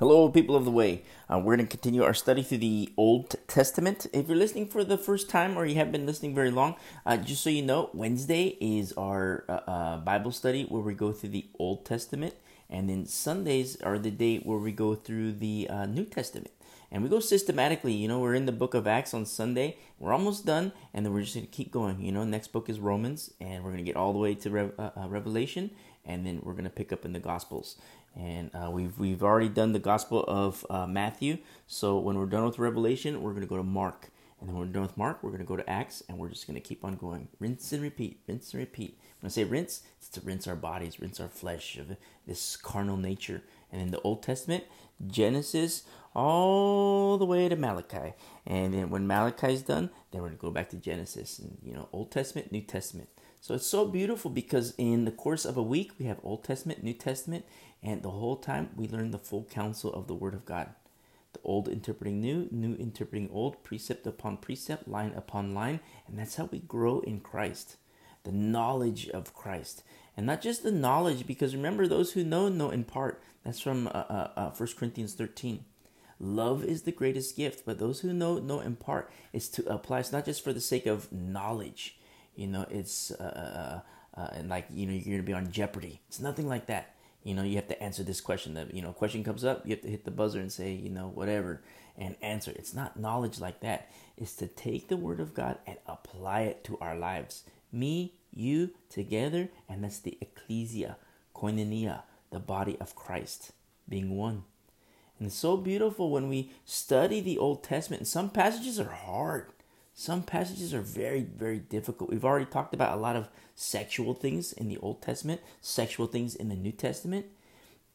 Hello, people of the way. Uh, we're going to continue our study through the Old Testament. If you're listening for the first time or you haven't been listening very long, uh, just so you know, Wednesday is our uh, uh Bible study where we go through the Old Testament, and then Sundays are the day where we go through the uh, New Testament. And we go systematically. You know, we're in the book of Acts on Sunday. We're almost done, and then we're just going to keep going. You know, next book is Romans, and we're going to get all the way to Re- uh, Revelation, and then we're going to pick up in the Gospels and uh, we've we've already done the Gospel of uh, Matthew. So when we're done with Revelation, we're going to go to Mark, and then when we're done with Mark, we're going to go to Acts, and we're just going to keep on going, rinse and repeat, rinse and repeat. When I say rinse, it's to rinse our bodies, rinse our flesh of this carnal nature. And in the Old Testament, Genesis all the way to Malachi, and then when Malachi is done, then we're going to go back to Genesis, and you know, Old Testament, New Testament. So it's so beautiful because in the course of a week, we have Old Testament, New Testament, and the whole time we learn the full counsel of the Word of God. The old interpreting new, new interpreting old, precept upon precept, line upon line, and that's how we grow in Christ. The knowledge of Christ. And not just the knowledge, because remember, those who know, know in part. That's from uh, uh, uh, 1 Corinthians 13. Love is the greatest gift, but those who know, know in part. It's to apply. It's not just for the sake of knowledge you know, it's uh, uh, uh, and like you know you're gonna be on Jeopardy. It's nothing like that. You know, you have to answer this question. That you know, question comes up, you have to hit the buzzer and say, you know, whatever, and answer. It's not knowledge like that. It's to take the word of God and apply it to our lives. Me, you, together, and that's the ecclesia, koinonia, the body of Christ, being one. And it's so beautiful when we study the Old Testament. And some passages are hard. Some passages are very, very difficult. We've already talked about a lot of sexual things in the Old Testament, sexual things in the New Testament.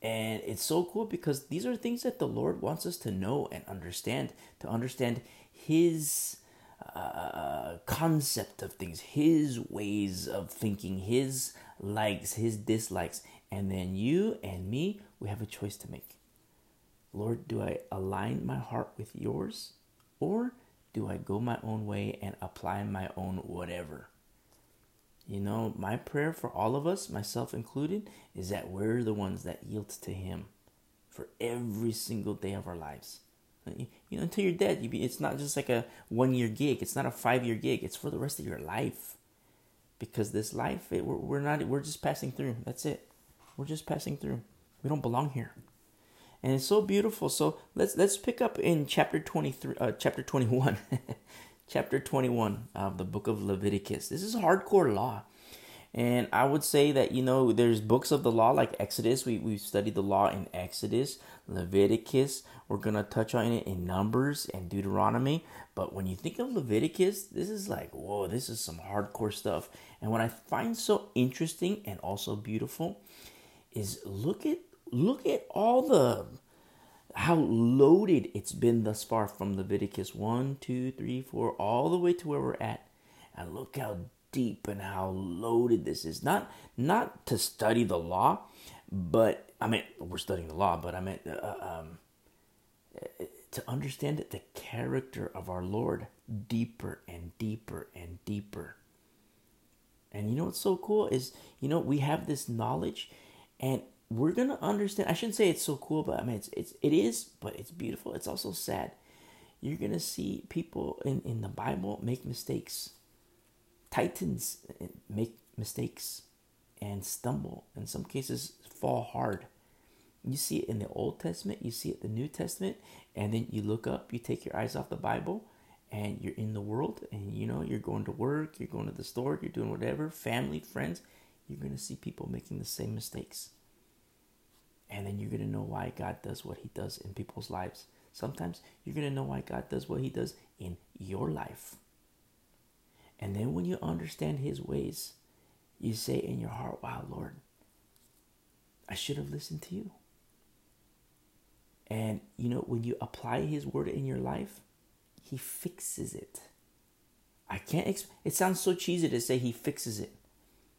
And it's so cool because these are things that the Lord wants us to know and understand, to understand His uh, concept of things, His ways of thinking, His likes, His dislikes. And then you and me, we have a choice to make. Lord, do I align my heart with yours? Or do I go my own way and apply my own whatever? You know, my prayer for all of us, myself included, is that we're the ones that yield to Him for every single day of our lives. You know, until you're dead, you be, it's not just like a one year gig. It's not a five year gig. It's for the rest of your life. Because this life, it, we're, we're not, we're just passing through. That's it. We're just passing through. We don't belong here and it's so beautiful. So let's let's pick up in chapter twenty three, uh, chapter twenty one, chapter twenty one of the book of Leviticus. This is hardcore law, and I would say that you know there's books of the law like Exodus. We we studied the law in Exodus, Leviticus. We're gonna touch on it in Numbers and Deuteronomy. But when you think of Leviticus, this is like whoa, this is some hardcore stuff. And what I find so interesting and also beautiful is look at look at all the how loaded it's been thus far from Leviticus 1, 2, 3, 4, all the way to where we're at. And look how deep and how loaded this is. Not not to study the law, but I mean we're studying the law, but I meant uh, uh um, to understand the character of our Lord deeper and deeper and deeper. And you know what's so cool is you know we have this knowledge, and we're gonna understand. I shouldn't say it's so cool, but I mean it's it's it is, but it's beautiful. It's also sad. You're gonna see people in in the Bible make mistakes. Titans eh, make mistakes and stumble. In some cases, fall hard. You see it in the Old Testament. You see it in the New Testament, and then you look up. You take your eyes off the Bible, and you're in the world, and you know you're going to work. You're going to the store. You're doing whatever. Family, friends. You're gonna see people making the same mistakes and then you're going to know why God does what He does in people's lives. Sometimes you're going to know why God does what He does in your life. And then when you understand His ways, you say in your heart, Wow, Lord, I should have listened to you. And you know, when you apply His word in your life, He fixes it. I can't, exp- it sounds so cheesy to say He fixes it.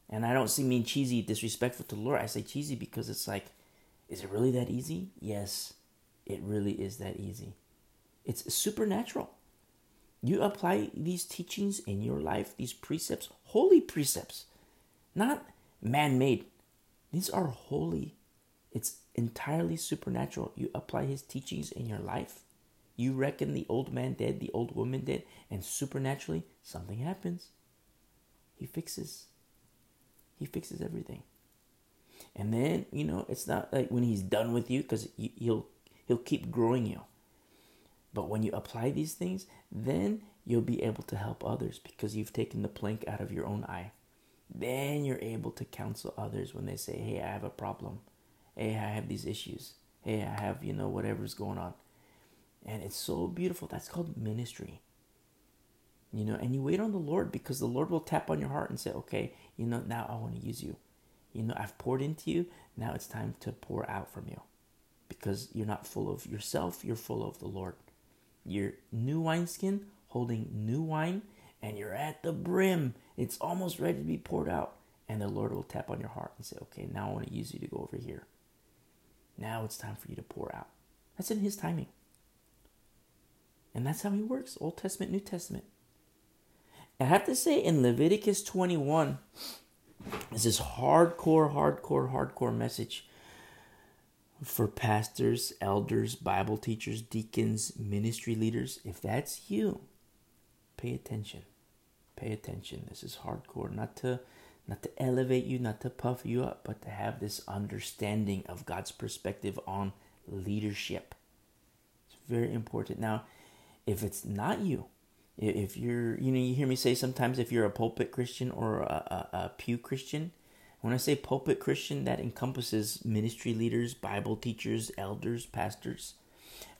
And I don't see mean cheesy, disrespectful to the Lord. I say cheesy because it's like, is it really that easy? Yes, it really is that easy. It's supernatural. You apply these teachings in your life, these precepts, holy precepts, not man made. These are holy. It's entirely supernatural. You apply his teachings in your life. You reckon the old man dead, the old woman dead, and supernaturally something happens. He fixes. He fixes everything. And then, you know, it's not like when he's done with you because he'll he'll keep growing you. But when you apply these things, then you'll be able to help others because you've taken the plank out of your own eye. Then you're able to counsel others when they say, "Hey, I have a problem. Hey, I have these issues. Hey, I have, you know, whatever's going on." And it's so beautiful. That's called ministry. You know, and you wait on the Lord because the Lord will tap on your heart and say, "Okay, you know, now I want to use you." You know, I've poured into you. Now it's time to pour out from you. Because you're not full of yourself, you're full of the Lord. You're new wineskin holding new wine, and you're at the brim. It's almost ready to be poured out. And the Lord will tap on your heart and say, Okay, now I want to use you to go over here. Now it's time for you to pour out. That's in His timing. And that's how He works Old Testament, New Testament. I have to say, in Leviticus 21, this is hardcore, hardcore, hardcore message for pastors, elders, Bible teachers, deacons, ministry leaders. If that's you, pay attention. Pay attention. This is hardcore. Not to not to elevate you, not to puff you up, but to have this understanding of God's perspective on leadership. It's very important. Now, if it's not you, if you're, you know, you hear me say sometimes if you're a pulpit Christian or a, a, a pew Christian, when I say pulpit Christian, that encompasses ministry leaders, Bible teachers, elders, pastors.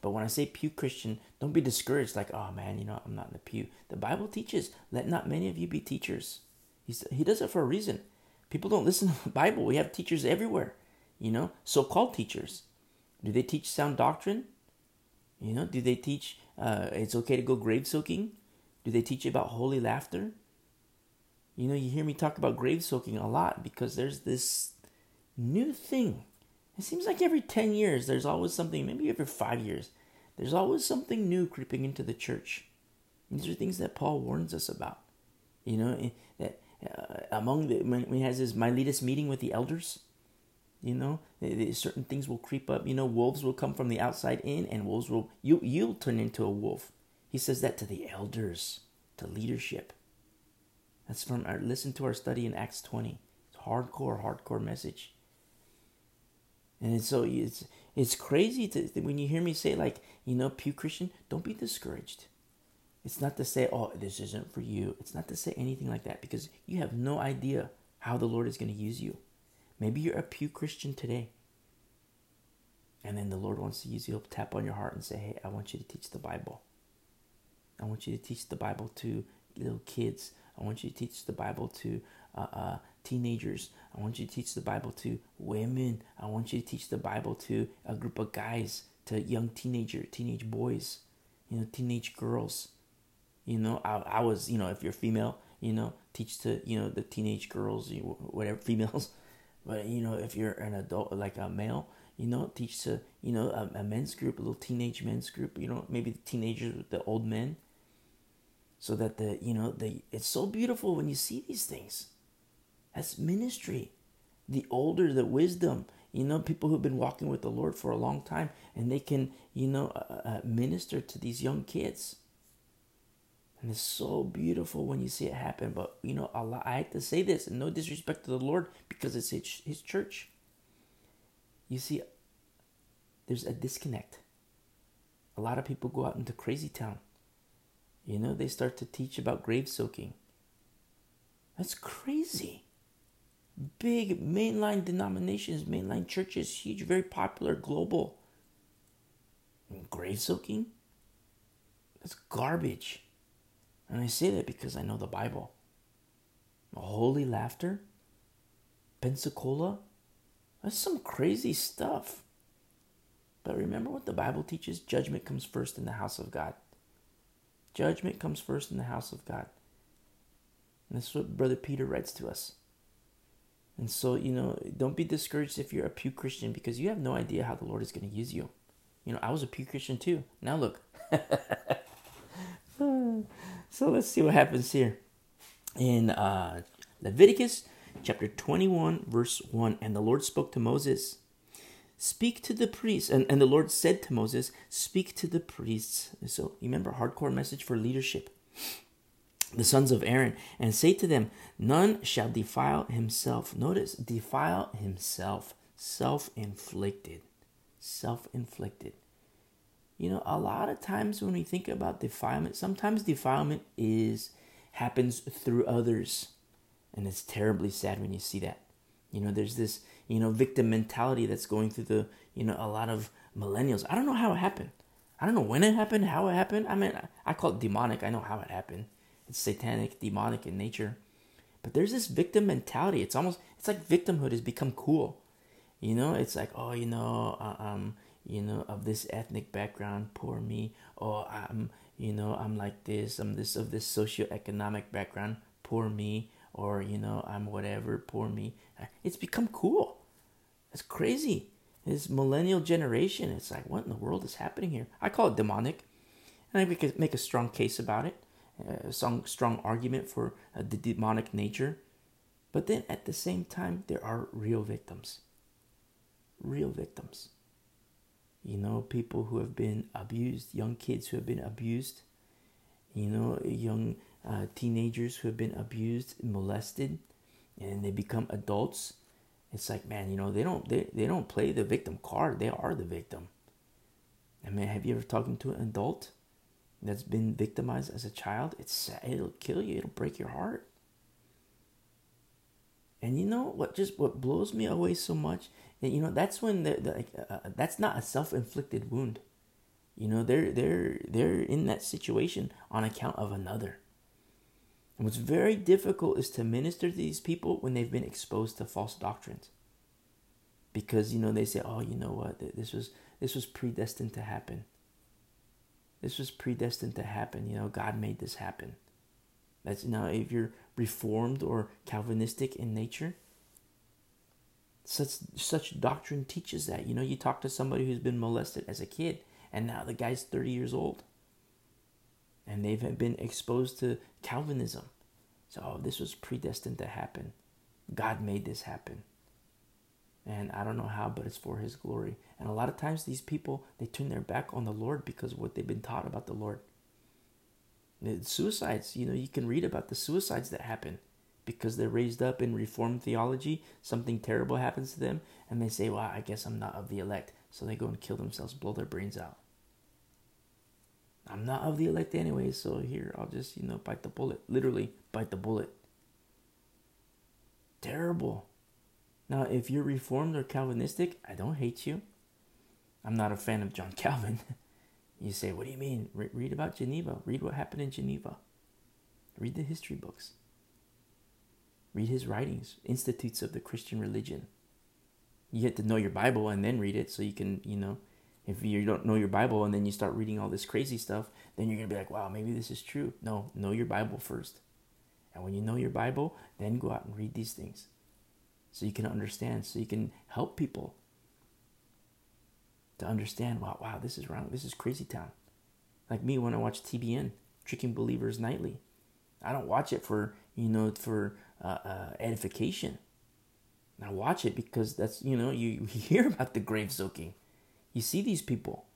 But when I say pew Christian, don't be discouraged like, oh man, you know, I'm not in the pew. The Bible teaches, let not many of you be teachers. He's, he does it for a reason. People don't listen to the Bible. We have teachers everywhere, you know, so called teachers. Do they teach sound doctrine? You know, do they teach uh, it's okay to go grave soaking? Do they teach you about holy laughter? You know, you hear me talk about grave soaking a lot because there's this new thing. It seems like every 10 years there's always something, maybe every five years, there's always something new creeping into the church. These are things that Paul warns us about. You know, eh, that uh, among the, when he has his Miletus meeting with the elders, you know, certain things will creep up. You know, wolves will come from the outside in, and wolves will you you'll turn into a wolf. He says that to the elders, to leadership. That's from our listen to our study in Acts 20. It's hardcore, hardcore message. And so it's it's crazy to when you hear me say like, you know, Pew Christian, don't be discouraged. It's not to say, oh, this isn't for you. It's not to say anything like that because you have no idea how the Lord is going to use you. Maybe you're a Pew Christian today. And then the Lord wants to use you, He'll tap on your heart and say, hey, I want you to teach the Bible. I want you to teach the Bible to little kids. I want you to teach the Bible to uh, uh, teenagers. I want you to teach the Bible to women. I want you to teach the Bible to a group of guys, to young teenager, teenage boys, you know, teenage girls. You know, I, I was, you know, if you're female, you know, teach to, you know, the teenage girls, you, whatever, females. But, you know, if you're an adult, like a male, you know, teach to, you know, a, a men's group, a little teenage men's group, you know, maybe the teenagers, with the old men, so that the you know the it's so beautiful when you see these things. That's ministry. The older the wisdom you know people who've been walking with the lord for a long time and they can you know uh, uh, minister to these young kids. And it's so beautiful when you see it happen. But you know Allah, i hate to say this and no disrespect to the lord because it's his, his church. You see there's a disconnect. A lot of people go out into crazy town you know, they start to teach about grave soaking. That's crazy. Big mainline denominations, mainline churches, huge, very popular, global. And grave soaking? That's garbage. And I say that because I know the Bible. Holy laughter? Pensacola? That's some crazy stuff. But remember what the Bible teaches judgment comes first in the house of God. Judgment comes first in the house of God. And that's what Brother Peter writes to us. And so, you know, don't be discouraged if you're a Pew Christian because you have no idea how the Lord is going to use you. You know, I was a Pew Christian too. Now look. so let's see what happens here. In uh, Leviticus chapter 21, verse 1 And the Lord spoke to Moses, Speak to the priests. And, and the Lord said to Moses, Speak to the priests. So remember, hardcore message for leadership. The sons of Aaron, and say to them, None shall defile himself. Notice, defile himself. Self inflicted. Self inflicted. You know, a lot of times when we think about defilement, sometimes defilement is happens through others. And it's terribly sad when you see that. You know, there's this, you know, victim mentality that's going through the, you know, a lot of millennials. I don't know how it happened. I don't know when it happened, how it happened. I mean, I call it demonic. I know how it happened. It's satanic, demonic in nature. But there's this victim mentality. It's almost, it's like victimhood has become cool. You know, it's like, oh, you know, uh, um, you know, of this ethnic background, poor me, or I'm, you know, I'm like this, I'm this of this socioeconomic background, poor me, or you know, I'm whatever, poor me. It's become cool. It's crazy. This millennial generation, it's like, what in the world is happening here? I call it demonic, and I could make a strong case about it, a strong, strong argument for uh, the demonic nature. But then at the same time, there are real victims. Real victims you know, people who have been abused, young kids who have been abused, you know, young uh, teenagers who have been abused, molested, and they become adults. It's like, man, you know, they don't they, they don't play the victim card. They are the victim. I mean, have you ever talked to an adult that's been victimized as a child? It's sad. It'll kill you. It'll break your heart. And you know what? Just what blows me away so much you know that's when the, the uh, uh, that's not a self-inflicted wound you know they're they're they're in that situation on account of another and what's very difficult is to minister to these people when they've been exposed to false doctrines. Because you know they say oh you know what? This was this was predestined to happen. This was predestined to happen. You know god made this happen. That's you now if you're reformed or calvinistic in nature such such doctrine teaches that. You know, you talk to somebody who's been molested as a kid, and now the guy's 30 years old. And they've been exposed to Calvinism. So oh, this was predestined to happen. God made this happen. And I don't know how, but it's for his glory. And a lot of times these people they turn their back on the Lord because what they've been taught about the Lord. suicides, you know, you can read about the suicides that happen because they're raised up in Reformed theology, something terrible happens to them, and they say, Well, I guess I'm not of the elect. So they go and kill themselves, blow their brains out. I'm not of the elect anyway, so here, I'll just, you know, bite the bullet. Literally, bite the bullet. Terrible. Now, if you're Reformed or Calvinistic, I don't hate you. I'm not a fan of John Calvin. you say, What do you mean? Re- read about Geneva. Read what happened in Geneva. Read the history books. Read his writings, Institutes of the Christian Religion. You get to know your Bible and then read it so you can, you know, if you don't know your Bible and then you start reading all this crazy stuff, then you're going to be like, wow, maybe this is true. No, know your Bible first. And when you know your Bible, then go out and read these things so you can understand, so you can help people to understand, wow, wow, this is wrong. This is crazy town. Like me when I watch TBN, Tricking Believers Nightly. I don't watch it for, you know, for uh, uh, edification. Now watch it because that's you know you hear about the grave soaking, you see these people.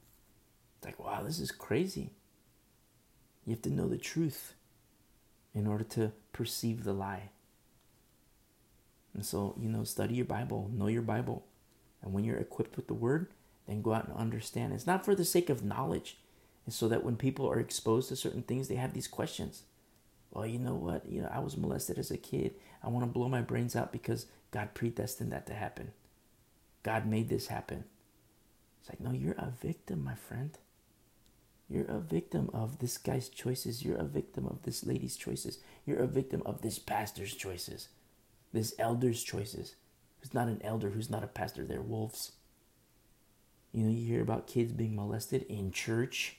It's like wow, this is crazy. You have to know the truth in order to perceive the lie. And so you know, study your Bible, know your Bible, and when you're equipped with the Word, then go out and understand. It's not for the sake of knowledge, it's so that when people are exposed to certain things, they have these questions well, you know what? You know, I was molested as a kid. I want to blow my brains out because God predestined that to happen. God made this happen. It's like, no, you're a victim, my friend. You're a victim of this guy's choices. You're a victim of this lady's choices. You're a victim of this pastor's choices, this elder's choices. Who's not an elder, who's not a pastor, they're wolves. You know, you hear about kids being molested in church.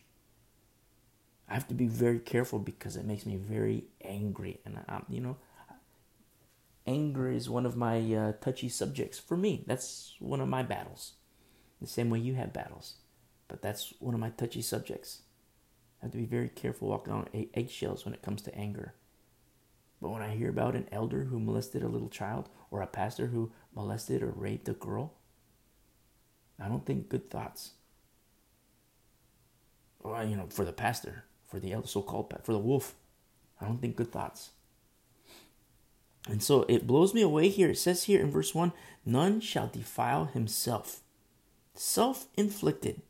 I have to be very careful because it makes me very angry, and I'm, you know, anger is one of my uh, touchy subjects for me. That's one of my battles. The same way you have battles, but that's one of my touchy subjects. I have to be very careful walking on eggshells when it comes to anger. But when I hear about an elder who molested a little child or a pastor who molested or raped a girl, I don't think good thoughts. Well, you know, for the pastor, for the so-called for the wolf, I don't think good thoughts. And so it blows me away here. It says here in verse 1 None shall defile himself, self inflicted,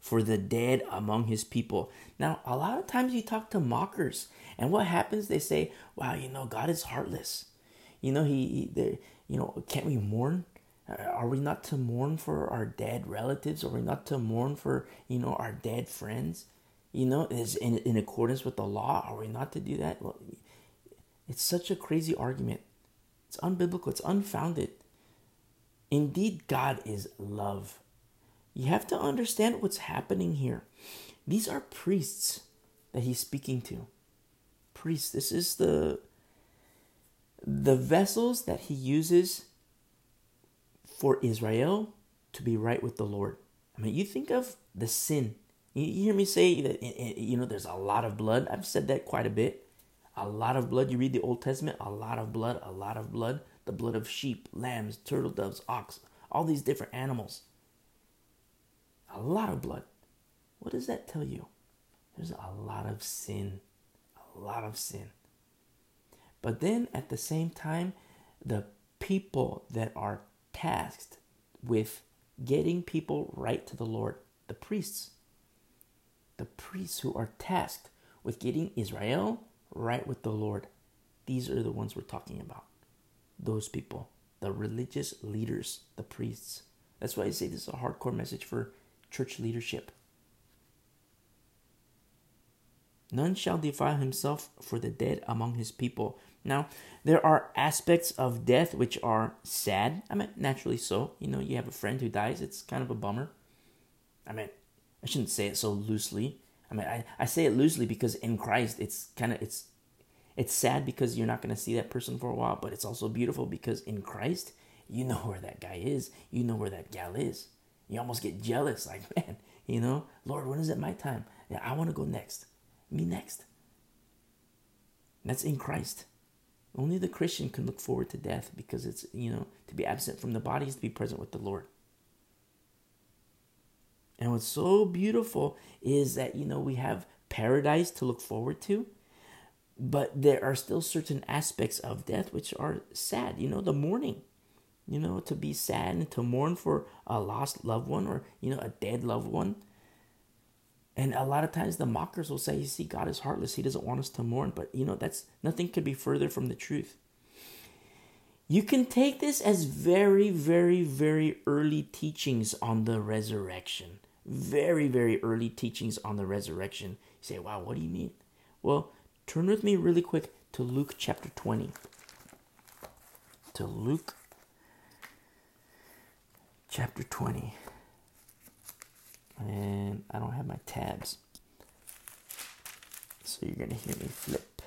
for the dead among his people. Now, a lot of times you talk to mockers, and what happens? They say, Wow, you know, God is heartless. You know, he, he you know, can't we mourn? Uh, are we not to mourn for our dead relatives? Are we not to mourn for, you know, our dead friends? You know, is in, in accordance with the law. Are we not to do that? Well, it's such a crazy argument. It's unbiblical, it's unfounded. Indeed, God is love. You have to understand what's happening here. These are priests that he's speaking to. Priests. This is the the vessels that he uses for Israel to be right with the Lord. I mean, you think of the sin. You hear me say that eh, eh, you know there's a lot of blood. I've said that quite a bit. A lot of blood. You read the Old Testament, a lot of blood, a lot of blood. The blood of sheep, lambs, turtle doves, ox, all these different animals. A lot of blood. What does that tell you? There's a lot of sin. A lot of sin. But then at the same time, the people that are tasked with getting people right to the Lord, the priests, the priests who are tasked with getting Israel right with the Lord, these are the ones we're talking about. Those people, the religious leaders, the priests. That's why I say this is a hardcore message for church leadership. None shall defile himself for the dead among his people. Now, there are aspects of death which are sad. I mean, naturally so. You know, you have a friend who dies, it's kind of a bummer. I mean, I shouldn't say it so loosely. I mean, I, I say it loosely because in Christ, it's kind of, it's, it's sad because you're not going to see that person for a while, but it's also beautiful because in Christ, you know where that guy is. You know where that gal is. You almost get jealous, like, man, you know, Lord, when is it my time? Yeah, I want to go next. Me next. That's in Christ. Only the Christian can look forward to death because it's, you know, to be absent from the body is to be present with the Lord. And what's so beautiful is that, you know, we have paradise to look forward to, but there are still certain aspects of death which are sad. You know, the mourning, you know, to be sad and to mourn for a lost loved one or, you know, a dead loved one. And a lot of times the mockers will say, you see, God is heartless. He doesn't want us to mourn. But, you know, that's nothing could be further from the truth. You can take this as very, very, very early teachings on the resurrection. Very, very early teachings on the resurrection. You say, wow, what do you mean? Well, turn with me really quick to Luke chapter 20. To Luke chapter 20 and I don't have my tabs. So you're going to hear me flip.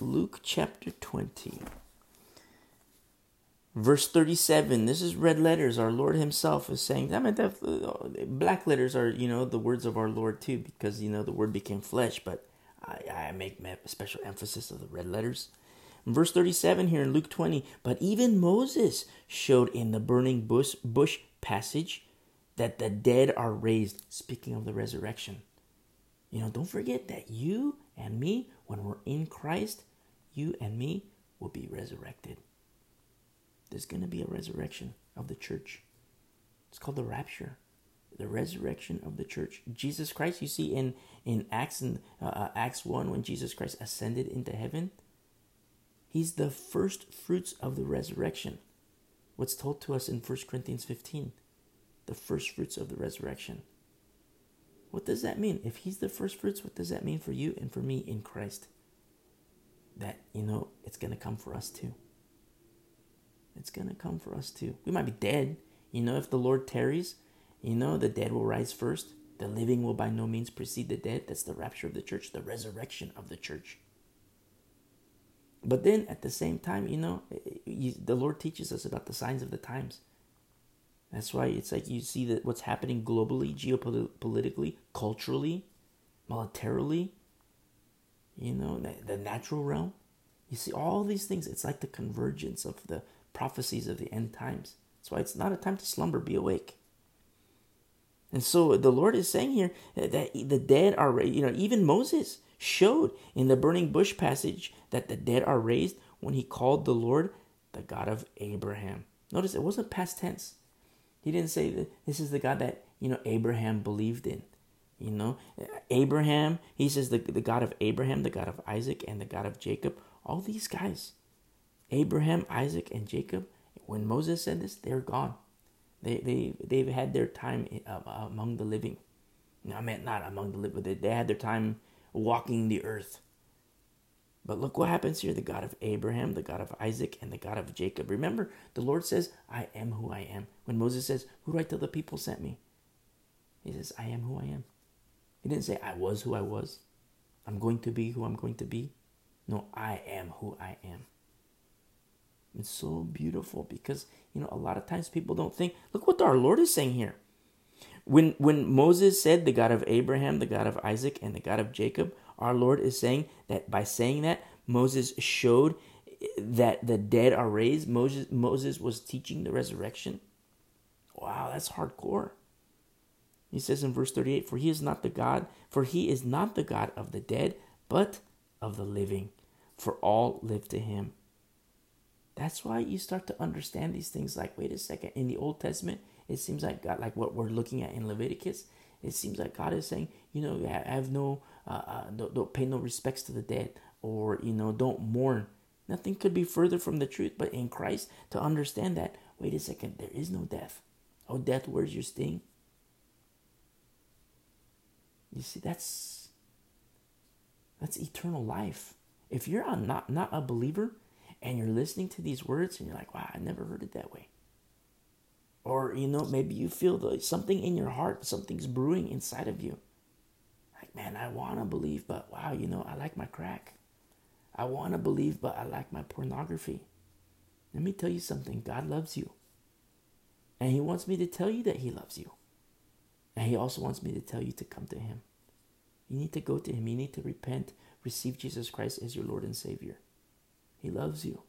Luke chapter 20, verse 37. This is red letters. Our Lord Himself is saying, I mean, the, uh, black letters are, you know, the words of our Lord too, because, you know, the word became flesh, but I, I make special emphasis of the red letters. Verse 37 here in Luke 20, but even Moses showed in the burning bush, bush passage that the dead are raised. Speaking of the resurrection, you know, don't forget that you and me, when we're in Christ, you and me will be resurrected. There's going to be a resurrection of the church. It's called the rapture, the resurrection of the church. Jesus Christ, you see in in Acts and uh, uh, Acts one when Jesus Christ ascended into heaven, he's the first fruits of the resurrection. What's told to us in 1 Corinthians 15 the first fruits of the resurrection. What does that mean? If he's the first fruits, what does that mean for you and for me in Christ? That, you know, it's going to come for us too. It's going to come for us too. We might be dead. You know, if the Lord tarries, you know, the dead will rise first. The living will by no means precede the dead. That's the rapture of the church, the resurrection of the church. But then at the same time, you know, eh, eh, the Lord teaches us about the signs of the times. That's why it's like you see that what's happening globally, geopolitically, culturally, militarily, you know, the natural realm. You see all these things. It's like the convergence of the prophecies of the end times. That's why it's not a time to slumber, be awake. And so the Lord is saying here that the dead are, you know, even Moses showed in the burning bush passage that the dead are raised when he called the Lord the God of Abraham. Notice it wasn't past tense. He didn't say that this is the God that, you know, Abraham believed in. You know, Abraham, he says the, the God of Abraham, the God of Isaac, and the God of Jacob. All these guys, Abraham, Isaac, and Jacob, when Moses said this, they're gone. They, they, they've had their time uh, among the living. No, I meant not among the living, but they had their time walking the earth. But look what happens here the God of Abraham, the God of Isaac, and the God of Jacob. Remember, the Lord says, I am who I am. When Moses says, Who do I tell the people sent me? He says, I am who I am. He didn't say, I was who I was. I'm going to be who I'm going to be. No, I am who I am. It's so beautiful because, you know, a lot of times people don't think, look what our Lord is saying here. When, when Moses said, the God of Abraham, the God of Isaac, and the God of Jacob, our Lord is saying that by saying that, Moses showed that the dead are raised. Moses, Moses was teaching the resurrection. Wow, that's hardcore. He says in verse 38, For he is not the God, for he is not the God of the dead, but of the living. For all live to him. That's why you start to understand these things like, wait a second, in the Old Testament, it seems like God, like what we're looking at in Leviticus, it seems like God is saying, you know, have no, uh, uh, don't, don't pay no respects to the dead, or you know, don't mourn. Nothing could be further from the truth. But in Christ, to understand that, wait a second, there is no death. Oh, death, where's your sting? You see, that's that's eternal life. If you're not not a believer and you're listening to these words and you're like, "Wow, I never heard it that way," or you know, maybe you feel the, something in your heart, something's brewing inside of you. Like, man, I want to believe, but wow, you know, I like my crack. I want to believe, but I like my pornography. Let me tell you something God loves you. And He wants me to tell you that He loves you. And He also wants me to tell you to come to Him. You need to go to Him. You need to repent, receive Jesus Christ as your Lord and Savior. He loves you.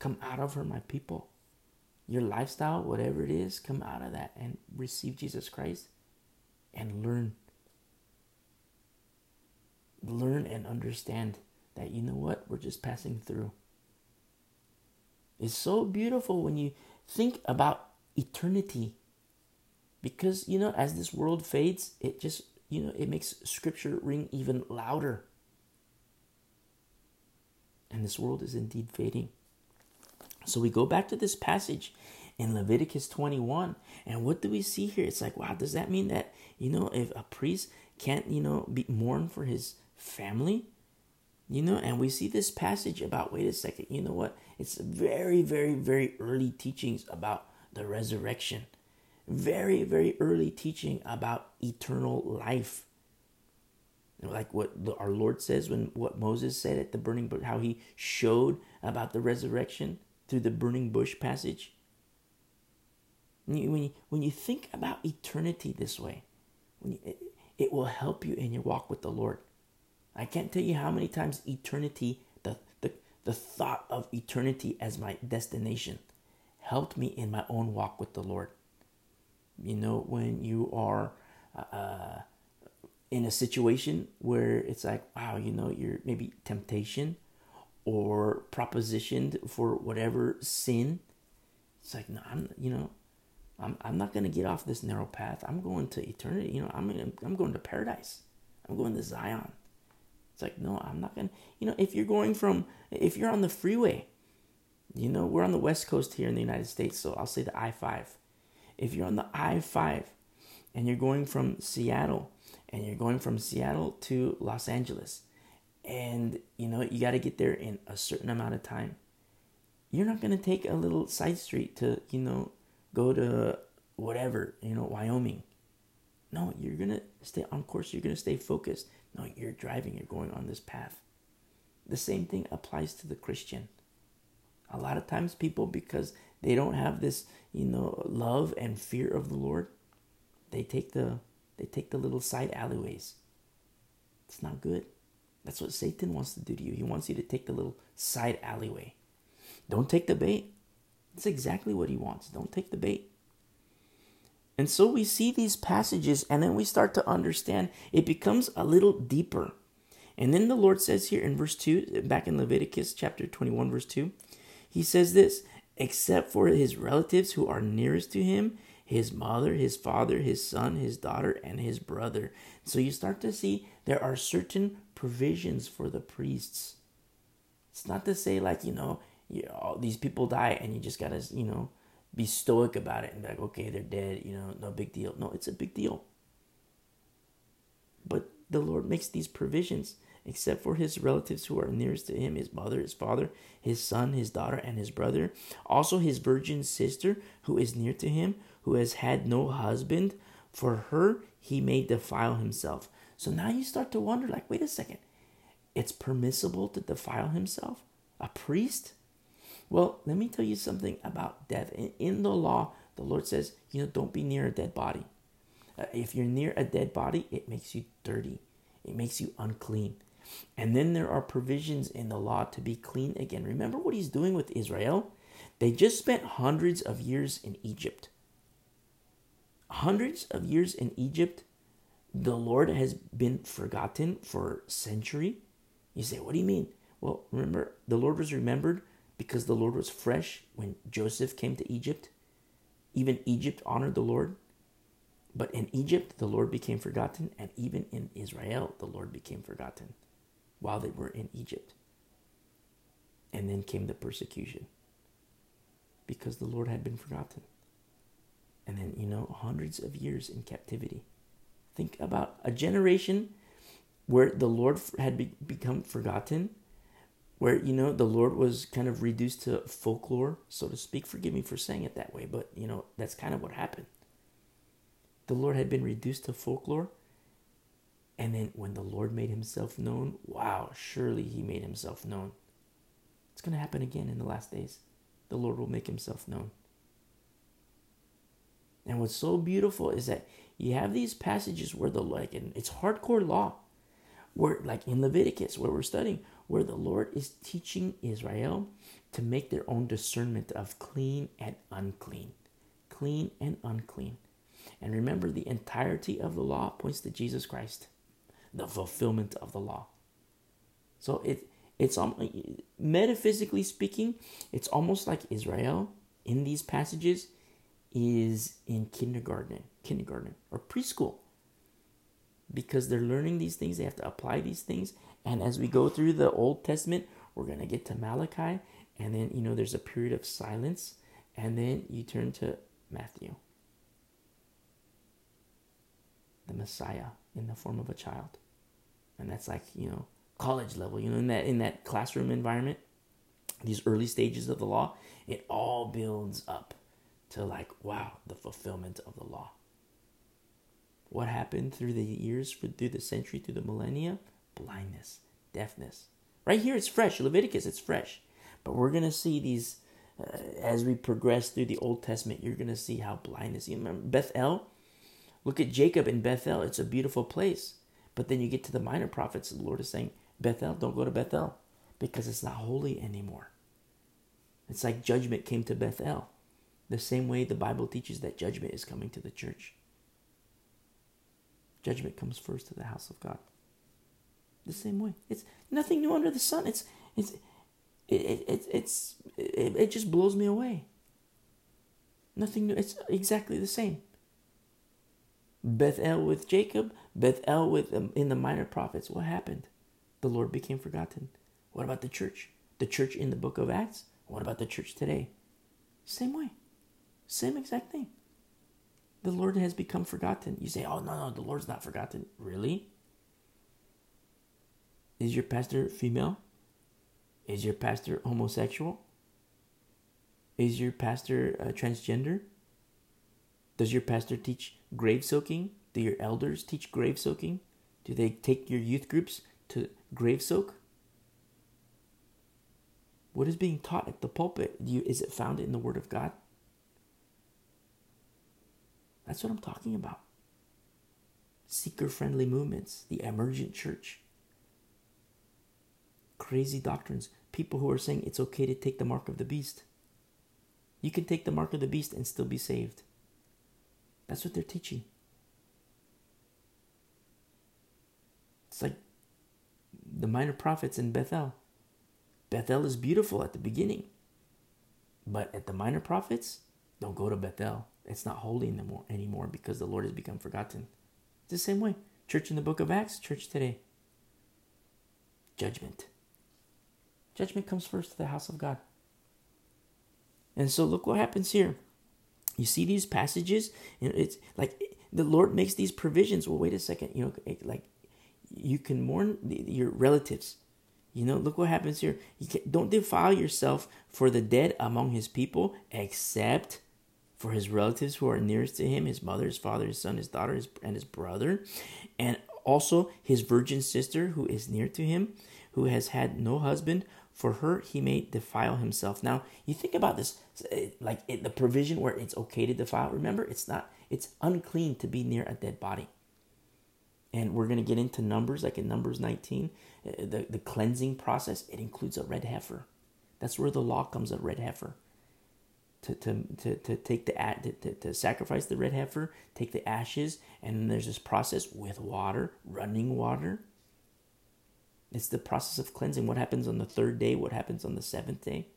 Come out of her, my people. Your lifestyle, whatever it is, come out of that and receive Jesus Christ and learn. Learn and understand that you know what? We're just passing through. It's so beautiful when you think about eternity. Because, you know, as this world fades, it just, you know, it makes scripture ring even louder. And this world is indeed fading. So we go back to this passage in Leviticus 21. And what do we see here? It's like, wow, does that mean that, you know, if a priest can't, you know, be mourn for his family? You know, and we see this passage about, wait a second, you know what? It's very, very, very early teachings about the resurrection. Very, very early teaching about eternal life. Like what our Lord says when what Moses said at the burning bush, how he showed about the resurrection through the burning bush passage. When you, when you, think about eternity this way, when you, it, it will help you in your walk with the Lord. I can't tell you how many times eternity, the, the, the thought of eternity as my destination, helped me in my own walk with the Lord. You know, when you are uh, uh, in a situation where it's like, wow, you know, you're maybe temptation or propositioned for whatever sin. It's like, no, I'm, you know, I'm, I'm not going to get off this narrow path. I'm going to eternity. You know, I'm, I'm going to paradise. I'm going to Zion. It's like, no, I'm not going to, you know, if you're going from, if you're on the freeway, you know, we're on the West Coast here in the United States, so I'll say the I 5. If you're on the I 5 and you're going from Seattle and you're going from Seattle to Los Angeles, and you know, you got to get there in a certain amount of time, you're not going to take a little side street to, you know, go to whatever, you know, Wyoming. No, you're going to stay on course, you're going to stay focused no, you're driving, you're going on this path. The same thing applies to the Christian. A lot of times, people, because they don't have this, you know, love and fear of the Lord, they take the they take the little side alleyways. It's not good. That's what Satan wants to do to you. He wants you to take the little side alleyway. Don't take the bait. That's exactly what he wants. Don't take the bait. And so we see these passages and then we start to understand it becomes a little deeper. And then the Lord says here in verse 2, back in Leviticus chapter 21, verse 2, he says this except for his relatives who are nearest to him, his mother, his father, his son, his daughter, and his brother. So you start to see there are certain provisions for the priests. It's not to say, like, you know, you know these people die and you just gotta, you know, be stoic about it and be like, okay, they're dead, you know, no big deal. No, it's a big deal. But the Lord makes these provisions except for his relatives who are nearest to him his mother, his father, his son, his daughter, and his brother. Also, his virgin sister who is near to him, who has had no husband. For her, he may defile himself. So now you start to wonder like, wait a second, it's permissible to defile himself? A priest? Well, let me tell you something about death. In the law, the Lord says, you know, don't be near a dead body. Uh, if you're near a dead body, it makes you dirty, it makes you unclean. And then there are provisions in the law to be clean again. Remember what he's doing with Israel? They just spent hundreds of years in Egypt. Hundreds of years in Egypt, the Lord has been forgotten for century. You say, what do you mean? Well, remember, the Lord was remembered because the Lord was fresh when Joseph came to Egypt. Even Egypt honored the Lord. But in Egypt, the Lord became forgotten, and even in Israel, the Lord became forgotten while they were in Egypt. And then came the persecution because the Lord had been forgotten. And then, you know, hundreds of years in captivity. Think about a generation where the Lord had be- become forgotten, where, you know, the Lord was kind of reduced to folklore, so to speak. Forgive me for saying it that way, but, you know, that's kind of what happened. The Lord had been reduced to folklore and then when the Lord made himself known, wow, surely he made himself known. It's going to happen again in the last days. The Lord will make himself known. And what's so beautiful is that you have these passages where the like and it's hardcore law. Where like in Leviticus where we're studying where the Lord is teaching Israel to make their own discernment of clean and unclean. Clean and unclean. And remember the entirety of the law points to Jesus Christ the fulfillment of the law. So it it's um, metaphysically speaking, it's almost like Israel in these passages is in kindergarten, kindergarten or preschool. Because they're learning these things, they have to apply these things. And as we go through the Old Testament, we're going to get to Malachi, and then, you know, there's a period of silence, and then you turn to Matthew, the Messiah in the form of a child. And that's like, you know, college level, you know, in that in that classroom environment, these early stages of the law, it all builds up to like, wow, the fulfillment of the law. What happened through the years, through the century, through the millennia? Blindness, deafness. Right here, it's fresh. Leviticus, it's fresh. But we're going to see these uh, as we progress through the Old Testament. You're going to see how blindness. You remember Bethel? Look at Jacob in Bethel. It's a beautiful place. But then you get to the minor prophets, the Lord is saying, Bethel, don't go to Bethel because it's not holy anymore. It's like judgment came to Bethel. The same way the Bible teaches that judgment is coming to the church. Judgment comes first to the house of God. The same way. It's nothing new under the sun. It's it's it, it, it it's it, it just blows me away. Nothing new. It's exactly the same. Bethel with Jacob, Bethel with um, in the minor prophets. What happened? The Lord became forgotten. What about the church? The church in the book of Acts? What about the church today? Same way. Same exact thing. The Lord has become forgotten. You say, oh, no, no, the Lord's not forgotten. Really? Is your pastor female? Is your pastor homosexual? Is your pastor uh, transgender? Does your pastor teach grave soaking? Do your elders teach grave soaking? Do they take your youth groups to grave soak? What is being taught at the pulpit? You, is it found in the Word of God? That's what I'm talking about. Seeker friendly movements, the emergent church, crazy doctrines, people who are saying it's okay to take the mark of the beast. You can take the mark of the beast and still be saved. That's what they're teaching. It's like the minor prophets in Bethel. Bethel is beautiful at the beginning. But at the minor prophets, don't go to Bethel. It's not holy anymore, anymore because the Lord has become forgotten. It's the same way. Church in the book of Acts, church today. Judgment. Judgment comes first to the house of God. And so look what happens here. You see these passages, and it's like the Lord makes these provisions. Well, wait a second. You know, like you can mourn your relatives. You know, look what happens here. You can, don't defile yourself for the dead among his people, except for his relatives who are nearest to him his mother, his father, his son, his daughter, his, and his brother, and also his virgin sister who is near to him, who has had no husband. For her he may defile himself. Now, you think about this, like the provision where it's okay to defile. Remember, it's not, it's unclean to be near a dead body and we're going to get into numbers like in numbers 19 uh, the, the cleansing process it includes a red heifer that's where the law comes a red heifer to, to, to, to take the to, to, to sacrifice the red heifer take the ashes and there's this process with water running water it's the process of cleansing what happens on the third day what happens on the seventh day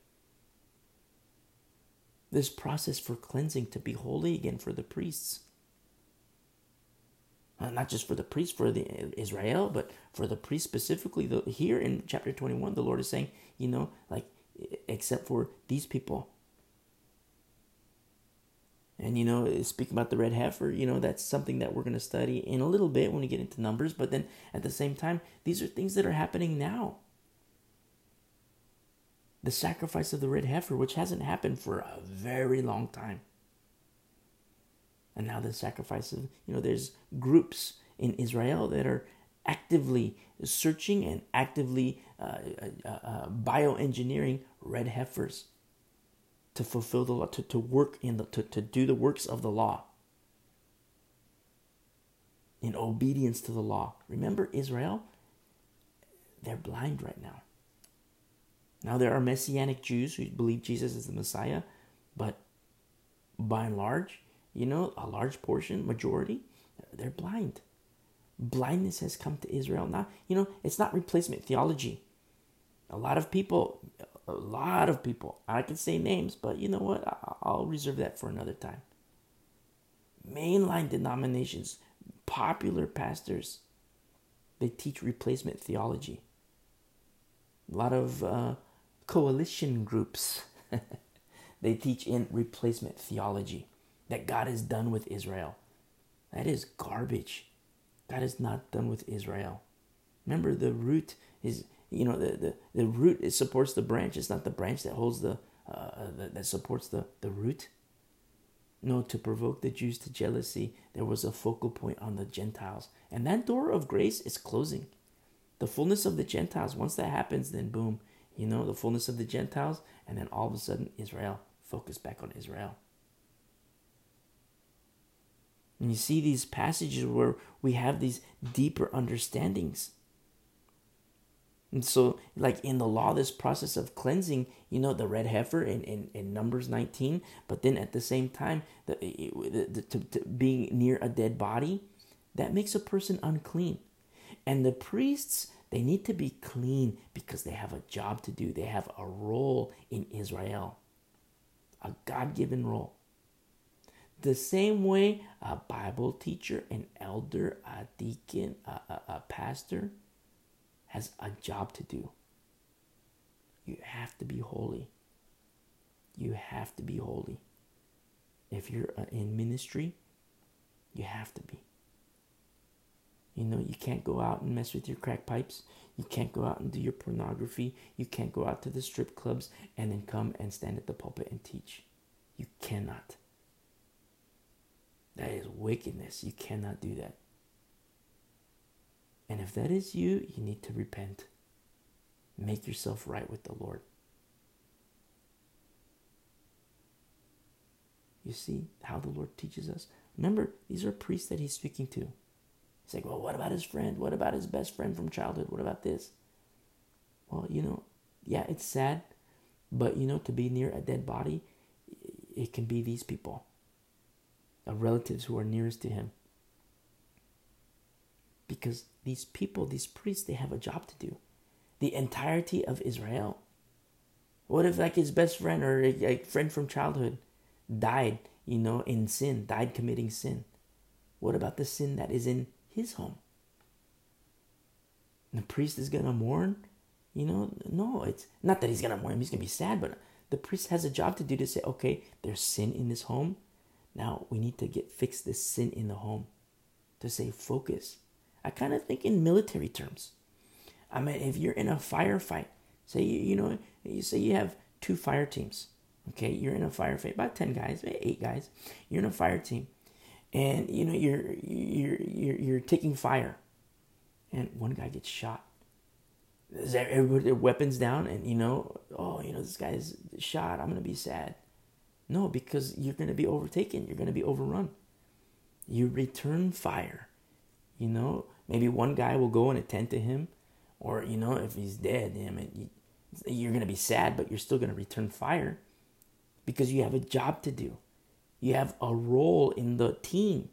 this process for cleansing to be holy again for the priests uh, not just for the priests, for the Israel, but for the priest specifically. The, here in chapter 21, the Lord is saying, you know, like, except for these people. And, you know, speaking about the red heifer, you know, that's something that we're going to study in a little bit when we get into Numbers. But then at the same time, these are things that are happening now. The sacrifice of the red heifer, which hasn't happened for a very long time. And now the sacrifice of, you know, there's groups in Israel that are actively searching and actively uh, uh, uh, bioengineering red heifers to fulfill the law, to, to work in the, to, to do the works of the law in obedience to the law. Remember Israel? They're blind right now. Now there are messianic Jews who believe Jesus is the Messiah, but by and large, you know, a large portion, majority, they're blind. Blindness has come to Israel now. You know, it's not replacement theology. A lot of people, a lot of people, I can say names, but you know what? I'll reserve that for another time. Mainline denominations, popular pastors, they teach replacement theology. A lot of uh, coalition groups, they teach in replacement theology that God is done with Israel. That is garbage. God is not done with Israel. Remember, the root is, you know, the, the, the root it supports the branch. It's not the branch that holds the, uh, the, that supports the, the root. No, to provoke the Jews to jealousy, there was a focal point on the Gentiles. And that door of grace is closing. The fullness of the Gentiles, once that happens, then boom, you know, the fullness of the Gentiles, and then all of a sudden, Israel, focus back on Israel. And you see these passages where we have these deeper understandings. And so, like in the law, this process of cleansing, you know, the red heifer in, in, in Numbers 19, but then at the same time, the, the, the to, to being near a dead body, that makes a person unclean. And the priests, they need to be clean because they have a job to do, they have a role in Israel, a God given role. The same way a Bible teacher, an elder, a deacon, a, a, a pastor has a job to do. You have to be holy. You have to be holy. If you're uh, in ministry, you have to be. You know, you can't go out and mess with your crack pipes. You can't go out and do your pornography. You can't go out to the strip clubs and then come and stand at the pulpit and teach. You cannot. That is wickedness. You cannot do that. And if that is you, you need to repent. Make yourself right with the Lord. You see how the Lord teaches us? Remember, these are priests that he's speaking to. He's like, well, what about his friend? What about his best friend from childhood? What about this? Well, you know, yeah, it's sad, but you know, to be near a dead body, it can be these people, the relatives who are nearest to him. Because these people, these priests, they have a job to do. The entirety of Israel. What if, like, his best friend or a, a friend from childhood died, you know, in sin, died committing sin? What about the sin that is in his home? And the priest is to mourn? You know, no, it's not that he's to mourn, he's to be sad, but the priest has a job to do to say, okay, there's sin in this home. Now we need to get fix this sin in the home. To say focus. I kind of think in military terms. I mean, if you're in a firefight, say you, you know, you say you have two fire teams. Okay, you're in a firefight, about ten guys, eight guys. You're in a fire team, and you know you're you're you're, you're taking fire, and one guy gets shot. Is everybody their weapons down? And you know, oh, you know, this guy's shot. I'm gonna be sad. No, because you're gonna be overtaken. You're gonna be overrun. You return fire. You know, maybe one guy will go and attend to him, or you know, if he's dead, damn it, you're gonna be sad, but you're still gonna return fire because you have a job to do. You have a role in the team.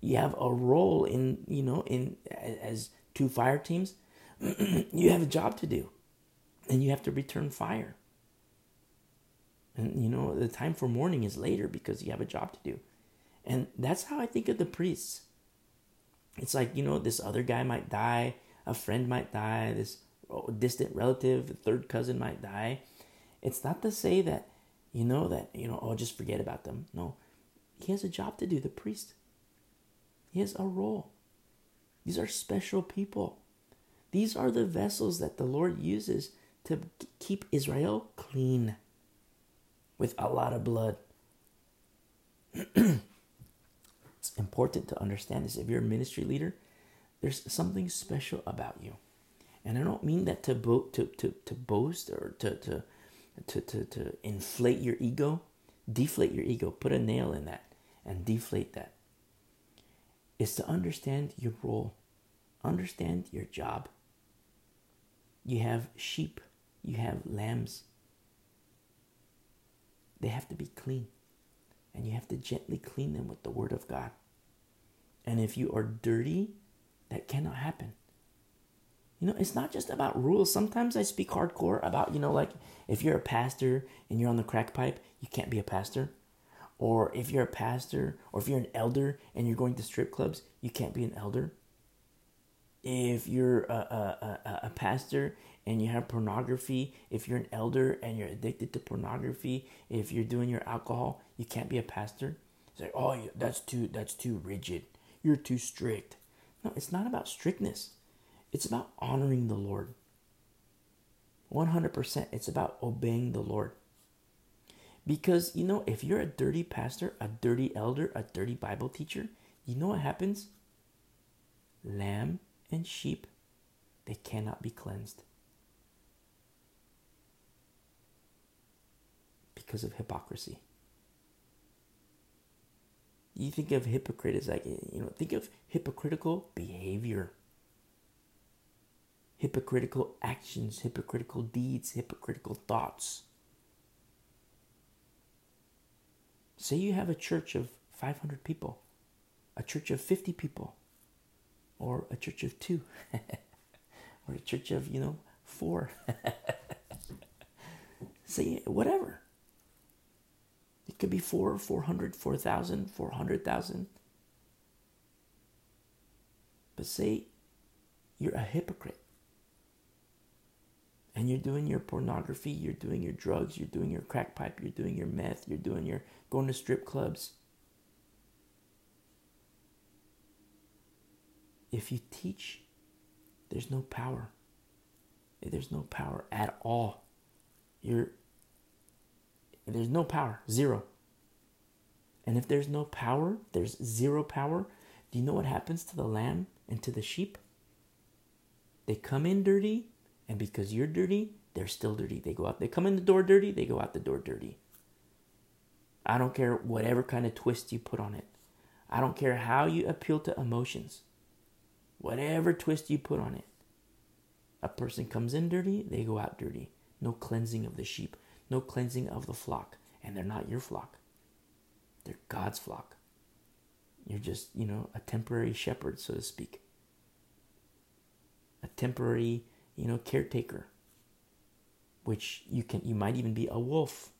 You have a role in, you know, in as two fire teams. you have a job to do. And you have to return fire. And you know, the time for mourning is later because you have a job to do. And that's how I think of the priests. It's like, you know, this other guy might die, a friend might die, this oh, distant relative, third cousin might die. It's not to say that, you know, that, you know, oh, just forget about them. No. He has a job to do, the priest. He has a role. These are special people. These are the vessels that the Lord uses to keep Israel clean with a lot of blood. it's important to understand this. If you're a ministry leader, there's something special about you. And I don't mean that to, bo- to, to, to boast or to, to, to, to, to inflate your ego. Deflate your ego. Put a nail in that and deflate that. Is to understand your role, understand your job. You have sheep, you have lambs. They have to be clean, and you have to gently clean them with the Word of God. And if you are dirty, that cannot happen. You know, it's not just about rules. Sometimes I speak hardcore about, you know, like if you're a pastor and you're on the crack pipe, you can't be a pastor. Or if you're a pastor or if you're an elder and you're going to strip clubs, you can't be an elder. If you're a, a, a, a pastor and you have pornography, if you're an elder and you're addicted to pornography, if you're doing your alcohol, you can't be a pastor. It's like, oh, that's too that's too rigid. You're too strict. No, it's not about strictness. It's about honoring the Lord. 100%. It's about obeying the Lord. Because, you know, if you're a dirty pastor, a dirty elder, a dirty Bible teacher, you know what happens? Lamb and sheep, they cannot be cleansed. Because of hypocrisy. You think of hypocrite as like, you know, think of hypocritical behavior hypocritical actions, hypocritical deeds, hypocritical thoughts. Say you have a church of 500 people, a church of 50 people, or a church of two, or a church of, you know, four. Say whatever. It could be four, 400, 4,000, 400,000. But say you're a hypocrite and you're doing your pornography, you're doing your drugs, you're doing your crack pipe, you're doing your meth, you're doing your going to strip clubs. If you teach, there's no power. There's no power at all. You're there's no power, zero. And if there's no power, there's zero power. Do you know what happens to the lamb and to the sheep? They come in dirty and because you're dirty, they're still dirty. They go out, they come in the door dirty, they go out the door dirty. I don't care whatever kind of twist you put on it. I don't care how you appeal to emotions. Whatever twist you put on it. A person comes in dirty, they go out dirty. No cleansing of the sheep, no cleansing of the flock, and they're not your flock. They're God's flock. You're just, you know, a temporary shepherd, so to speak. A temporary, you know, caretaker. Which you can you might even be a wolf.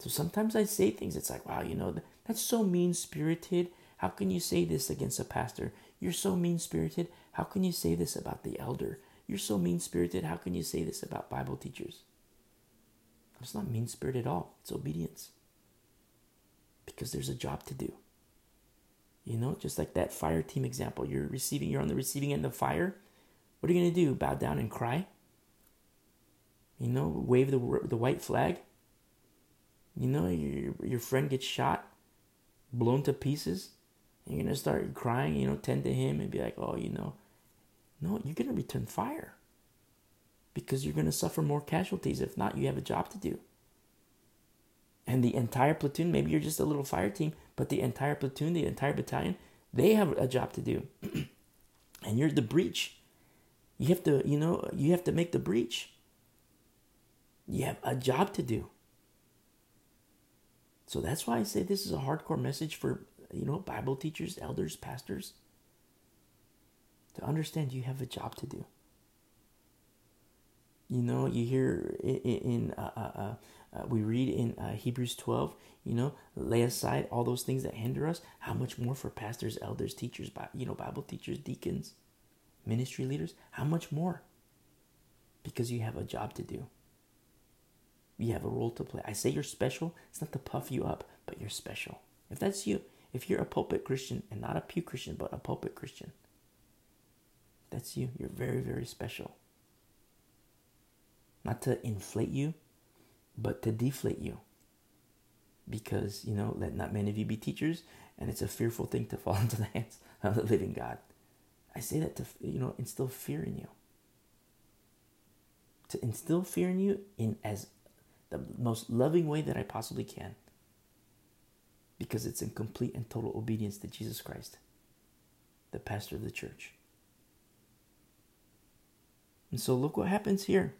So sometimes I say things, it's like, wow, you know, that's so mean spirited. How can you say this against a pastor? You're so mean spirited. How can you say this about the elder? You're so mean spirited. How can you say this about Bible teachers? It's not mean spirit at all, it's obedience. Because there's a job to do. You know, just like that fire team example. You're receiving, you're on the receiving end of fire. What are you going to do? Bow down and cry? You know, wave the, the white flag? You know, your, your friend gets shot, blown to pieces. And you're going to start crying, you know, tend to him and be like, oh, you know. No, you're going to return fire because you're going to suffer more casualties. If not, you have a job to do. And the entire platoon, maybe you're just a little fire team, but the entire platoon, the entire battalion, they have a job to do. and you're the breach. You have to, you know, you have to make the breach. You have a job to do. So that's why I say this is a hardcore message for, you know, Bible teachers, elders, pastors. To understand you have a job to do. You know, you hear in, in uh, uh, uh, uh, we read in uh, Hebrews 12, you know, lay aside all those things that hinder us. How much more for pastors, elders, teachers, you know, Bible teachers, deacons, ministry leaders? How much more? Because you have a job to do. You have a role to play. I say you're special. It's not to puff you up, but you're special. If that's you, if you're a pulpit Christian and not a pew Christian, but a pulpit Christian, that's you. You're very, very special. Not to inflate you, but to deflate you. Because, you know, let not many of you be teachers, and it's a fearful thing to fall into the hands of the living God. I say that to, you know, instill fear in you. To instill fear in you in as the most loving way that I possibly can. Because it's in complete and total obedience to Jesus Christ, the pastor of the church. And so look what happens here.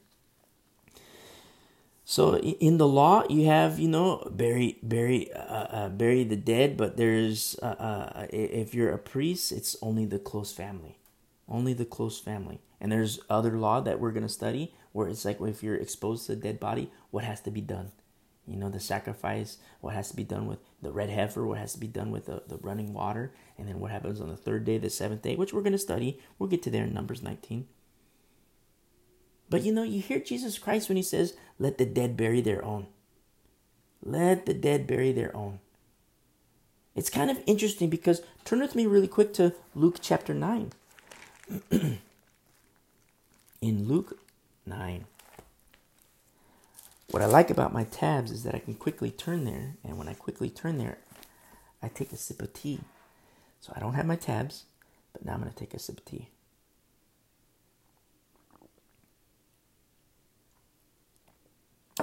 So in the law, you have you know bury bury uh, uh, bury the dead, but there's uh, uh, if you're a priest, it's only the close family, only the close family. And there's other law that we're gonna study where it's like if you're exposed to a dead body, what has to be done? You know, the sacrifice, what has to be done with the red heifer, what has to be done with the, the running water, and then what happens on the third day, the seventh day, which we're to study. We'll get to there in Numbers 19. But you know, you hear Jesus Christ when he says, Let the dead bury their own. Let the dead bury their own. It's kind of interesting because turn with me really quick to Luke chapter 9. in Luke 9. What I like about my tabs is that I can quickly turn there, and when I quickly turn there, I take a sip of tea. So I don't have my tabs, but now I'm going to take a sip of tea.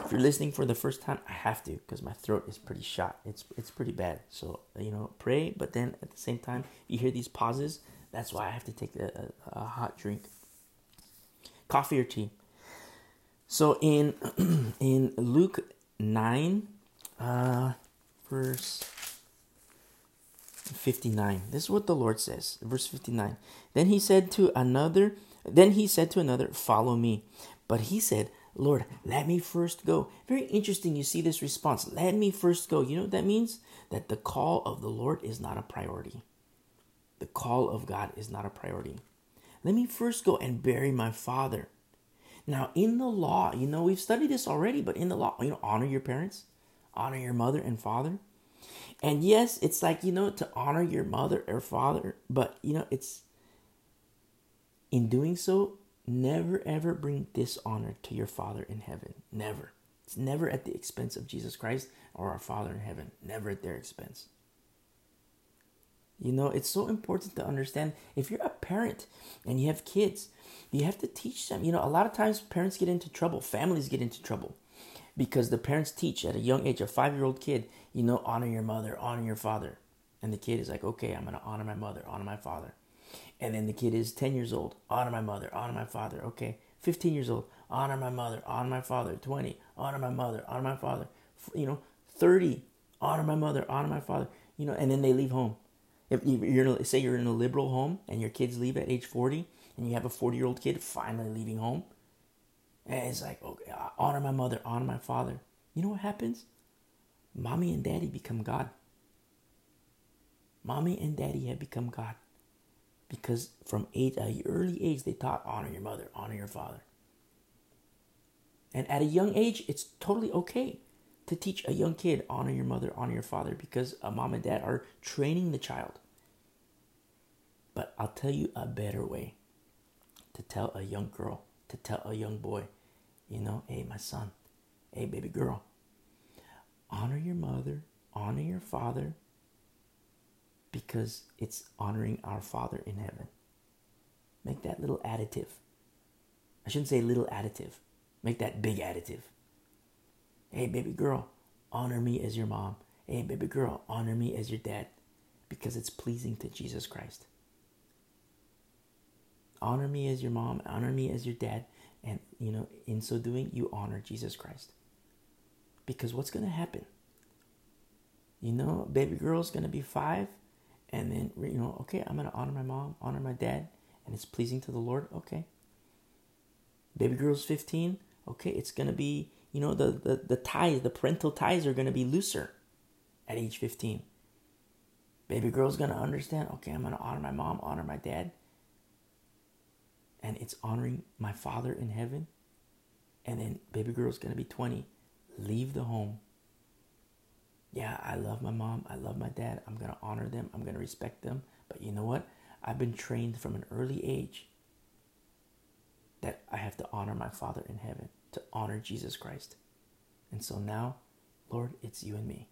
If you're listening for the first time, I have to because my throat is pretty shot. It's it's pretty bad. So you know, pray, but then at the same time, you hear these pauses. That's why I have to take a, a, a hot drink, coffee or tea. So in in Luke nine, uh, verse fifty nine, this is what the Lord says. Verse fifty nine. Then he said to another. Then he said to another, "Follow me." But he said, Lord, let me first go. Very interesting. You see this response. Let me first go. You know what that means? That the call of the Lord is not a priority. The call of God is not a priority. Let me first go and bury my father. Now, in the law, you know, we've studied this already, but in the law, you know, honor your parents, honor your mother and father. And yes, it's like, you know, to honor your mother or father, but, you know, it's in doing so, never ever bring dishonor to your Father in heaven. Never. It's never at the expense of Jesus Christ or our Father in heaven. Never at their expense. You know, it's so important to understand if you're a parent and you have kids, you have to teach them. You know, a lot of times parents get into trouble, families get into trouble because the parents teach at a young age, a five year old kid, you know, honor your mother, honor your father. And the kid is like, okay, I'm going to honor my mother, honor my father. And then the kid is 10 years old, honor my mother, honor my father. Okay. 15 years old, honor my mother, honor my father. 20, honor my mother, honor my father. You know, 30, honor my mother, honor my father, you know, and then they leave home. If you're say you're in a liberal home and your kids leave at age 40 and you have a 40 year old kid finally leaving home, and it's like, okay, honor my mother, honor my father. You know what happens? Mommy and daddy become God. Mommy and daddy have become God. Because from age, a early age, they taught honor your mother, honor your father. And at a young age, it's totally okay to teach a young kid honor your mother, honor your father, because a mom and dad are training the child. But I'll tell you a better way to tell a young girl, to tell a young boy, you know, hey, my son, hey, baby girl, honor your mother, honor your father, because it's honoring our Father in heaven. Make that little additive. I shouldn't say little additive, make that big additive. Hey, baby girl, honor me as your mom. Hey, baby girl, honor me as your dad because it's pleasing to Jesus Christ. Honor me as your mom, honor me as your dad, and you know, in so doing, you honor Jesus Christ. Because what's going to happen? You know, baby girl's going to be five, and then, you know, okay, I'm to honor my mom, honor my dad, and it's pleasing to the Lord. Okay. Baby girl's 15. Okay, it's to be, you know, the, the, the ties, the parental ties are to be looser at age 15. Baby girl's to understand, okay, I'm to honor my mom, honor my dad. And it's honoring my father in heaven. And then baby girl's to be 20. Leave the home. Yeah, I love my mom. I love my dad. I'm to honor them. I'm to respect them. But you know what? I've been trained from an early age that I have to honor my Father in heaven, to honor Jesus Christ. And so now, Lord, it's you and me.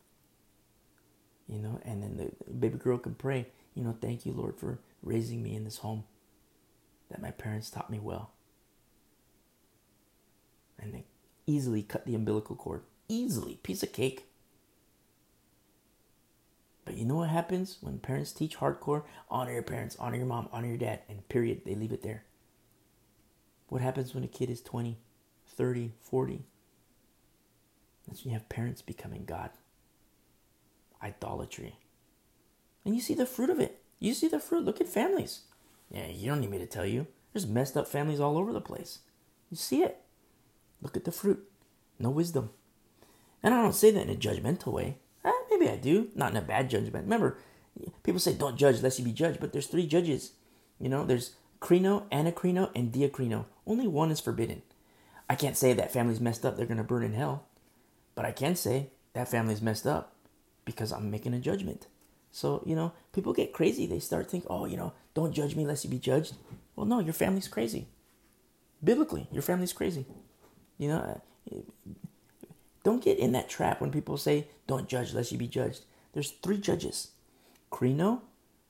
You know, and then the baby girl can pray, you know, thank you, Lord, for raising me in this home that my parents taught me well. And they easily cut the umbilical cord. Easily. Piece of cake. But you know what happens when parents teach hardcore? Honor your parents, honor your mom, honor your dad, and period. They leave it there. What happens when a kid is 20, 30, 40? That's when you have parents becoming God. Idolatry. And you see the fruit of it. You see the fruit. Look at families. Yeah, you don't need me to tell you. There's messed up families all over the place. You see it. Look at the fruit. No wisdom. And I don't say that in a judgmental way. Maybe I do. Not in a bad judgment. Remember, people say don't judge lest you be judged, but there's three judges. You know, there's krino, anakrino, and diakrino. Only one is forbidden. I can't say that family's messed up, they're going to burn in hell. But I can say that family's messed up because I'm making a judgment. So, you know, people get crazy. They start thinking, oh, you know, don't judge me lest you be judged. Well, no, your family's crazy. Biblically, your family's crazy. You know, don't get in that trap when people say, don't judge lest you be judged. There's three judges Krino,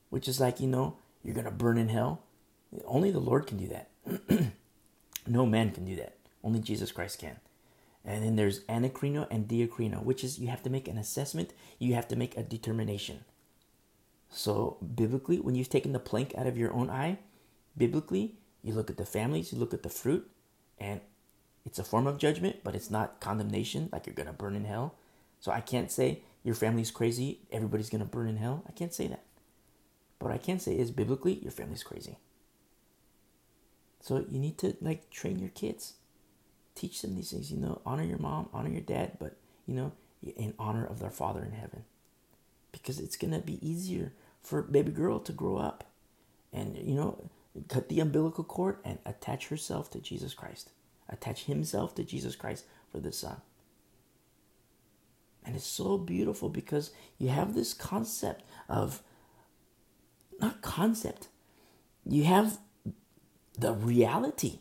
which is like, you know, you're going to burn in hell. Only the Lord can do that. no man can do that. Only Jesus Christ can. And then there's anakrino and diakrino, which is you have to make an assessment, you have to make a determination. So, biblically, when you've taken the plank out of your own eye, biblically, you look at the families, you look at the fruit, and it's a form of judgment, but it's not condemnation, like you're going to burn in hell. So, I can't say your family's crazy, everybody's going to burn in hell. I can't say that. But I can say is, biblically, your family's crazy. So you need to like train your kids, teach them these things. You know, honor your mom, honor your dad, but you know, in honor of their Father in heaven, because it's gonna be easier for baby girl to grow up, and you know, cut the umbilical cord and attach herself to Jesus Christ, attach himself to Jesus Christ for the son. And it's so beautiful because you have this concept of, not concept, you have the reality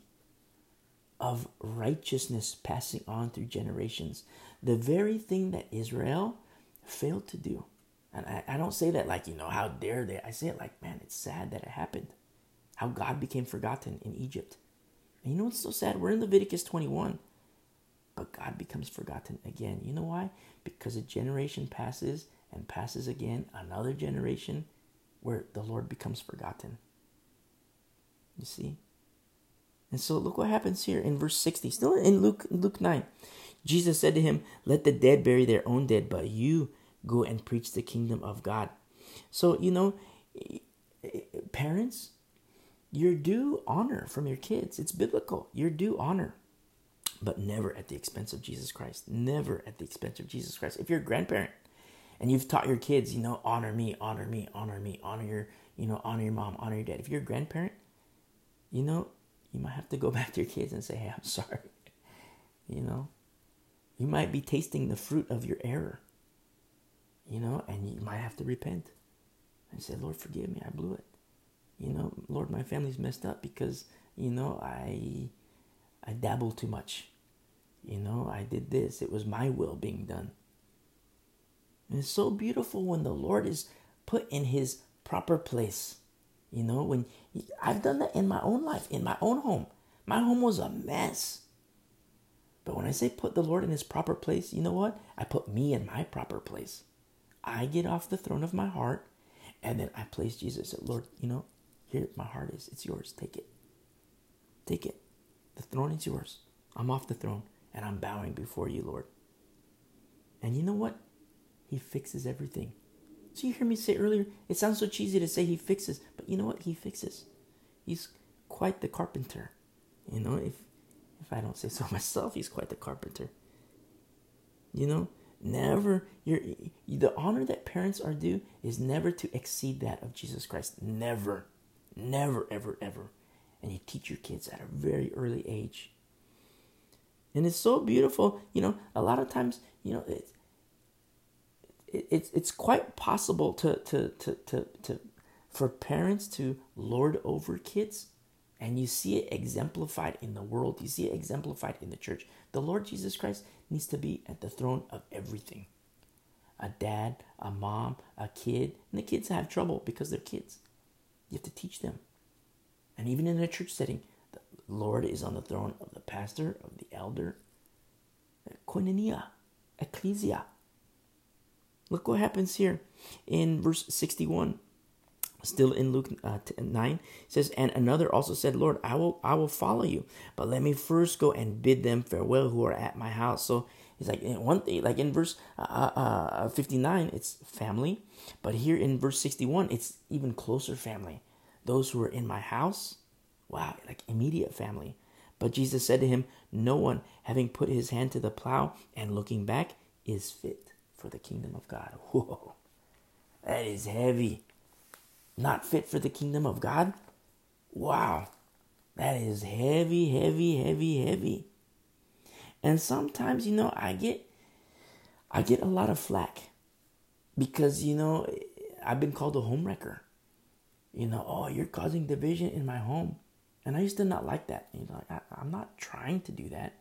of righteousness passing on through generations. The very thing that Israel failed to do. And I, I, don't say that like, you know, how dare they? I say it like, man, it's sad that it happened. How God became forgotten in Egypt. And you know what's so sad? We're in Leviticus 21, but God becomes forgotten again. You know why? Because a generation passes and passes again, another generation where the Lord becomes forgotten. You see? And so look what happens here in verse 60, still in Luke Luke 9. Jesus said to him, Let the dead bury their own dead, but you go and preach the kingdom of God. So, you know, eh, eh, parents, you're due honor from your kids. It's biblical. You're due honor, but never at the expense of Jesus Christ. Never at the expense of Jesus Christ. If you're a grandparent and you've taught your kids, you know, honor me, honor me, honor me, honor your, you know, honor your mom, honor your dad. If you're a grandparent, you know, you might have to go back to your kids and say, hey, I'm sorry. You know, you might be tasting the fruit of your error, you know, and you might have to repent and say, Lord, forgive me, I blew it. You know, Lord, my family's messed up because, you know, I I dabbled too much. You know, I did this. It was my will being done. And it's so beautiful when the Lord is put in his proper place. You know, when he, I've done that in my own life, in my own home. My home was a mess. But when I say put the Lord in his proper place, you know what? I put me in my proper place. I get off the throne of my heart and then I place Jesus. Lord, you know, here my heart is. It's yours. Take it. Take it. The throne is yours. I'm off the throne and I'm bowing before you, Lord. And you know what? He fixes everything. So you hear me say earlier, it sounds so cheesy to say he fixes, but you know what? He fixes. He's quite the carpenter. You know, if if I don't say so myself, he's quite the carpenter. You know, never your the honor that parents are due is never to exceed that of Jesus Christ. Never, never, ever, ever. And you teach your kids at a very early age. And it's so beautiful. You know, a lot of times, you know, it, it, it's it's quite possible to to to to to for parents to lord over kids and you see it exemplified in the world. You see it exemplified in the church. The Lord Jesus Christ needs to be at the throne of everything. A dad, a mom, a kid, and the kids have trouble because they're kids. You have to teach them. And even in a church setting, the Lord is on the throne of the pastor, of the elder. Koinonia, ecclesia. Look what happens here in verse 61 still in Luke uh, 9 says and another also said Lord I will I will follow you but let me first go and bid them farewell who are at my house so it's like in one thing like in verse uh, uh, uh 59 it's family but here in verse 61 it's even closer family those who are in my house wow like immediate family but Jesus said to him no one having put his hand to the plow and looking back is fit for the kingdom of God whoa that is heavy not fit for the kingdom of God? Wow, that is heavy, heavy, heavy, heavy. And sometimes, you know, I get I get a lot of flack because, you know, I've been called a home wrecker. You know, oh, you're causing division in my home. And I used to not like that. You know, I, I'm not trying to do that.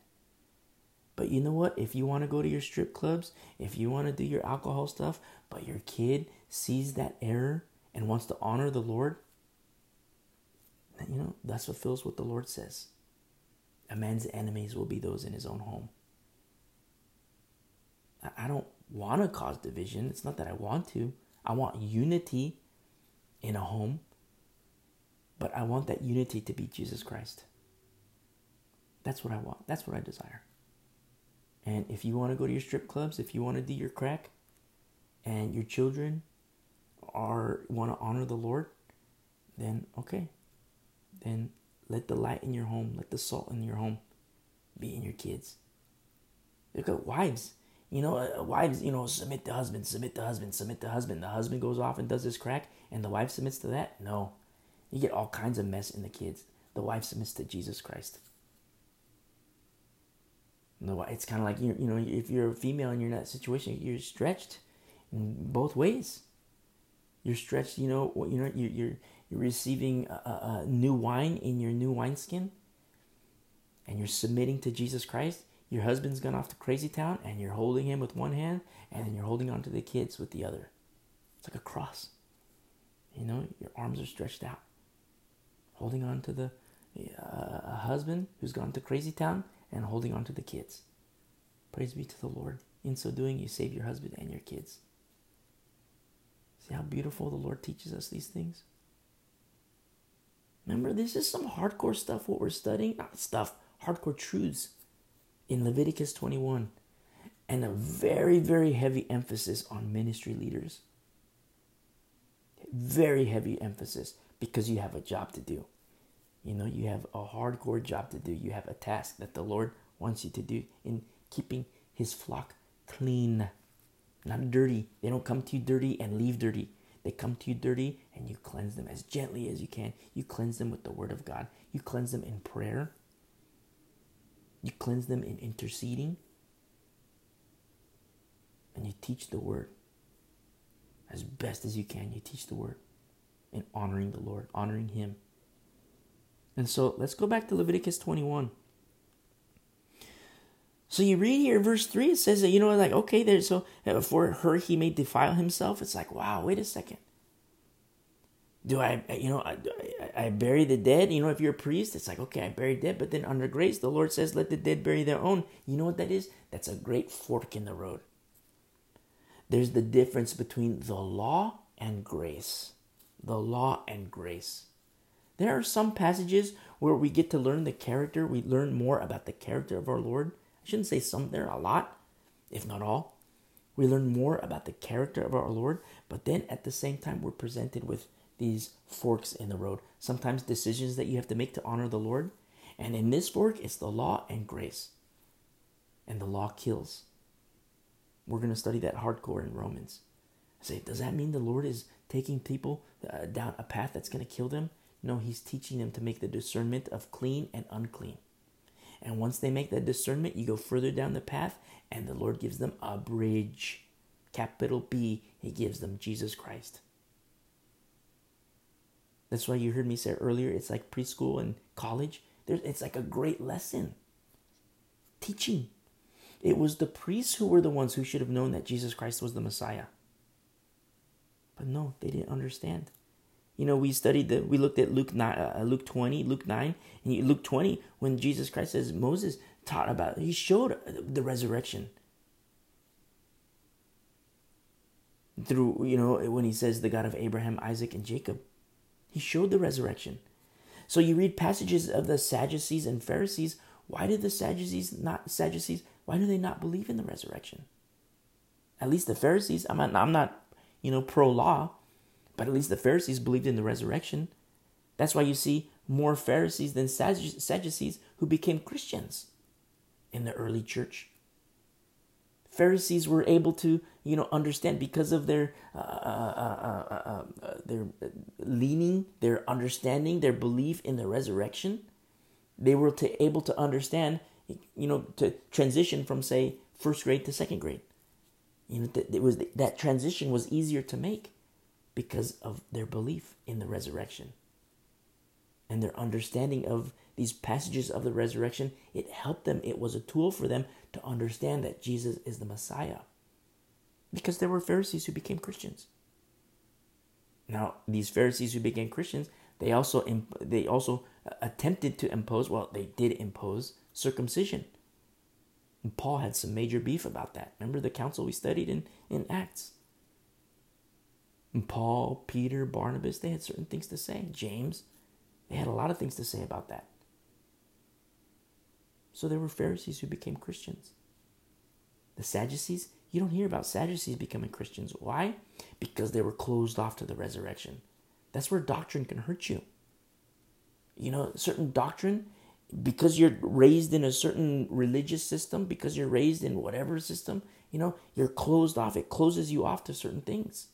But you know what? If you want to go to your strip clubs, if you want to do your alcohol stuff, but your kid sees that error and wants to honor the Lord, you know, that's what fulfills what the Lord says. A man's enemies will be those in his own home. I don't want to cause division. It's not that I want to. I want unity in a home, but I want that unity to be Jesus Christ. That's what I want. That's what I desire. And if you want to go to your strip clubs, if you want to do your crack, and your children are want to honor the Lord, then okay. Then let the light in your home, let the salt in your home be in your kids. Look at wives. You know, uh, wives, you know, submit the husband, submit the husband, submit the husband. The husband goes off and does his crack, and the wife submits to that? No. You get all kinds of mess in the kids. The wife submits to Jesus Christ. No, it's kind of like you you know if you're a female and you're in that situation, you're stretched in both ways. You're stretched, you know, you know, you're you're, you're receiving a, a new wine in your new wineskin, and you're submitting to Jesus Christ. Your husband's gone off to crazy town, and you're holding him with one hand, and then you're holding on to the kids with the other. It's like a cross. You know, your arms are stretched out, holding on to the uh, a husband who's gone to crazy town, and holding on to the kids. Praise be to the Lord. In so doing, you save your husband and your kids. See how beautiful the Lord teaches us these things? Remember, this is some hardcore stuff what we're studying. Not stuff, hardcore truths. in Leviticus 21 and a very, very heavy emphasis on ministry leaders. Very heavy emphasis because you have a job to do. You know, you have a hardcore job to do. You have a task that the Lord wants you to do in keeping his flock clean, not dirty. They don't come to you dirty and leave dirty. They come to you dirty and you cleanse them as gently as you can. You cleanse them with the word of God. You cleanse them in prayer. You cleanse them in interceding. And you teach the word as best as you can. You teach the word in honoring the Lord, honoring Him. And so let's go back to Leviticus 21. So you read here, verse 3, it says that, you know, like, okay, there's so for her he may defile himself. It's like, wow, wait a second. Do I, you know, I, I bury the dead? You know, if you're a priest, it's like, okay, I bury dead. But then under grace, the Lord says, let the dead bury their own. You know what that is? That's a great fork in the road. There's the difference between the law and grace. The law and grace. There are some passages where we get to learn the character, we learn more about the character of our Lord. I shouldn't say some, there a lot, if not all. We learn more about the character of our Lord, but then at the same time, we're presented with these forks in the road. Sometimes decisions that you have to make to honor the Lord. And in this fork, it's the law and grace. And the law kills. We're going to study that hardcore in Romans. I say, does that mean the Lord is taking people uh, down a path that's going to kill them? No, He's teaching them to make the discernment of clean and unclean. And once they make that discernment, you go further down the path, and the Lord gives them a bridge. Capital B, He gives them Jesus Christ. That's why you heard me say earlier, it's like preschool and college. it's like a great lesson. Teaching. It was the priests who were the ones who should have known that Jesus Christ was the Messiah. But no, they didn't understand. You know, we studied the, we looked at Luke nine, uh, Luke twenty, Luke nine, and Luke twenty when Jesus Christ says Moses taught about, he showed the resurrection through you know when he says the God of Abraham, Isaac, and Jacob. He showed the resurrection. So you read passages of the Sadducees and Pharisees. Why did the Sadducees not Sadducees? Why do they not believe in the resurrection? At least the Pharisees. I'm not. I'm not. You know, pro law. But at least the Pharisees believed in the resurrection. That's why you see more Pharisees than Sadducees who became Christians in the early church. Pharisees were able to, you know, understand because of their uh, uh, uh, their leaning, their understanding, their belief in the resurrection. They were to, able to understand, you know, to transition from say first grade to second grade. You know, it was that transition was easier to make because of their belief in the resurrection and their understanding of these passages of the resurrection. It helped them, it was a tool for them to understand that Jesus is the Messiah. Because there were Pharisees who became Christians. Now, these Pharisees who became Christians, they also they also uh, attempted to impose, well, they did impose circumcision. And Paul had some major beef about that. Remember the council we studied in, in Acts? Paul, Peter, Barnabas, they had certain things to say. James, they had a lot of things to say about that. So there were Pharisees who became Christians. The Sadducees, you don't hear about Sadducees becoming Christians. Why? Because they were closed off to the resurrection. That's where doctrine can hurt you. You know, certain doctrine, because you're raised in a certain religious system, because you're raised in whatever system, you know, you're closed off. It closes you off to certain things.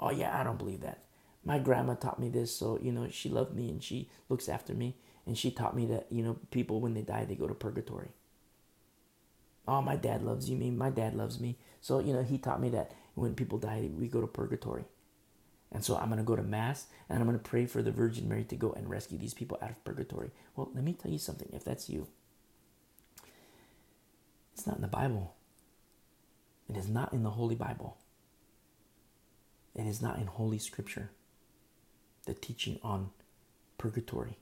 Oh, yeah, I don't believe that. My grandma taught me this, so, you know, she loved me and she looks after me. And she taught me that, you know, people, when they die, they go to purgatory. Oh, my dad loves you. Me, my dad loves me. So, you know, he taught me that when people die, we go to purgatory. And so I'm going to go to Mass and I'm going to pray for the Virgin Mary to go and rescue these people out of purgatory. Well, let me tell you something. If that's you, it's not in the Bible. It is not in the Holy Bible. It is not in Holy Scripture. The teaching on purgatory,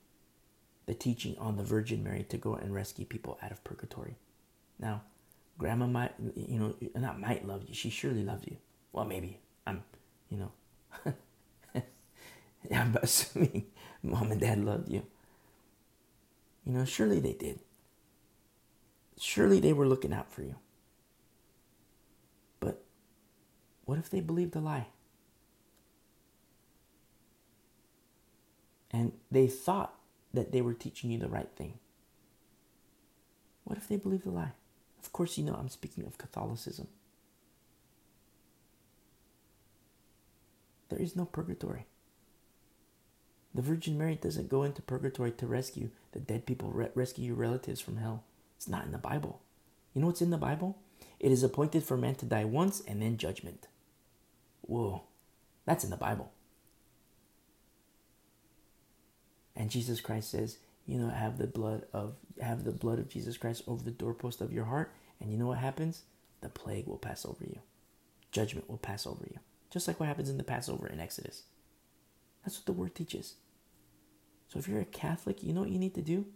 the teaching on the Virgin Mary to go and rescue people out of purgatory. Now, Grandma might, you know, not might love you. She surely loves you. Well, maybe I'm, you know, I'm assuming Mom and Dad loved you. You know, surely they did. surely they were looking out for you. But what if they believed a lie? And they thought that they were teaching you the right thing. What if they believe the lie? Of course, you know I'm speaking of Catholicism. There is no purgatory. The Virgin Mary doesn't go into purgatory to rescue the dead people, re- rescue your relatives from hell. It's not in the Bible. You know what's in the Bible? It is appointed for man to die once and then judgment. Whoa, that's in the Bible. And Jesus Christ says, you know, have the blood of have the blood of Jesus Christ over the doorpost of your heart, and you know what happens? The plague will pass over you. Judgment will pass over you. Just like what happens in the Passover in Exodus. That's what the word teaches. So if you're a Catholic, you know what you need to do?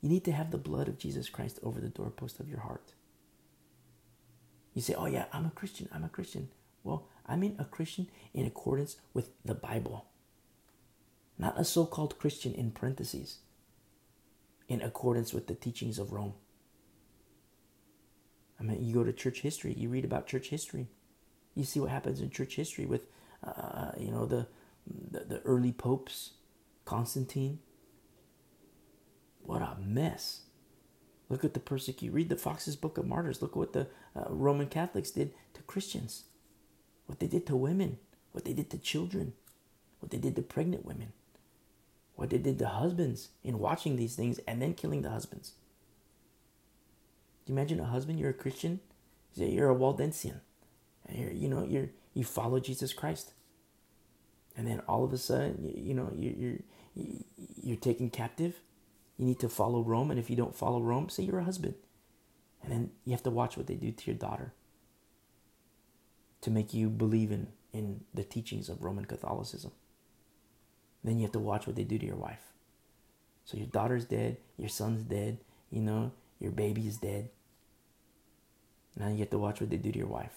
You need to have the blood of Jesus Christ over the doorpost of your heart. You say, oh, yeah, I'm a Christian. I'm a Christian. Well, I mean a Christian in accordance with the Bible, not a so called Christian in parentheses, in accordance with the teachings of Rome. I mean, you go to church history, you read about church history, you see what happens in church history with, uh, you know, the, the, the early popes, Constantine. What a mess. Look at the persecute. Read the Fox's Book of Martyrs. Look at what the uh, Roman Catholics did to Christians, what they did to women, what they did to children, what they did to pregnant women, what they did to husbands in watching these things and then killing the husbands. Can you imagine a husband? You're a Christian. You're a Waldensian, and you're you know you're you follow Jesus Christ, and then all of a sudden you, you know you're, you're you're taken captive. You need to follow Rome, and if you don't follow Rome, say you're a husband. And then you have to watch what they do to your daughter to make you believe in, in the teachings of Roman Catholicism. Then you have to watch what they do to your wife. So your daughter's dead, your son's dead, you know, your baby is dead. Now you have to watch what they do to your wife.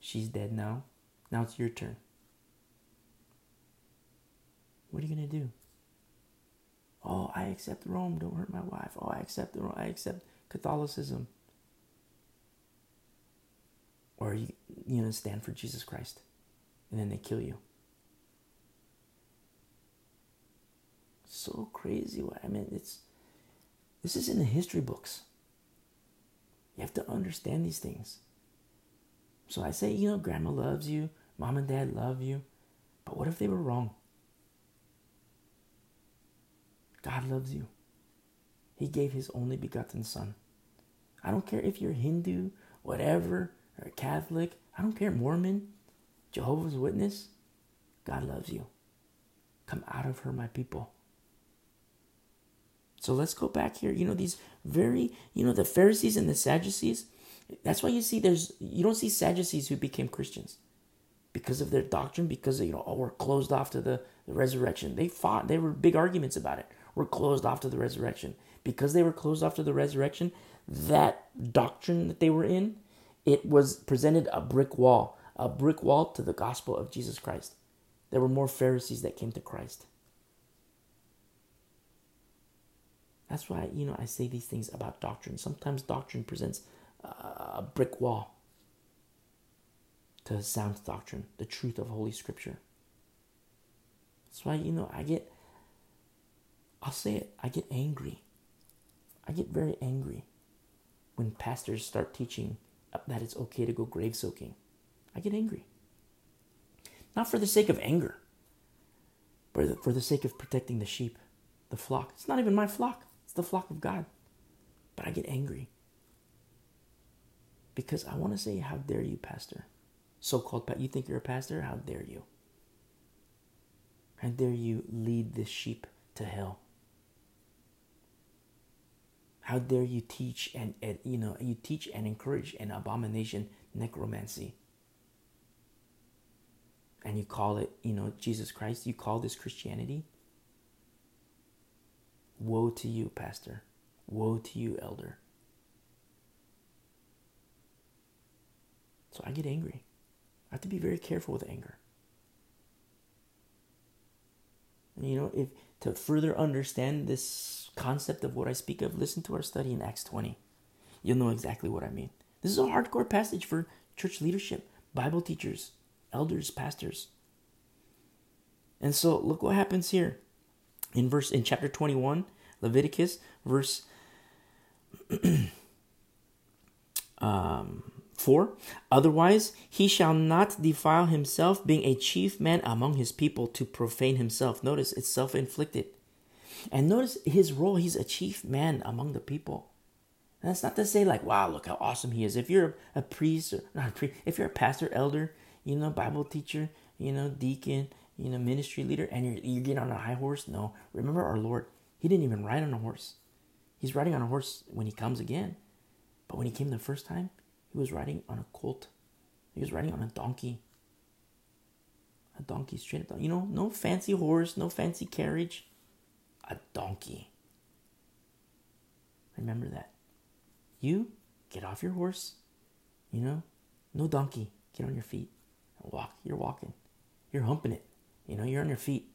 She's dead now. Now it's your turn. What are you going to do? Oh, I accept Rome. Don't hurt my wife. Oh, I accept Rome. I accept Catholicism. Or you, you know, stand for Jesus Christ, and then they kill you. So crazy. I mean, it's this is in the history books. You have to understand these things. So I say, you know, grandma loves you, mom and dad love you, but what if they were wrong? God loves you. He gave his only begotten son. I don't care if you're Hindu, whatever, or Catholic, I don't care, Mormon, Jehovah's Witness. God loves you. Come out of her, my people. So let's go back here. You know, these very, you know, the Pharisees and the Sadducees. That's why you see there's, you don't see Sadducees who became Christians because of their doctrine, because, you know, oh, we're closed off to the, the resurrection. They fought, there were big arguments about it were closed off to the resurrection. Because they were closed off to the resurrection, that doctrine that they were in, it was presented a brick wall, a brick wall to the gospel of Jesus Christ. There were more Pharisees that came to Christ. That's why, you know, I say these things about doctrine. Sometimes doctrine presents a brick wall to sound doctrine, the truth of Holy Scripture. That's why, you know, I get I'll say it, I get angry. I get very angry when pastors start teaching that it's okay to go grave soaking. I get angry. Not for the sake of anger, but for the sake of protecting the sheep, the flock. It's not even my flock, the flock of God. But I get angry because I want to say, How dare you, pastor? So called, you think you're a pastor? How dare you? How dare you lead this sheep to hell? How dare you teach and, and you know you teach and encourage an abomination necromancy? And you call it, you know, Jesus Christ, you call this Christianity? Woe to you, pastor. Woe to you, elder. So I get angry. I have to be very careful with anger. And, you know, if to further understand this concept of what I speak of, listen to our study in Acts 20. you'll know exactly what I mean. This is a hardcore passage for church leadership, Bible teachers, elders, pastors. And so look what happens here. In verse in chapter 21, Leviticus, verse um, 4 Otherwise, he shall not defile himself, being a chief man among his people, to profane himself. Notice it's self inflicted. And notice his role, he's a chief man among the people. That's not to say, like, wow, look how awesome he is. If you're a, a priest, or not a priest, if you're a pastor, elder, you know, Bible teacher, you know, deacon, you know, ministry leader, and you're, you get on a high horse, no. Remember our Lord, he didn't even ride on a horse. He's riding on a horse when he comes again. But when he came the first time, he was riding on a colt. He was riding on a donkey. A donkey straight up. You know, no fancy horse, no fancy carriage. A donkey. Remember that. You get off your horse. You know, no donkey. Get on your feet and walk. You're walking. You're humping it. You know, you're on your feet.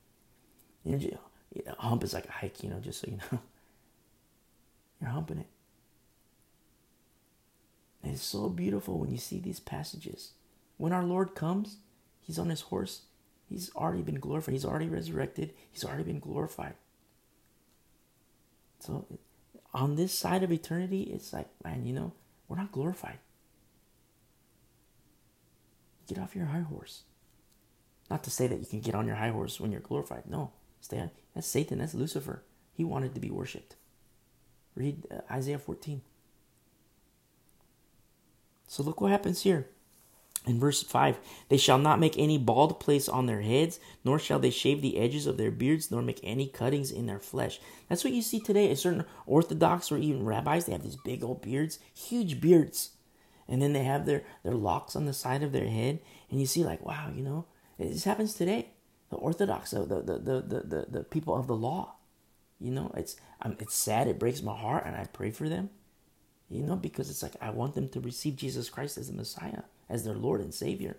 You know, a hump is like a hike, you know, just so you know. You're humping it. And it's so beautiful when you see these passages. When our Lord comes, He's on His horse. He's already been glorified. He's already resurrected. He's already been glorified. So, on this side of eternity, it's like, man, you know, we're not glorified. Get off your high horse. Not to say that you can get on your high horse when you're glorified. No, stay. That's Satan. That's Lucifer. He wanted to be worshipped. Read uh, Isaiah 14. So look what happens here. In verse 5, they shall not make any bald place on their heads, nor shall they shave the edges of their beards, nor make any cuttings in their flesh. That's what you see today. A certain Orthodox or even rabbis, they have these big old beards, huge beards. And then they have their, their locks on the side of their head. And you see, like, wow, you know, this happens today. The Orthodox, the, the, the, the, the, the people of the law. You know, it's um, it's sad. It breaks my heart, and I pray for them. You know, because it's like I want them to receive Jesus Christ as the Messiah, as their Lord and Savior.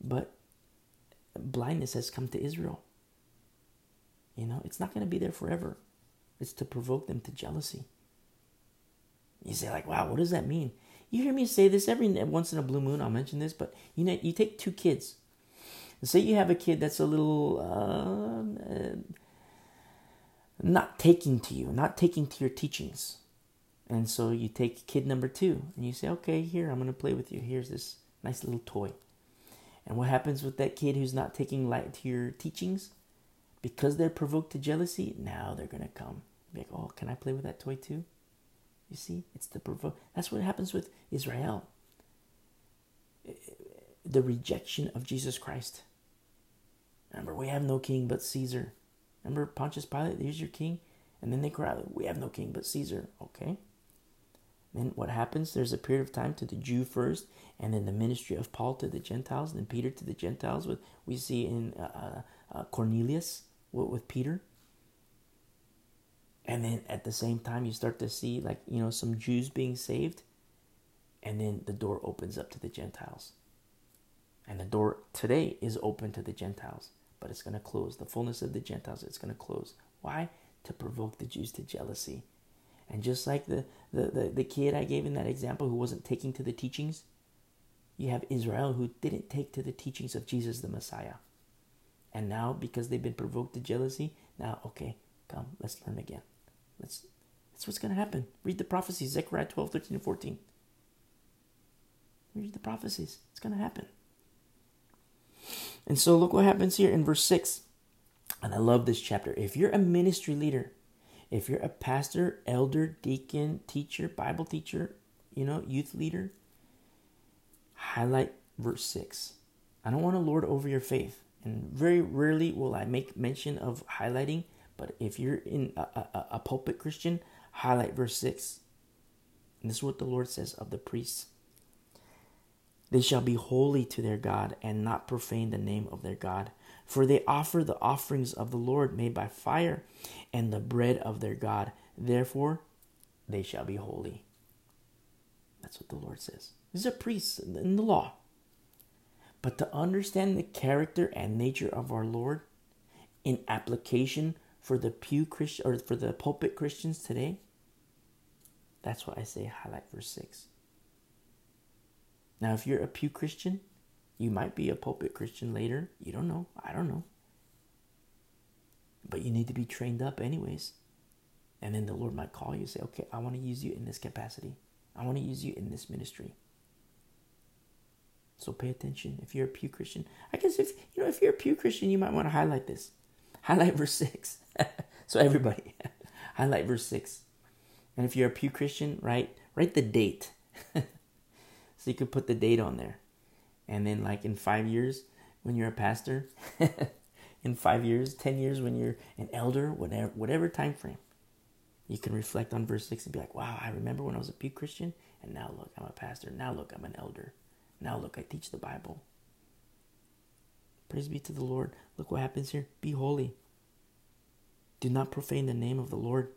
But blindness has come to Israel. You know, it's not going to be there forever. It's to provoke them to jealousy. You say, like, wow, what does that mean? You hear me say this every once in a blue moon. I'll mention this, but you know, you take two kids. Say you have a kid that's a little uh, uh, not taking to you, not taking to your teachings. And so you take kid number two and you say, okay, here, I'm going to play with you. Here's this nice little toy. And what happens with that kid who's not taking light to your teachings? Because they're provoked to jealousy, now they're going to come. Be like, oh, can I play with that toy too? You see, it's the provoke. That's what happens with Israel. The rejection of Jesus Christ. Remember, we have no king but Caesar. Remember Pontius Pilate, here's your king. And then they cry, We have no king but Caesar. Okay. Then what happens? There's a period of time to the Jew first, and then the ministry of Paul to the Gentiles, and then Peter to the Gentiles. With we see in uh, uh, uh Cornelius with, with Peter. And then at the same time, you start to see like you know some Jews being saved, and then the door opens up to the Gentiles. And the door today is open to the Gentiles but it's going to close. The fullness of the Gentiles, it's going to close. Why? To provoke the Jews to jealousy. And just like the, the, the, the kid I gave in that example who wasn't taking to the teachings, you have Israel who didn't take to the teachings of Jesus the Messiah. And now, because they've been provoked to jealousy, now, okay, come, let's learn again. Let's, that's what's going to happen. Read the prophecies, Zechariah 12, 13, and 14. Read the prophecies. It's going to happen. And so look what happens here in verse 6. And I love this chapter. If you're a ministry leader, if you're a pastor, elder, deacon, teacher, Bible teacher, you know, youth leader, highlight verse 6. I don't want to lord over your faith. And very rarely will I make mention of highlighting, but if you're in a, a, a pulpit Christian, highlight verse 6. And this is what the Lord says of the priests. They shall be holy to their God and not profane the name of their God. For they offer the offerings of the Lord made by fire and the bread of their God. Therefore, they shall be holy. That's what the Lord says. These are priests in the law. But to understand the character and nature of our Lord in application for the pew Christian or for the pulpit Christians today, That's why I say highlight verse 6. Now, if you're a pew Christian, you might be a pulpit Christian later. You don't know. I don't know. But you need to be trained up, anyways. And then the Lord might call you and say, okay, I want to use you in this capacity. I want to use you in this ministry. So pay attention. If you're a pew Christian, I guess if you know if you're a pew Christian, you might want to highlight this. Highlight verse six. so everybody, highlight verse six. And if you're a pew Christian, write write the date. so you could put the date on there. And then like in five years, when you're a pastor, in five years, ten years when you're an elder, whatever whatever time frame, you can reflect on verse six and be like, Wow, I remember when I was a pew Christian, and now look, I'm a pastor. Now look, I'm an elder. Now look, I teach the Bible. Praise be to the Lord. Look what happens here. Be holy. Do not profane the name of the Lord.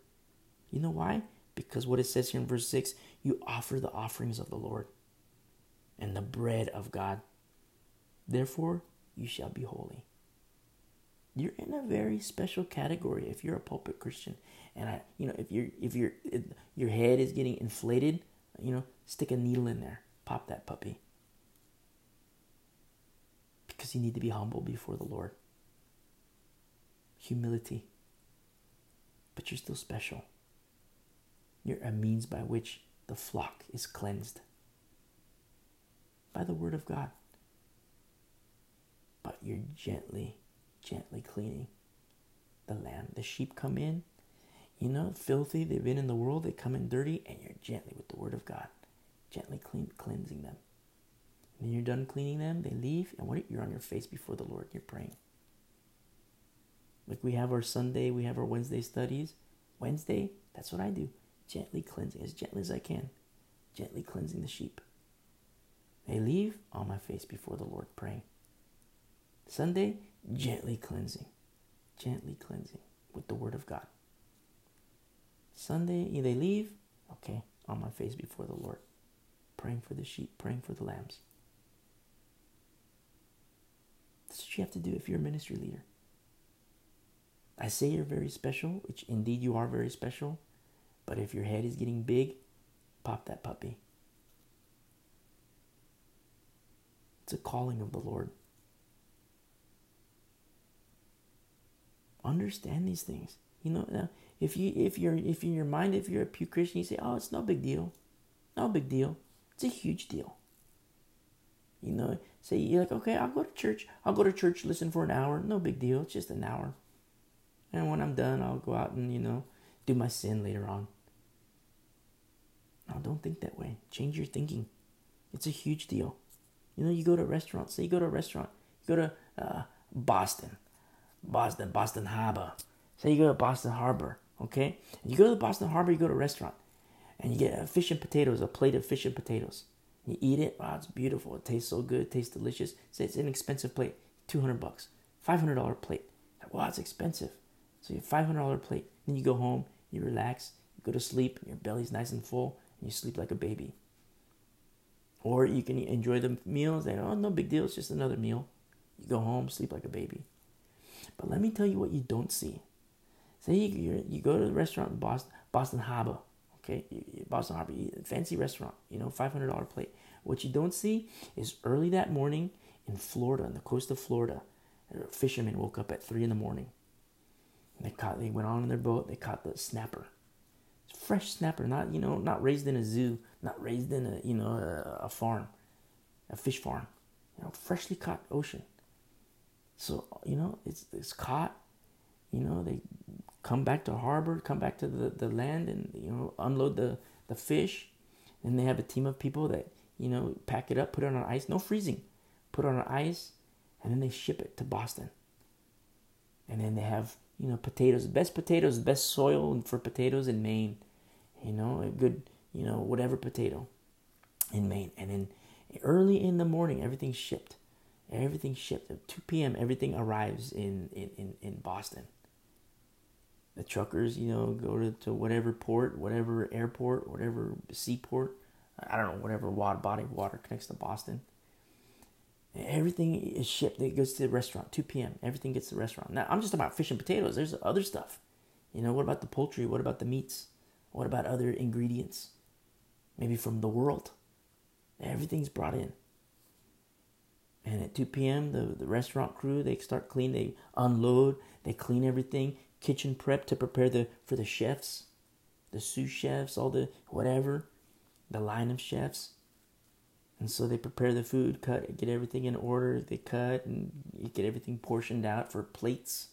You know why? Because what it says here in verse 6 you offer the offerings of the Lord and the bread of God. Therefore, you shall be holy. You're in a very special category if you're a pulpit Christian. And I, you know, if you're if your your head is getting inflated, you know, stick a needle in there, pop that puppy because you need to be humble before the Lord. Humility. But you're still special. You're a means by which the flock is cleansed by the word of God. But you're gently, gently cleaning the lamb. The sheep come in, you know, filthy. They've been in the world. They come in dirty, and you're gently with the word of God, gently clean, cleansing them. When you're done cleaning them, they leave, and what you're on your face before the Lord. You're praying. Like we have our Sunday, we have our Wednesday studies. Wednesday, that's what I do. Gently cleansing, as gently as I can. Gently cleansing the sheep. They leave on my face before the Lord, praying. Sunday, gently cleansing. Gently cleansing with the Word of God. Sunday, they leave, okay, on my face before the Lord, praying for the sheep, praying for the lambs. That's what you have to do if you're a ministry leader. I say you're very special, which indeed you are very special, but if your head is getting big, pop that puppy. It's a calling of the Lord. Understand these things. You know, if you if you're if in your mind if you're a pew Christian, you say, "Oh, it's no big deal, no big deal." It's a huge deal. You know, say you're like, okay, I'll go to church. I'll go to church, listen for an hour. No big deal. It's just an hour. And when I'm done, I'll go out and, you know, do my sin later on. No, don't think that way. Change your thinking. It's a huge deal. You know, you go to a restaurant. Say you go to a restaurant. You go to uh, Boston. Boston, Boston Harbor. Say you go to Boston Harbor, okay? You go to Boston Harbor, you go to a restaurant. And you get a fish and potatoes, a plate of fish and potatoes. You eat it, wow, it's beautiful. It tastes so good, it tastes delicious. Say it's an expensive plate, 200 bucks, $500 plate. Wow, it's expensive. So you have $500 plate. Then you go home, you relax, you go to sleep, your belly's nice and full, and you sleep like a baby. Or you can enjoy the meals and, oh, no big deal, it's just another meal. You go home, sleep like a baby. But let me tell you what you don't see. Say you, you go to the restaurant in Boston, Boston Harbor, Okay, Boston Harbor, fancy restaurant, you know, $500 plate. What you don't see is early that morning in Florida, on the coast of Florida, fishermen woke up at 3 in the morning. They caught, they went on in their boat, they caught the snapper. Fresh snapper, not, you know, not raised in a zoo, not raised in a, you know, a, a farm, a fish farm. You know, freshly caught ocean. So, you know, it's, it's caught, you know, they come back to harbor, come back to the, the land and, you know, unload the, the fish. And they have a team of people that, you know, pack it up, put it on ice, no freezing, put it on ice, and then they ship it to Boston. And then they have, you know, potatoes, best potatoes, best soil for potatoes in Maine. You know, a good, you know, whatever potato in Maine. And then early in the morning, everything's shipped. Everything shipped. At 2 p.m., everything arrives in, in, in, in Boston the truckers, you know, go to, to whatever port, whatever airport, whatever seaport, I don't know, whatever water, body of water connects to Boston. Everything is shipped. It goes to the restaurant. 2 p.m. Everything gets to the restaurant. Now, I'm just about fish and potatoes. There's other stuff. You know, what about the poultry? What about the meats? What about other ingredients? maybe from the world. Everything's brought in. And at 2 p.m., the, the restaurant crew, they start clean, they unload, they clean everything, kitchen prep to prepare the for the chefs, the sous chefs, all the whatever, the line of chefs. And so they prepare the food, cut, get everything in order. They cut and get everything portioned out for plates.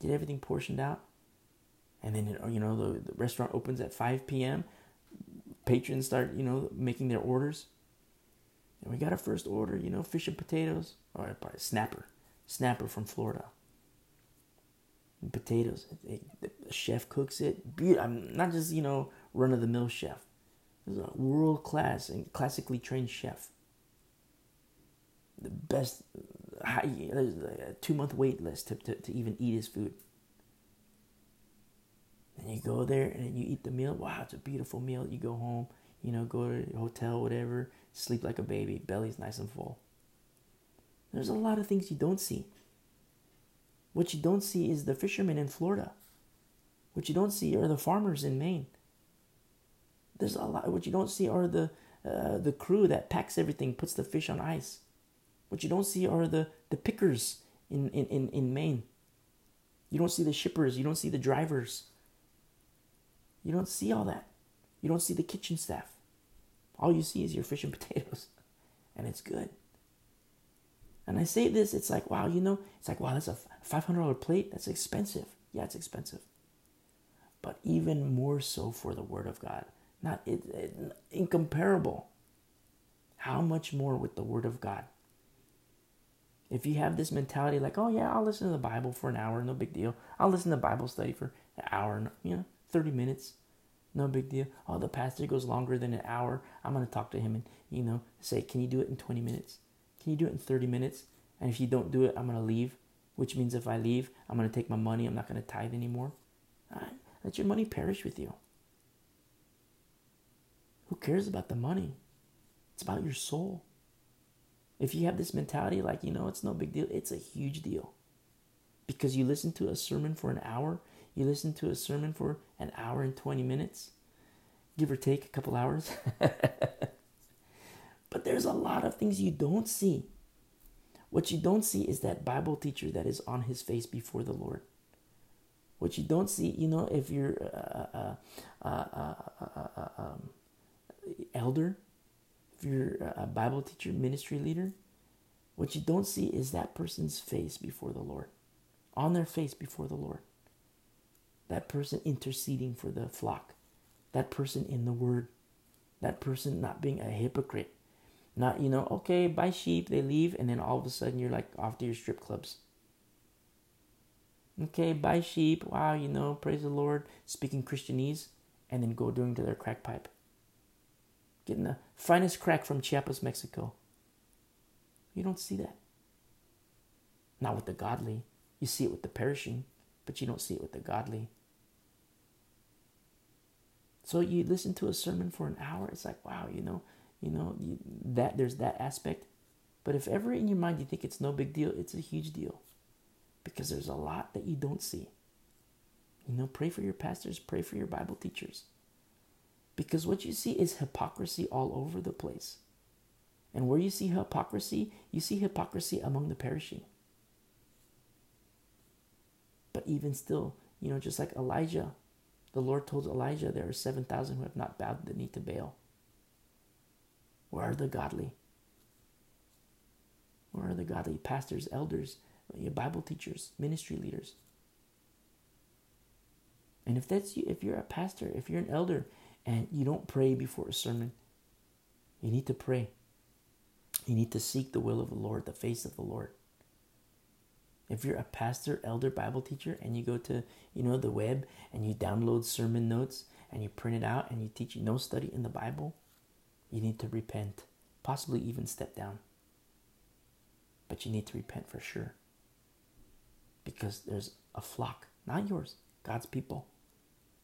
Get everything portioned out. And then, you know, the, the restaurant opens at 5 p.m. Patrons start, you know, making their orders. And we got our first order, you know, fish and potatoes. Or uh, snapper. Snapper from Florida. Potatoes. The chef cooks it. I'm not just, you know, run of the mill chef. This is a world class and classically trained chef. The best, high, a two month wait list to, to, to even eat his food. And you go there and you eat the meal. Wow, it's a beautiful meal. You go home, you know, go to hotel, whatever, sleep like a baby, belly's nice and full. There's a lot of things you don't see. What you don't see is the fishermen in Florida. What you don't see are the farmers in Maine. There's a lot. What you don't see are the uh, the crew that packs everything, puts the fish on ice. What you don't see are the the pickers in in in, in Maine. You don't see the shippers. You don't see the drivers. You don't see all that. You don't see the kitchen staff. All you see is your fish and potatoes, and it's good. And I say this, it's like, wow, you know, it's like, wow, that's a $500 plate. That's expensive. Yeah, it's expensive. But even more so for the Word of God. Not it, it, incomparable. How much more with the Word of God? If you have this mentality like, oh yeah, I'll listen to the Bible for an hour, no big deal. I'll listen to Bible study for an hour, you know, 30 minutes, no big deal. Oh, the pastor goes longer than an hour. I'm going to talk to him and, you know, say, can you do it in 20 minutes? Can you do it in 30 minutes? And if you don't do it, I'm going to leave, which means if I leave, I'm going to take my money. I'm not going to tithe anymore. Right, let your money perish with you. Who cares about the money? It's about your soul. If you have this mentality, like, you know, it's no big deal, it's a huge deal. Because you listen to a sermon for an hour, you listen to a sermon for an hour and 20 minutes, give or take a couple hours. but there's a lot of things you don't see. What you don't see is that Bible teacher that is on his face before the Lord. What you don't see, you know, if you're uh, um, elder, if you're a Bible teacher, ministry leader, what you don't see is that person's face before the Lord, on their face before the Lord. That person interceding for the flock, that person in the Word, that person not being a hypocrite, not, you know, okay, bye sheep, they leave, and then all of a sudden you're like off to your strip clubs. Okay, bye sheep, wow, you know, praise the Lord, speaking Christianese, and then go doing to their crack pipe getting the finest crack from Chiapas, Mexico. You don't see that. Not with the godly. You see it with the perishing, but you don't see it with the godly. So you listen to a sermon for an hour, it's like, wow, you know, you know, that there's that aspect. But if ever in your mind you think it's no big deal, it's a huge deal. Because there's a lot that you don't see. You know, pray for your pastors, pray for your Bible teachers. Because what you see is hypocrisy all over the place. And where you see hypocrisy, you see hypocrisy among the perishing. But even still, you know, just like Elijah, the Lord told Elijah there are 7,000 who have not bowed the knee to Baal. Where are the godly? Where are the godly pastors, elders, Bible teachers, ministry leaders? And if that's you, if you're a pastor, if you're an elder, and you don't pray before a sermon. You need to pray. You need to seek the will of the Lord, the face of the Lord. If you're a pastor, elder, Bible teacher, and you go to, you know, the web and you download sermon notes and you print it out and you teach no study in the Bible, you need to repent. Possibly even step down. But you need to repent for sure. Because there's a flock, not yours, God's people.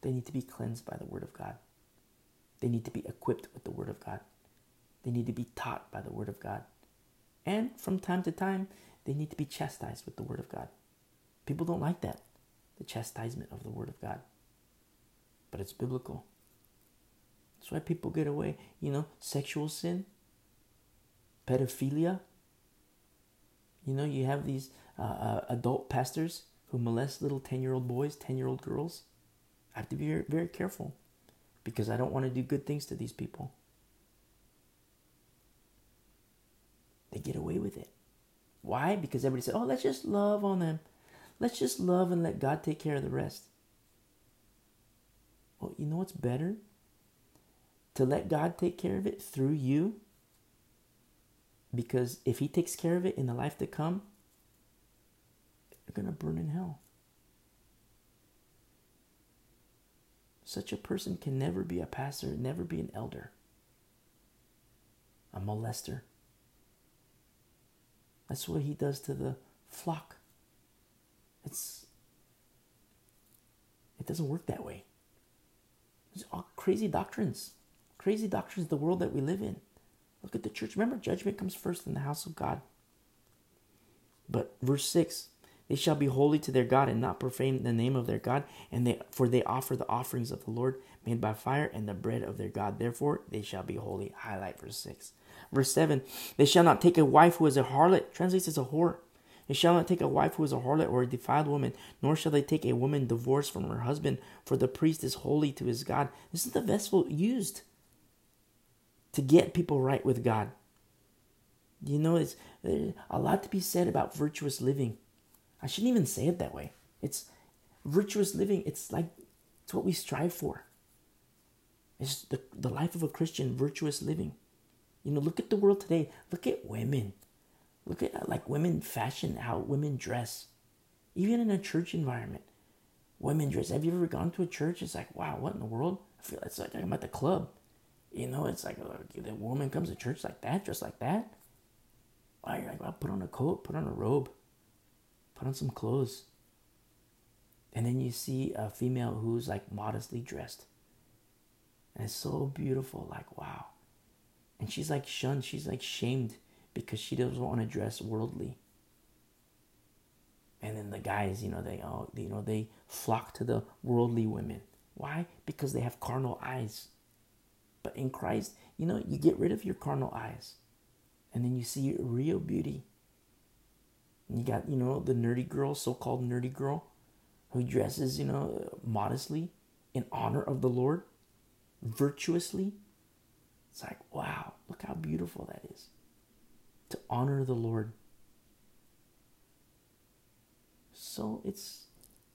They need to be cleansed by the word of God. They need to be equipped with the Word of God. They need to be taught by the Word of God. And from time to time, they need to be chastised with the Word of God. People don't like that, the chastisement of the Word of God. But it's biblical. That's why people get away. You know, sexual sin, pedophilia. You know, you have these uh, uh, adult pastors who molest little 10 year old boys, 10 year old girls. I have to be very, very careful because I don't want to do good things to these people. They get away with it. Why? Because everybody said, oh, let's just love on them. Let's just love and let God take care of the rest. Well, you know what's better? To let God take care of it through you. Because if He takes care of it in the life to come, you're going to burn in hell. Such a person can never be a pastor, never be an elder, a molester. That's what he does to the flock. It's it doesn't work that way. It's all crazy doctrines. Crazy doctrines the world that we live in. Look at the church. Remember, judgment comes first in the house of God. But verse 6 they shall be holy to their God and not profane the name of their God, and they for they offer the offerings of the Lord made by fire and the bread of their God. Therefore they shall be holy. Highlight verse 6. Verse 7 They shall not take a wife who is a harlot, translates as a whore. They shall not take a wife who is a harlot or a defiled woman, nor shall they take a woman divorced from her husband, for the priest is holy to his God. This is the vessel used to get people right with God. You know, it's a lot to be said about virtuous living. I shouldn't even say it that way. It's virtuous living. It's like it's what we strive for. It's the, the life of a Christian, virtuous living. You know, look at the world today. Look at women. Look at like women fashion, how women dress. Even in a church environment, women dress. Have you ever gone to a church? It's like, wow, what in the world? I feel it's like I'm at the club. You know, it's like uh, the woman comes to church like that, dressed like that. Why? you're Like, well, put on a coat, put on a robe, put on some clothes. And then you see a female who's like modestly dressed. And it's so beautiful, like, wow. And she's like shunned, she's like shamed because she doesn't want to dress worldly. And then the guys, you know, they all, you know, they flock to the worldly women. Why? Because they have carnal eyes. But in Christ, you know, you get rid of your carnal eyes. And then you see real beauty. And you got, you know, the nerdy girl, so-called nerdy girl, who dresses, you know, modestly in honor of the Lord, virtuously, it's like, wow, look how beautiful that is. To honor the Lord. So it's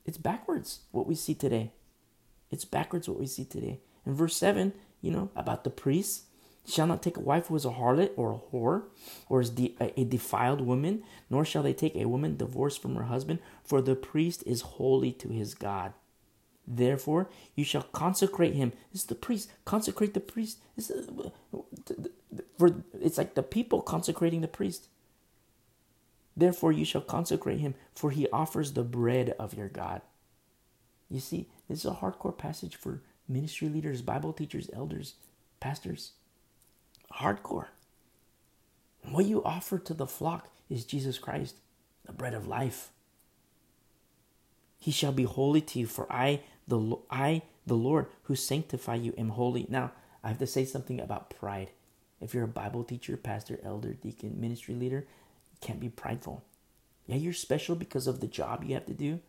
it's backwards what we see today. It's backwards what we see today. In verse 7, you know, about the priests, shall not take a wife who is a harlot or a whore or is de- a defiled woman, nor shall they take a woman divorced from her husband, for the priest is holy to his God. Therefore, you shall consecrate him. This is the priest. Consecrate the priest. This is, uh, for it's like the people consecrating the priest. Therefore, you shall consecrate him, for he offers the bread of your God. You see, this is a hardcore passage for ministry leaders, Bible teachers, elders, pastors. Hardcore. What you offer to the flock is Jesus Christ, the bread of life. He shall be holy to you, for I the I, the Lord, who sanctify you, am holy. Now, I have to say something about pride. If you're a Bible teacher, pastor, elder, deacon, ministry leader, you can't be prideful. Yeah, you're special because of the job you have to do,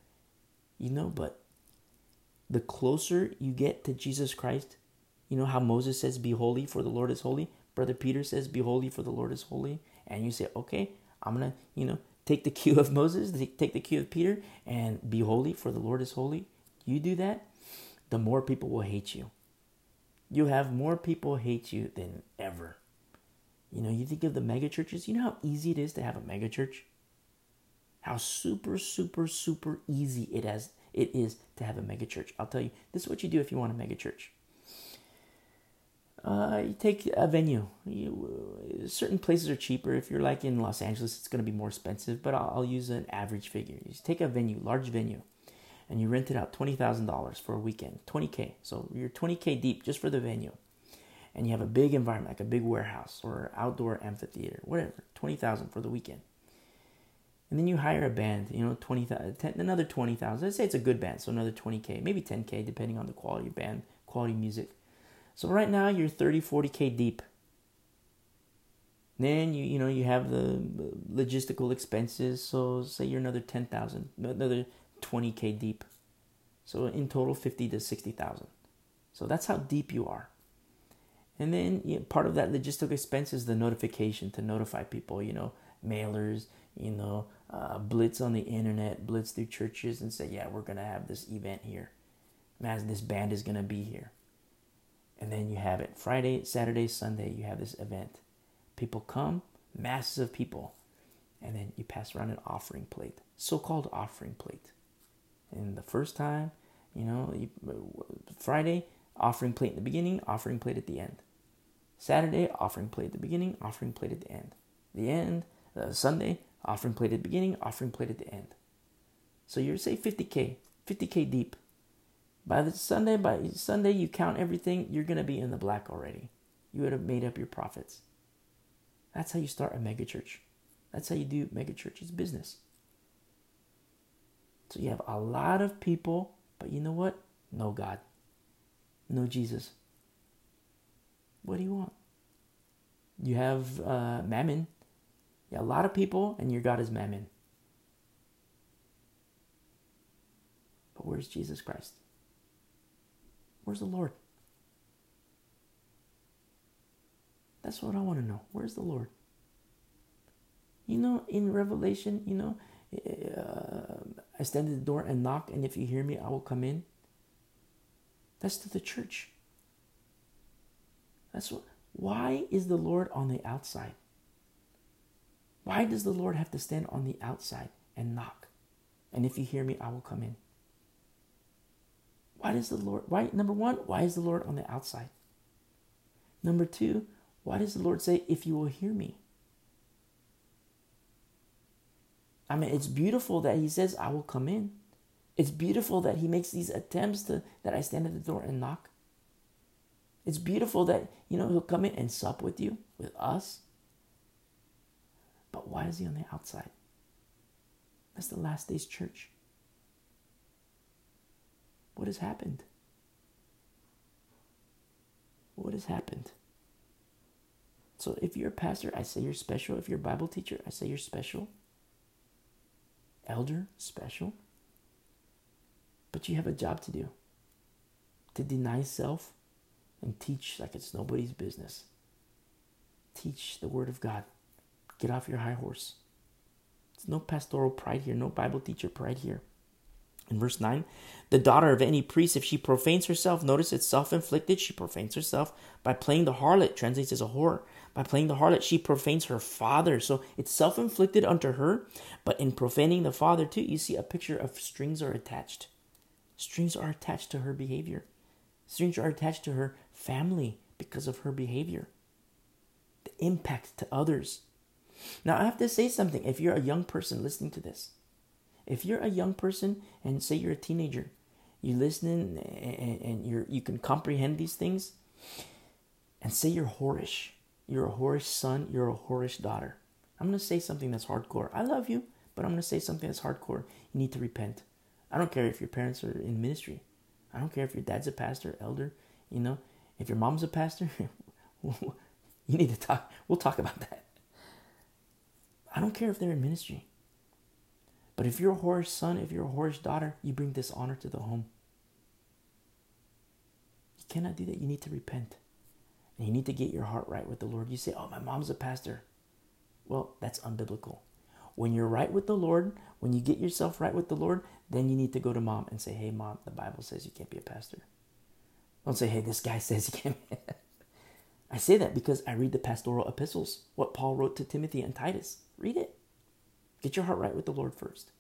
you know, but the closer you get to Jesus Christ, you know how Moses says, Be holy, for the Lord is holy. Brother Peter says, Be holy, for the Lord is holy. And you say, Okay, I'm going to, you know, take the cue of Moses, take the cue of Peter, and be holy, for the Lord is holy you do that, the more people will hate you. You have more people hate you than ever. You know, you think of the mega churches, you know how easy it is to have a mega church? How super, super, super easy it has it is to have a mega church. I'll tell you, this is what you do if you want a mega church. Uh, you take a venue. You, certain places are cheaper. If you're like in Los Angeles, it's going to be more expensive, but I'll, I'll use an average figure. You take a venue, large venue and you rent it out $20,000 for a weekend, 20K. So you're 20K deep just for the venue. And you have a big environment, like a big warehouse or outdoor amphitheater, whatever, 20,000 for the weekend. And then you hire a band, you know, 20,000, another 20,000. Let's say it's a good band, so another 20K, maybe 10K, depending on the quality of band, quality music. So right now you're 30, 40k deep. Then you you know you have the logistical expenses. So say you're another 10,000, another 20k deep. So in total 50 to 60,000. So that's how deep you are. And then you know, part of that logistical expense is the notification to notify people, you know, mailers, you know, uh, blitz on the internet, blitz through churches and say, yeah, we're going to have this event here. Man, this band is going to be here. And then you have it Friday, Saturday, Sunday, you have this event. People come, masses of people, and then you pass around an offering plate, so called offering plate. And the first time, you know, you, Friday, offering plate in the beginning, offering plate at the end. Saturday, offering plate at the beginning, offering plate at the end. The end, uh, Sunday, offering plate at the beginning, offering plate at the end. So you're say 50k, 50k deep. By the Sunday, by Sunday, you count everything, you're gonna be in the black already. You would have made up your profits. That's how you start a megachurch. That's how you do megachurch's business. So you have a lot of people, but you know what? No God. No Jesus. What do you want? You have uh, mammon. Yeah, a lot of people, and your God is mammon. But where's Jesus Christ? Where's the Lord? That's what I want to know. Where's the Lord? You know, in Revelation, you know, uh, I stand at the door and knock, and if you hear me, I will come in. That's to the church. That's what. Why is the Lord on the outside? Why does the Lord have to stand on the outside and knock? And if you hear me, I will come in. Why does the Lord, why, number one, why is the Lord on the outside? Number two, why does the Lord say, if you will hear me? I mean, it's beautiful that He says, I will come in. It's beautiful that He makes these attempts to, that I stand at the door and knock. It's beautiful that, you know, He'll come in and sup with you, with us. But why is He on the outside? That's the last day's church. What has happened? What has happened? So if you're a pastor, I say you're special. If you're a Bible teacher, I say you're special. Elder, special. But you have a job to do. To deny self and teach like it's nobody's business. Teach the word of God. Get off your high horse. There's no pastoral pride here, no Bible teacher pride here. In verse 9, the daughter of any priest, if she profanes herself, notice it's self inflicted, she profanes herself by playing the harlot, translates as a whore. By playing the harlot, she profanes her father. So it's self inflicted unto her, but in profaning the father too, you see a picture of strings are attached. Strings are attached to her behavior, strings are attached to her family because of her behavior, the impact to others. Now, I have to say something. If you're a young person listening to this, if you're a young person and say you're a teenager, you listen and, and you're, you can comprehend these things, and say you're whorish, you're a whorish son, you're a whorish daughter. I'm going to say something that's hardcore. I love you, but I'm going to say something that's hardcore. You need to repent. I don't care if your parents are in ministry. I don't care if your dad's a pastor, elder, you know. If your mom's a pastor, you need to talk. We'll talk about that. I don't care if they're in ministry. But if you're a whorish son, if you're a whorish daughter, you bring dishonor to the home. You cannot do that. You need to repent. And you need to get your heart right with the Lord. You say, Oh, my mom's a pastor. Well, that's unbiblical. When you're right with the Lord, when you get yourself right with the Lord, then you need to go to mom and say, Hey, mom, the Bible says you can't be a pastor. Don't say, Hey, this guy says you can't. I say that because I read the pastoral epistles, what Paul wrote to Timothy and Titus. Read it. Get your heart right with the Lord first.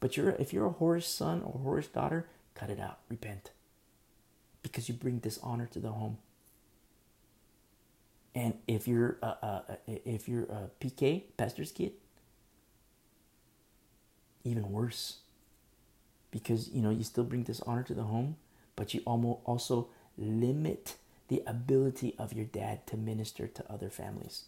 But you're, if you're a whorish son or whorish daughter, cut it out. Repent. Because you bring dishonor to the home. And if you're a, a, a, if you're a PK, pastor's kid, even worse. Because you know you still bring dishonor to the home, but you almost also limit the ability of your dad to minister to other families.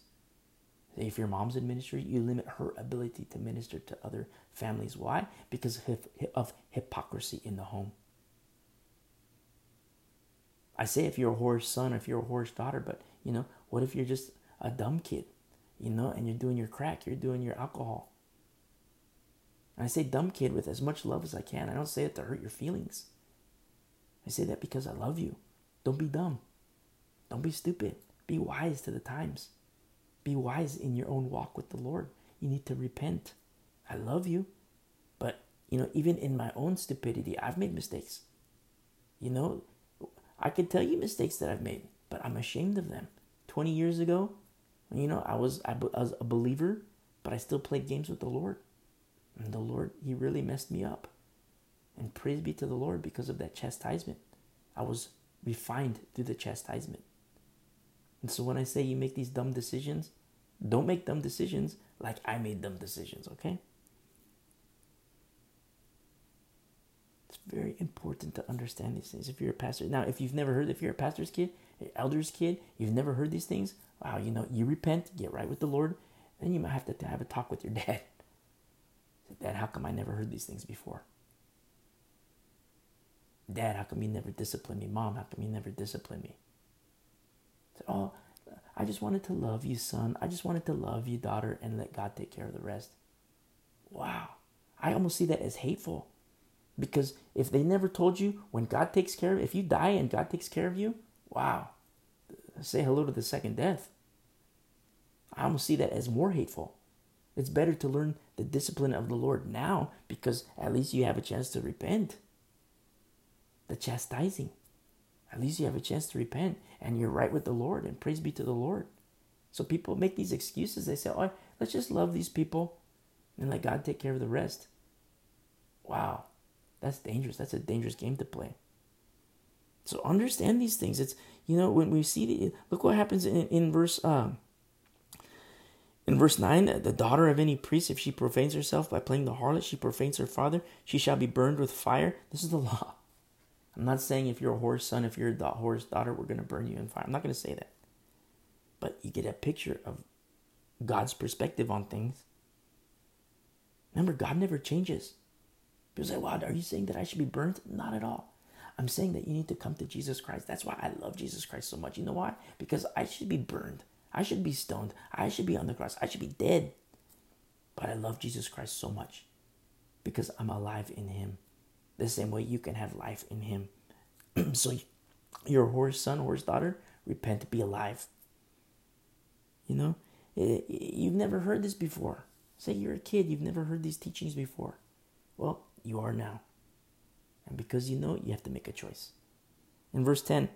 If your mom's in ministry, you limit her ability to minister to other families. Why? Because of hypocrisy in the home. I say if you're a whore's son, if you're a whore's daughter, but you know, what if you're just a dumb kid, you know, and you're doing your crack, you're doing your alcohol. And I say dumb kid with as much love as I can. I don't say it to hurt your feelings. I say that because I love you. Don't be dumb. Don't be stupid. Be wise to the times. Be wise in your own walk with the Lord. You need to repent. I love you. But, you know, even in my own stupidity, I've made mistakes. You know, I could tell you mistakes that I've made, but I'm ashamed of them. 20 years ago, you know, I was, I, I was a believer, but I still played games with the Lord. And the Lord, He really messed me up. And praise be to the Lord because of that chastisement. I was refined through the chastisement. And so when I say you make these dumb decisions, don't make dumb decisions like I made dumb decisions, okay? It's very important to understand these things if you're a pastor. Now, if you've never heard, if you're a pastor's kid, elder's kid, you've never heard these things, wow, you know, you repent, get right with the Lord, then you might have to have a talk with your dad. Dad, how come I never heard these things before? Dad, how come you never disciplined me? Mom, how come you never disciplined me? Said, oh, I just wanted to love you, son. I just wanted to love you, daughter, and let God take care of the rest. Wow. I almost see that as hateful. Because if they never told you when God takes care of if you die and God takes care of you, wow. Say hello to the second death. I almost see that as more hateful. It's better to learn the discipline of the Lord now because at least you have a chance to repent. The chastising. At least you have a chance to repent and you're right with the Lord and praise be to the Lord. So people make these excuses. They say, oh, let's just love these people and let God take care of the rest. Wow. That's dangerous. That's a dangerous game to play. So understand these things. It's you know when we see the look what happens in in verse um in verse 9, the daughter of any priest, if she profanes herself by playing the harlot, she profanes her father, she shall be burned with fire. This is the law. I'm not saying if you're a horse son, if you're a whore's daughter, we're going to burn you in fire. I'm not going to say that. But you get a picture of God's perspective on things. Remember, God never changes. People say, wow, are you saying that I should be burnt? Not at all. I'm saying that you need to come to Jesus Christ. That's why I love Jesus Christ so much. You know why? Because I should be burned. I should be stoned. I should be on the cross. I should be dead. But I love Jesus Christ so much because I'm alive in Him. The same way you can have life in Him. so you're a horse son, horse daughter, repent, to be alive. You know, you've never heard this before. Say you're a kid, you've never heard these teachings before. Well, you are now. And because you know, you have to make a choice. In verse 10,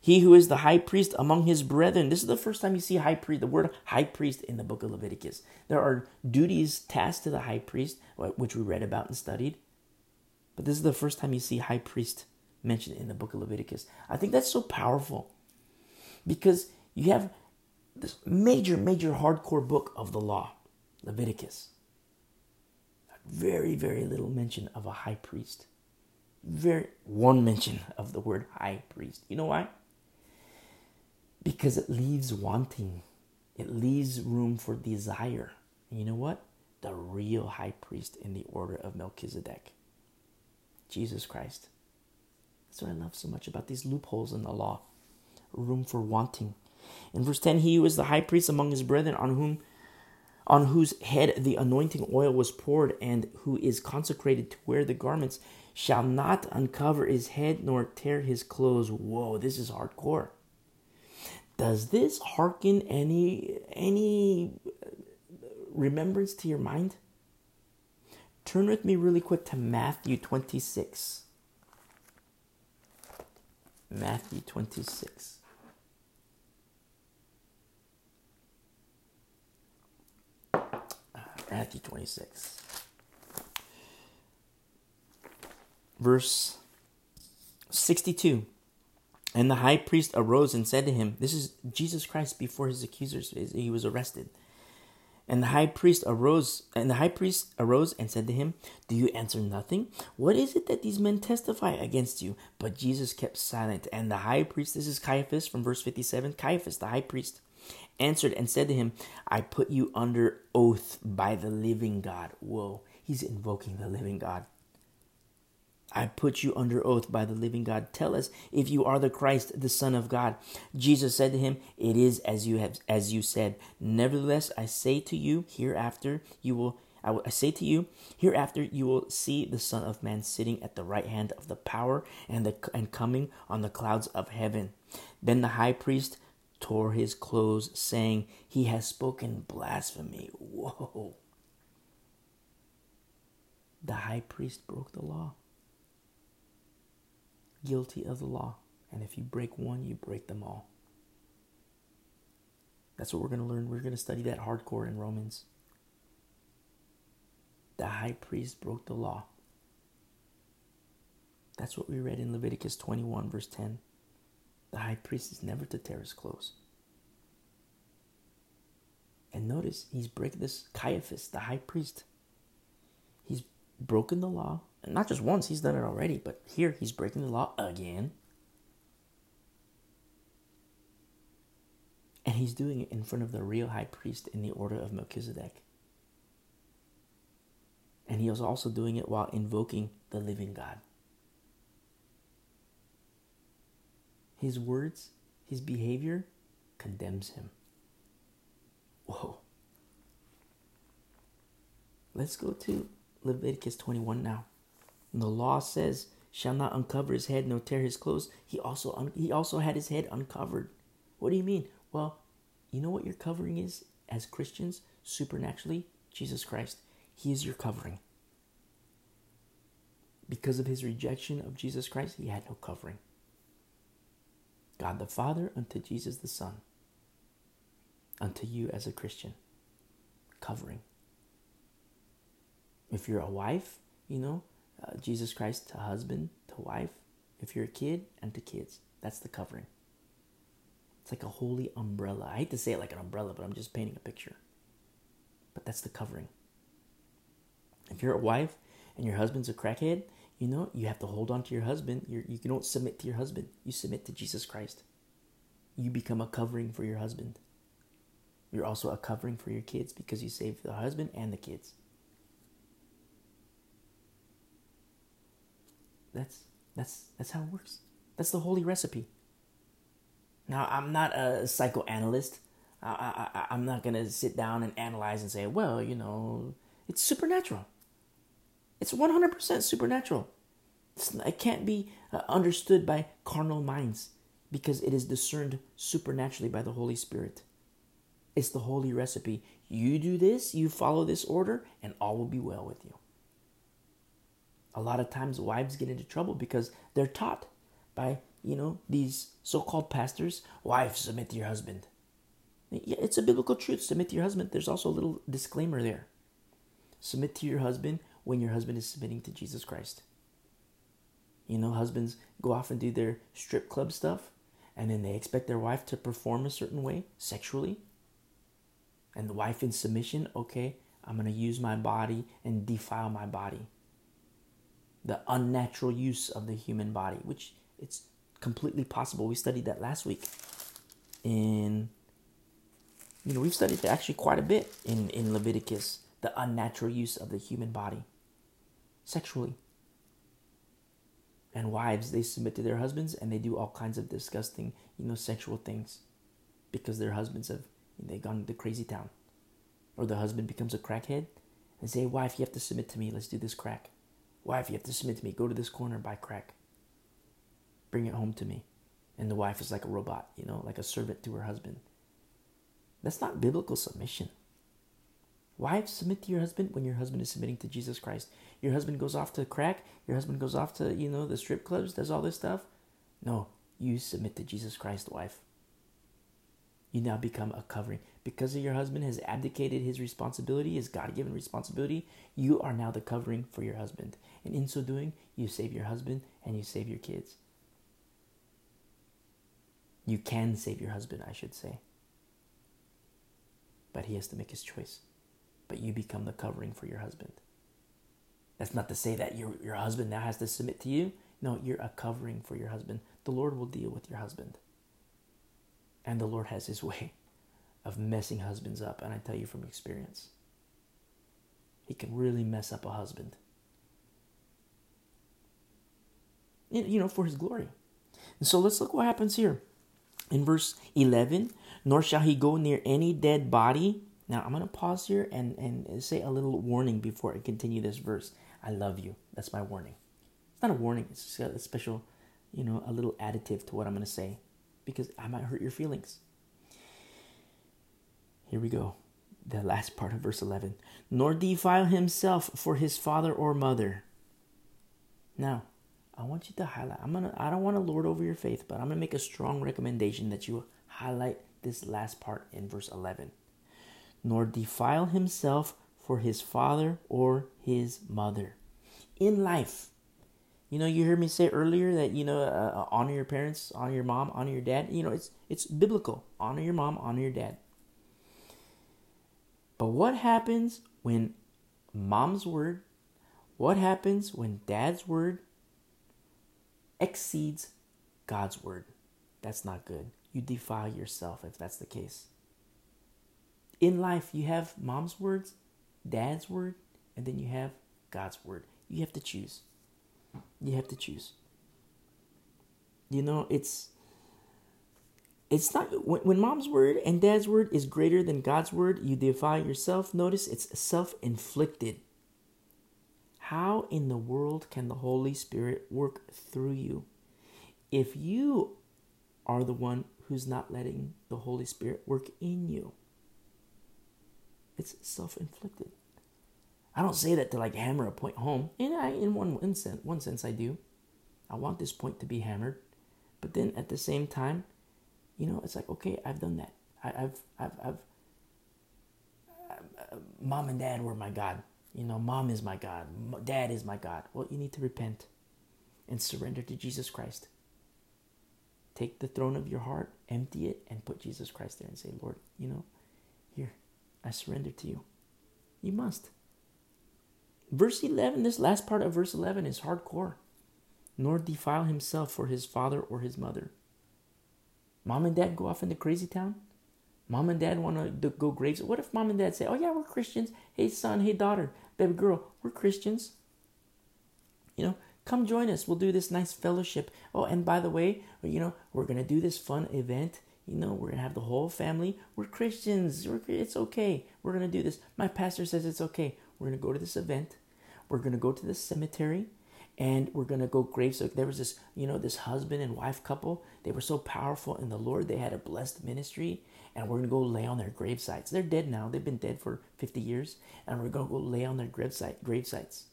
he who is the high priest among his brethren. This is the first time you see high priest, the word high priest in the book of Leviticus. There are duties tasked to the high priest, which we read about and studied. But this is the first time you see high priest mentioned in the book of Leviticus. I think that's so powerful because you have this major, major hardcore book of the law, Leviticus. Very, very little mention of a high priest. Very one mention of the word high priest. You know why? Because it leaves wanting. It leaves room for desire. And you know what? The real high priest in the order of Melchizedek. Jesus Christ. That's what I love so much about these loopholes in the law. Room for wanting. In verse 10, he who is the high priest among his brethren, on whom on whose head the anointing oil was poured, and who is consecrated to wear the garments, shall not uncover his head nor tear his clothes. Whoa, this is hardcore. Does this hearken any any remembrance to your mind? Turn with me really quick to Matthew 26. Matthew 26. Uh, Matthew 26. Verse 62. And the high priest arose and said to him, This is Jesus Christ before his accusers. He was arrested. And the high priest arose, and the high priest arose and said to him, Do you answer nothing? What is it that these men testify against you? But Jesus kept silent. And the high priest, this is Caiaphas from verse 57, Caiaphas, the high priest, answered and said to him, I put you under oath by the living God. Whoa, he's invoking the living God. I put you under oath by the living God. Tell us if you are the Christ, the Son of God. Jesus said to him, It is as you have as you said. Nevertheless, I say to you, hereafter you will I, I say to you, hereafter you will see the Son of Man sitting at the right hand of the power and the and coming on the clouds of heaven. Then the high priest tore his clothes, saying, He has spoken blasphemy. Whoa. The high priest broke the law guilty of the law. And if you break one, you break them all. That's what we're going to learn. We're going to study that hardcore in Romans. The high priest broke the law. That's what we read in Leviticus 21, verse 10. The high priest is never to tear his clothes. And notice, he's breaking this Caiaphas, the high priest. He's broken the law not just once, he's done it already, but here he's breaking the law again. And he's doing it in front of the real high priest in the order of Melchizedek. And he was also doing it while invoking the living God. His words, his behavior condemns him. Whoa. Let's go to Leviticus 21 now. And the law says, "Shall not uncover his head nor tear his clothes." He also un- he also had his head uncovered. What do you mean? Well, you know what your covering is as Christians supernaturally, Jesus Christ. He is your covering. Because of his rejection of Jesus Christ, he had no covering. God the Father unto Jesus the Son. Unto you as a Christian. Covering. If you're a wife, you know, uh, Jesus Christ to husband, to wife, if you're a kid, and to kids. That's the covering. It's like a holy umbrella. I hate to say it like an umbrella, but I'm just painting a picture. But that's the covering. If you're a wife and your husband's a crackhead, you know, you have to hold on to your husband. You're, you don't submit to your husband, you submit to Jesus Christ. You become a covering for your husband. You're also a covering for your kids because you save the husband and the kids. That's that's that's how it works. That's the holy recipe. Now, I'm not a psychoanalyst. I, I, I'm not gonna sit down and analyze and say, well, you know, it's supernatural. It's 100% supernatural. It's, it can't be uh, understood by carnal minds because it is discerned supernaturally by the Holy Spirit. It's the holy recipe. You do this, you follow this order, and all will be well with you a lot of times wives get into trouble because they're taught by you know these so-called pastors wife submit to your husband. Yeah, it's a biblical truth. Submit to your husband. There's also a little disclaimer there. Submit to your husband when your husband is submitting to jesus christ. You know husbands go off and do their strip club stuff and then they expect their wife to perform a certain way sexually. And the wife in submission okay i'm going to use my body and defile my body the unnatural use of the human body, which it's completely possible. We studied that last week. In you know, we've studied that actually quite a bit in, in Leviticus, the unnatural use of the human body sexually. And wives, they submit to their husbands and they do all kinds of disgusting, you know, sexual things because their husbands have they gone to crazy town. Or the husband becomes a crackhead and say, Wife, you have to submit to me, let's do this crack. Wife, you have to submit to me. Go to this corner, and buy crack. Bring it home to me. And the wife is like a robot, you know, like a servant to her husband. That's not biblical submission. Wives, submit to your husband when your husband is submitting to Jesus Christ. Your husband goes off to crack, your husband goes off to, you know, the strip clubs, does all this stuff. No, you submit to Jesus Christ, wife. You now become a covering. Because your husband has abdicated his responsibility, his God given responsibility, you are now the covering for your husband. And in so doing, you save your husband and you save your kids. You can save your husband, I should say. But he has to make his choice. But you become the covering for your husband. That's not to say that your, your husband now has to submit to you. No, you're a covering for your husband. The Lord will deal with your husband. And the Lord has his way of messing husbands up. And I tell you from experience, he can really mess up a husband. you know, for his glory. And so let's look what happens here. In verse 11, nor shall he go near any dead body. Now I'm going to pause here and, and say a little warning before I continue this verse. I love you. That's my warning. It's not a warning, it's a special, you know, a little additive to what I'm going to say because I might hurt your feelings. Here we go. The last part of verse 11. Nor defile himself for his father or mother. Now, I want you to highlight. I'm gonna. I don't want to lord over your faith, but I'm gonna make a strong recommendation that you highlight this last part in verse 11. Nor defile himself for his father or his mother. In life, you know, you heard me say earlier that you know, uh, uh, honor your parents, honor your mom, honor your dad. You know, it's it's biblical. Honor your mom, honor your dad. But what happens when mom's word? What happens when dad's word exceeds God's word. That's not good. You defile yourself if that's the case. In life, you have mom's words, dad's word, and then you have God's word. You have to choose. You have to choose. You know, it's it's not when, when mom's word and dad's word is greater than God's word, you defile yourself. Notice it's self-inflicted. How in the world can the Holy Spirit work through you if you are the one who's not letting the Holy Spirit work in you? It's self inflicted. I don't say that to like hammer a point home. And I, in one, sense, one sense, I do. I want this point to be hammered, but then at the same time, you know, it's like okay, I've done that. I, have I've, I've, uh, mom and dad were my God. You know, mom is my God, dad is my God. Well, you need to repent and surrender to Jesus Christ. Take the throne of your heart, empty it, and put Jesus Christ there and say, Lord, you know, here, I surrender to you. You must. Verse 11, this last part of verse 11 is hardcore. Nor defile himself for his father or his mother. Mom and dad go off into crazy town. Mom and dad want to go graves. What if mom and dad say, "Oh yeah, we're Christians. Hey son, hey daughter, baby girl, we're Christians. You know, come join us. We'll do this nice fellowship. Oh, and by the way, you know, we're gonna do this fun event. You know, we're gonna have the whole family. We're Christians. We're, it's okay. We're gonna do this. My pastor says it's okay. We're gonna go to this event. We're gonna go to the cemetery and we're gonna go grave so there was this you know this husband and wife couple they were so powerful in the lord they had a blessed ministry and we're going to go lay on their grave sites. They're dead now. They've been dead for 50 years, and we're going to go lay on their grave, site, grave sites.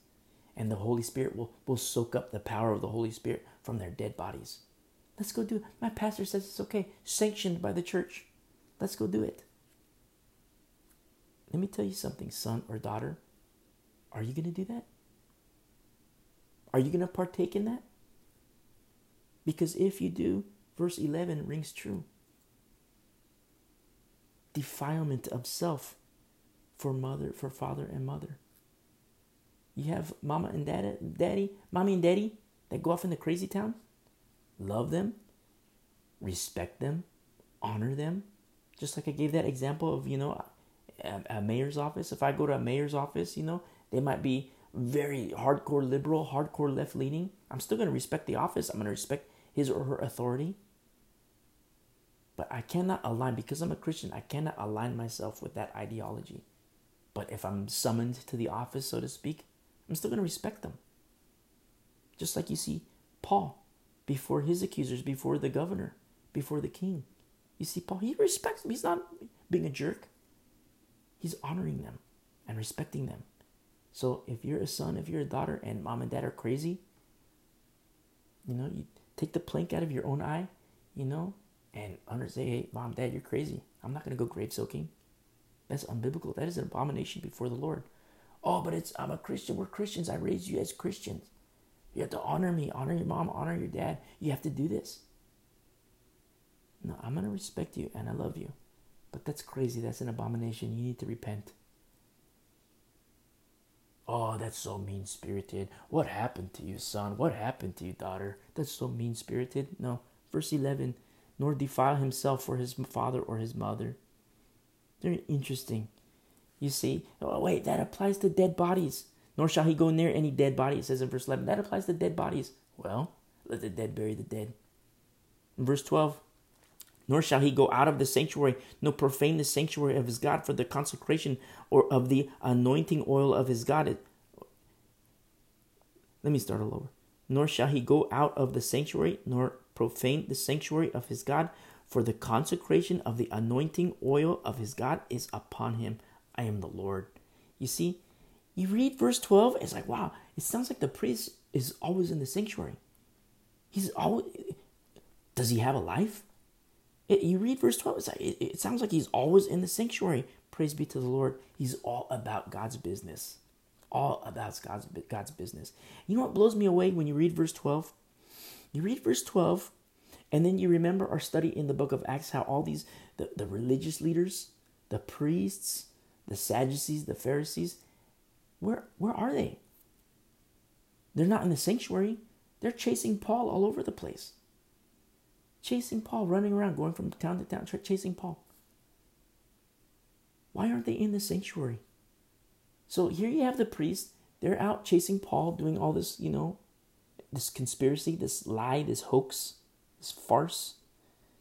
And the Holy Spirit will, will soak up the power of the Holy Spirit from their dead bodies. Let's go do it. My pastor says it's okay, sanctioned by the church. Let's go do it. Let me tell you something, son or daughter. Are you going to do that? Are you going to partake in that? Because if you do, verse 11 rings true defilement of self for mother, for father and mother. You have mama and daddy, daddy, mommy and daddy that go off in the crazy town. Love them, respect them, honor them. Just like I gave that example of, you know, a, a mayor's office. If I go to a mayor's office, you know, they might be very hardcore liberal, hardcore left leaning. I'm still going to respect the office. I'm going to respect his or her authority. But I cannot align, because I'm a Christian, I cannot align myself with that ideology. But if I'm summoned to the office, so to speak, I'm still going to respect them. Just like you see Paul before his accusers, before the governor, before the king. You see, Paul, he respects them. He's not being a jerk, he's honoring them and respecting them. So if you're a son, if you're a daughter, and mom and dad are crazy, you know, you take the plank out of your own eye, you know, and say, hey, mom, dad, you're crazy. I'm not to go grave soaking. That's unbiblical. That is an abomination before the Lord. Oh, but it's, I'm a Christian. We're Christians. I raised you as Christians. You have to honor me, honor your mom, honor your dad. You have to do this. No, I'm to respect you and I love you. But that's crazy. That's an abomination. You need to repent. Oh, that's so mean spirited. What happened to you, son? What happened to you, daughter? That's so mean spirited. No. Verse 11 nor defile himself for his father or his mother. Very interesting. You see, oh, wait, that applies to dead bodies. Nor shall he go near any dead body, it says in verse 11. That applies to dead bodies. Well, let the dead bury the dead. In verse 12, nor shall he go out of the sanctuary, nor profane the sanctuary of his God for the consecration or of the anointing oil of his God. Let me start all over. Nor shall he go out of the sanctuary, nor profane the sanctuary of his God, for the consecration of the anointing oil of his God is upon him. I am the Lord. You see, you read verse 12, it's like, wow, it sounds like the priest is always in the sanctuary. He's always, does he have a life? It, you read verse 12, it, it sounds like he's always in the sanctuary. Praise be to the Lord. He's all about God's business. All about God's, God's business. You know what blows me away when you read verse 12? You read verse 12, and then you remember our study in the book of Acts how all these, the, the religious leaders, the priests, the Sadducees, the Pharisees, where, where are they? They're not in the sanctuary. They're chasing Paul all over the place. Chasing Paul, running around, going from town to town, chasing Paul. Why aren't they in the sanctuary? So here you have the priests. They're out chasing Paul, doing all this, you know, this conspiracy, this lie, this hoax, this farce,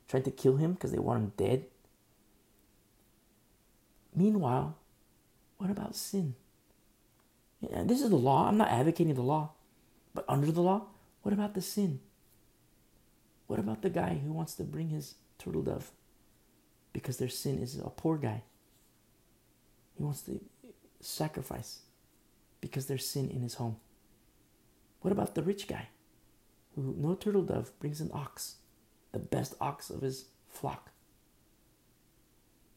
trying to kill him because they want him dead. Meanwhile, what about sin? This is the law. I'm not advocating the law. But under the law, what about the sin? What about the guy who wants to bring his turtle dove because their sin is a poor guy? He wants to sacrifice because there's sin in his home. What about the rich guy who, no turtle dove, brings an ox, the best ox of his flock?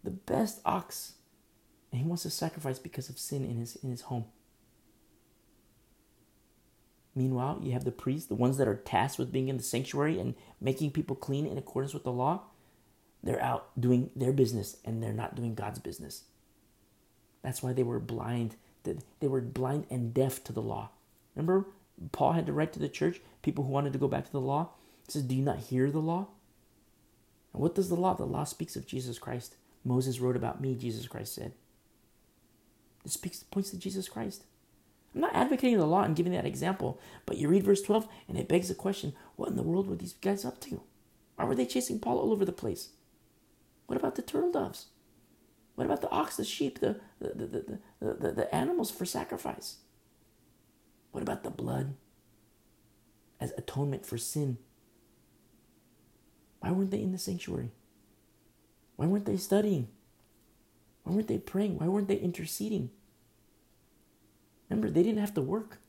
The best ox. And he wants to sacrifice because of sin in his, in his home. Meanwhile, you have the priests, the ones that are tasked with being in the sanctuary and making people clean in accordance with the law. They're out doing their business and they're not doing God's business. That's why they were blind. They were blind and deaf to the law. Remember Paul had to write to the church, people who wanted to go back to the law. He says, Do you not hear the law? And what does the law? The law speaks of Jesus Christ. Moses wrote about me, Jesus Christ said. It speaks points to Jesus Christ. I'm not advocating the law and giving that example, but you read verse 12 and it begs the question what in the world were these guys up to? Why were they chasing Paul all over the place? What about the turtle doves? What about the ox, the sheep, the, the, the, the, the, the animals for sacrifice? What about the blood as atonement for sin? Why weren't they in the sanctuary? Why weren't they studying? Why weren't they praying? Why weren't they interceding? Remember, they didn't have to work.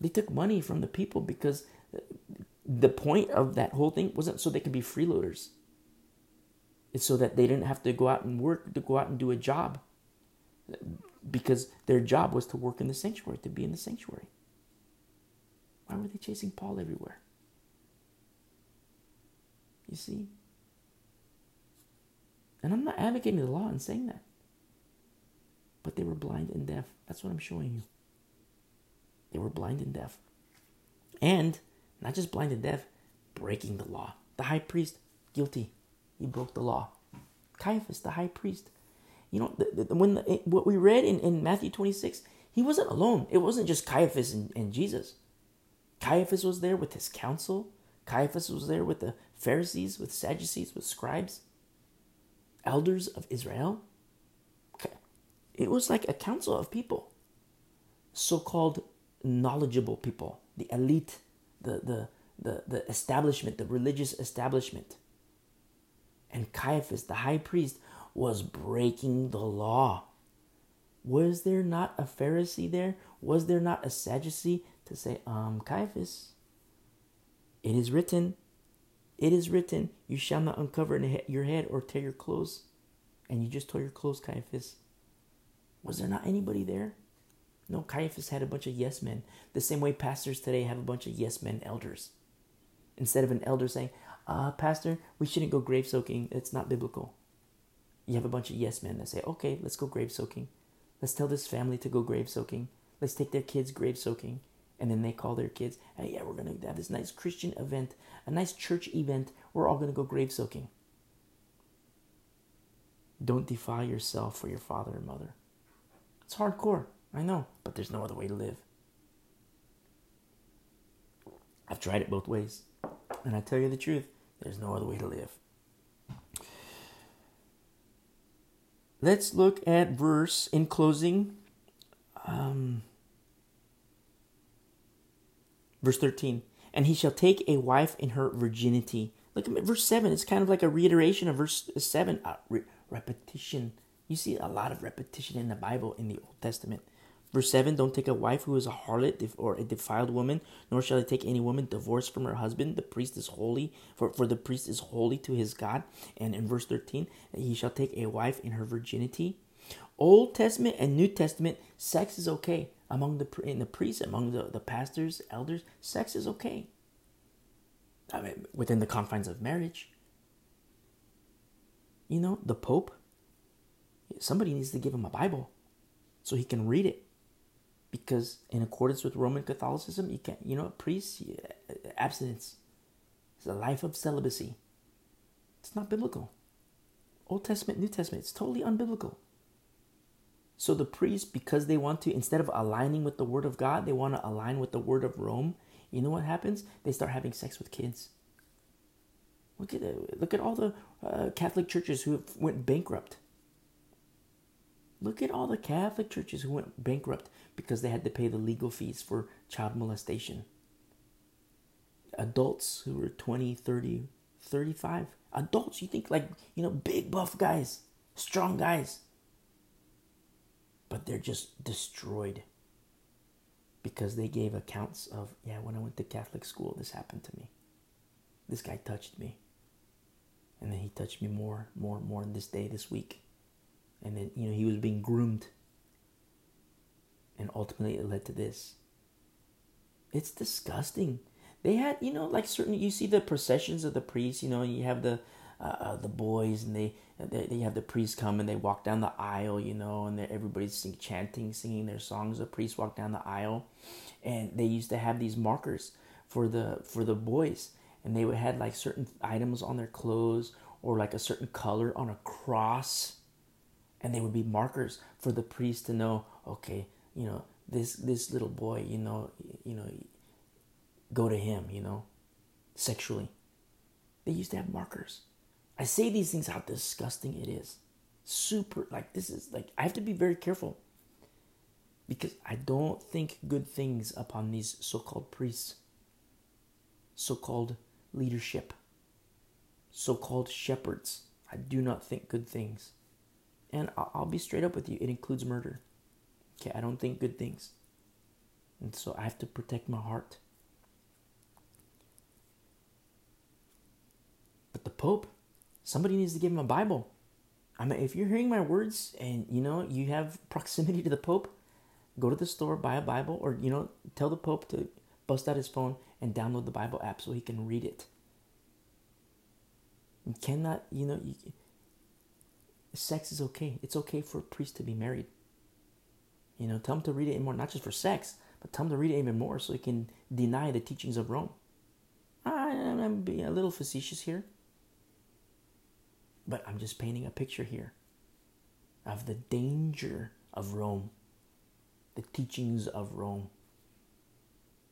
They took money from the people because uh, the point of that whole thing wasn't so they could be freeloaders. It's so that they didn't have to go out and work, to go out and do a job. Because their job was to work in the sanctuary, to be in the sanctuary. Why were they chasing Paul everywhere? You see? And I'm not advocating the law and saying that. But they were blind and deaf. That's what I'm showing you. They were blind and deaf. And not just blind and deaf, breaking the law. The high priest, guilty. He broke the law. Caiaphas, the high priest. You know, the, the, when the, what we read in, in Matthew 26, he wasn't alone. It wasn't just Caiaphas and, and Jesus. Caiaphas was there with his council. Caiaphas was there with the Pharisees, with Sadducees, with scribes, elders of Israel. It was like a council of people, so called knowledgeable people, the elite, the, the, the, the establishment, the religious establishment. And Caiaphas, the high priest, was breaking the law. Was there not a Pharisee there? Was there not a Sadducee to say, um, Caiaphas, it is written, it is written, you shall not uncover your head or tear your clothes. And you just tore your clothes, Caiaphas. Was there not anybody there? No, Caiaphas had a bunch of yes men. The same way pastors today have a bunch of yes men elders. Instead of an elder saying, uh, Pastor, we shouldn't go grave soaking. It's not biblical. You have a bunch of yes men that say, okay, let's go grave soaking. Let's tell this family to go grave soaking. Let's take their kids grave soaking and then they call their kids, hey, yeah, we're going to have this nice Christian event, a nice church event. We're all going to go grave soaking. Don't defile yourself for your father and mother. It's hardcore, I know, but there's no other way to live. I've tried it both ways. And I tell you the truth, there's no other way to live. Let's look at verse in closing. Um, verse 13. And he shall take a wife in her virginity. Look at verse 7. It's kind of like a reiteration of verse 7. Uh, re- repetition. You see a lot of repetition in the Bible in the Old Testament. Verse 7 Don't take a wife who is a harlot or a defiled woman, nor shall I take any woman divorced from her husband. The priest is holy, for, for the priest is holy to his God. And in verse 13, he shall take a wife in her virginity. Old Testament and New Testament, sex is okay. Among the in the priests, among the, the pastors, elders, sex is okay. I mean, within the confines of marriage. You know, the Pope, somebody needs to give him a Bible so he can read it because in accordance with Roman Catholicism, you can't, you know, priests, abstinence. It's a life of celibacy. It's not biblical. Old Testament, New Testament, it's totally unbiblical. So the priests, because they want to, instead of aligning with the Word of God, they want to align with the Word of Rome. You know what happens? They start having sex with kids. Look at. Look at all the uh, Catholic churches who went bankrupt. Look at all the Catholic churches who went bankrupt because they had to pay the legal fees for child molestation. Adults who were 20, 30, 35. Adults, you think like, you know, big buff guys, strong guys. But they're just destroyed because they gave accounts of, yeah, when I went to Catholic school, this happened to me. This guy touched me. And then he touched me more, more, more this day, this week. And then, you know, he was being groomed and ultimately it led to this. It's disgusting. They had, you know, like certain. You see the processions of the priests. You know, you have the uh, uh, the boys, and they, they they have the priests come and they walk down the aisle. You know, and everybody's sing, chanting, singing their songs. The priests walk down the aisle, and they used to have these markers for the for the boys, and they would had like certain items on their clothes or like a certain color on a cross, and they would be markers for the priest to know. Okay, you know this this little boy you know you know go to him you know sexually. They used to have markers. I say these things how disgusting it is. Super like this is like i have to be very careful because i don't think good things upon these so-called priests so-called leadership so-called shepherds. I do not think good things and i'll be straight up with you it includes murder Okay, I don't think good things. And so I have to protect my heart. But the Pope, somebody needs to give him a Bible. I mean, if you're hearing my words and you know you have proximity to the Pope, go to the store, buy a Bible, or you know, tell the Pope to bust out his phone and download the Bible app so he can read it. You cannot, you know, you, sex is okay. It's okay for a priest to be married. You know, tell him to read it more, not just for sex, but tell him to read it even more so he can deny the teachings of Rome. I, I'm being a little facetious here, but I'm just painting a picture here of the danger of Rome, the teachings of Rome,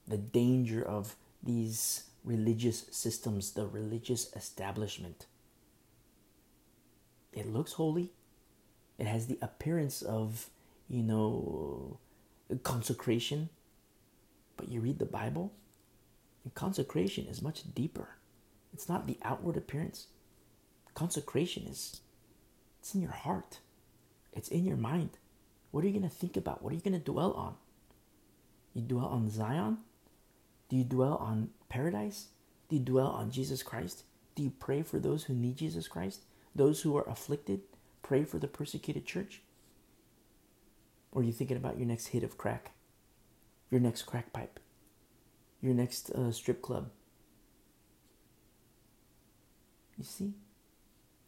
the danger of these religious systems, the religious establishment. It looks holy. It has the appearance of you know, consecration. But you read the Bible, and consecration is much deeper. It's not the outward appearance. Consecration is it's in your heart. It's in your mind. What are you going to think about? What are you going to dwell on? You dwell on Zion? Do you dwell on paradise? Do you dwell on Jesus Christ? Do you pray for those who need Jesus Christ? Those who are afflicted? Pray for the persecuted church? Or are you thinking about your next hit of crack? Your next crack pipe? Your next uh, strip club? You see?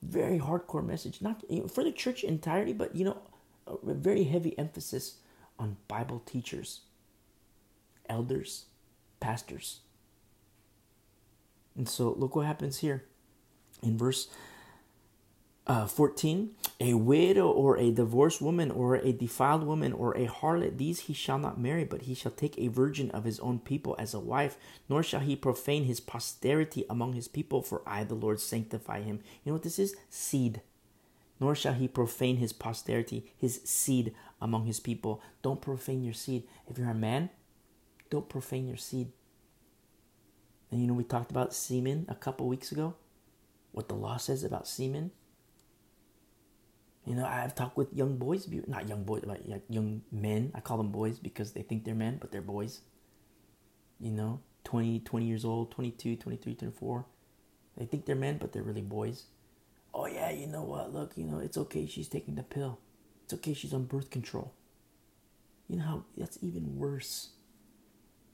Very hardcore message. Not you know, for the church entirety, but you know, a very heavy emphasis on Bible teachers, elders, pastors. And so look what happens here in verse Uh, 14 a widow or a divorced woman or a defiled woman or a harlot these he shall not marry but he shall take a virgin of his own people as a wife nor shall he profane his posterity among his people for i the lord sanctify him. You know what this is? Seed. Nor shall he profane his posterity his seed among his people. Don't profane your seed. If you're a man don't profane your seed. And you know we talked about semen a couple weeks ago what the law says about semen you know, I've talked with young boys, not young boys, but young men. I call them boys because they think they're men, but they're boys. You know, 20, 20 years old, 22, 23, 24. They think they're men, but they're really boys. Oh, yeah, you know what? Look, you know, it's okay. She's taking the pill. It's okay. She's on birth control. You know how that's even worse.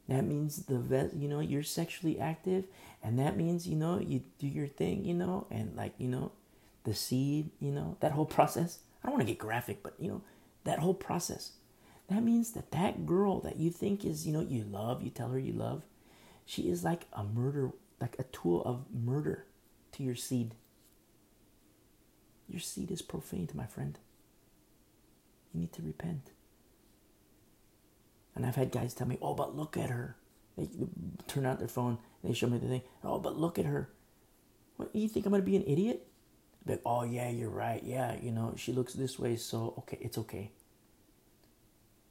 That means the vet, you know, you're sexually active, and that means, you know, you do your thing, you know, and like, you know, the seed, you know, that whole process. I don't want to get graphic, but you know, that whole process. That means that that girl that you think is, you know, you love, you tell her you love, she is like a murder, like a tool of murder to your seed. Your seed is profaned, my friend. You need to repent. And I've had guys tell me, oh, but look at her. They turn out their phone, they show me the thing. Oh, but look at her. What, you think I'm going to be an idiot? Like, oh yeah, you're right. Yeah, you know, she looks this way, so okay, it's okay.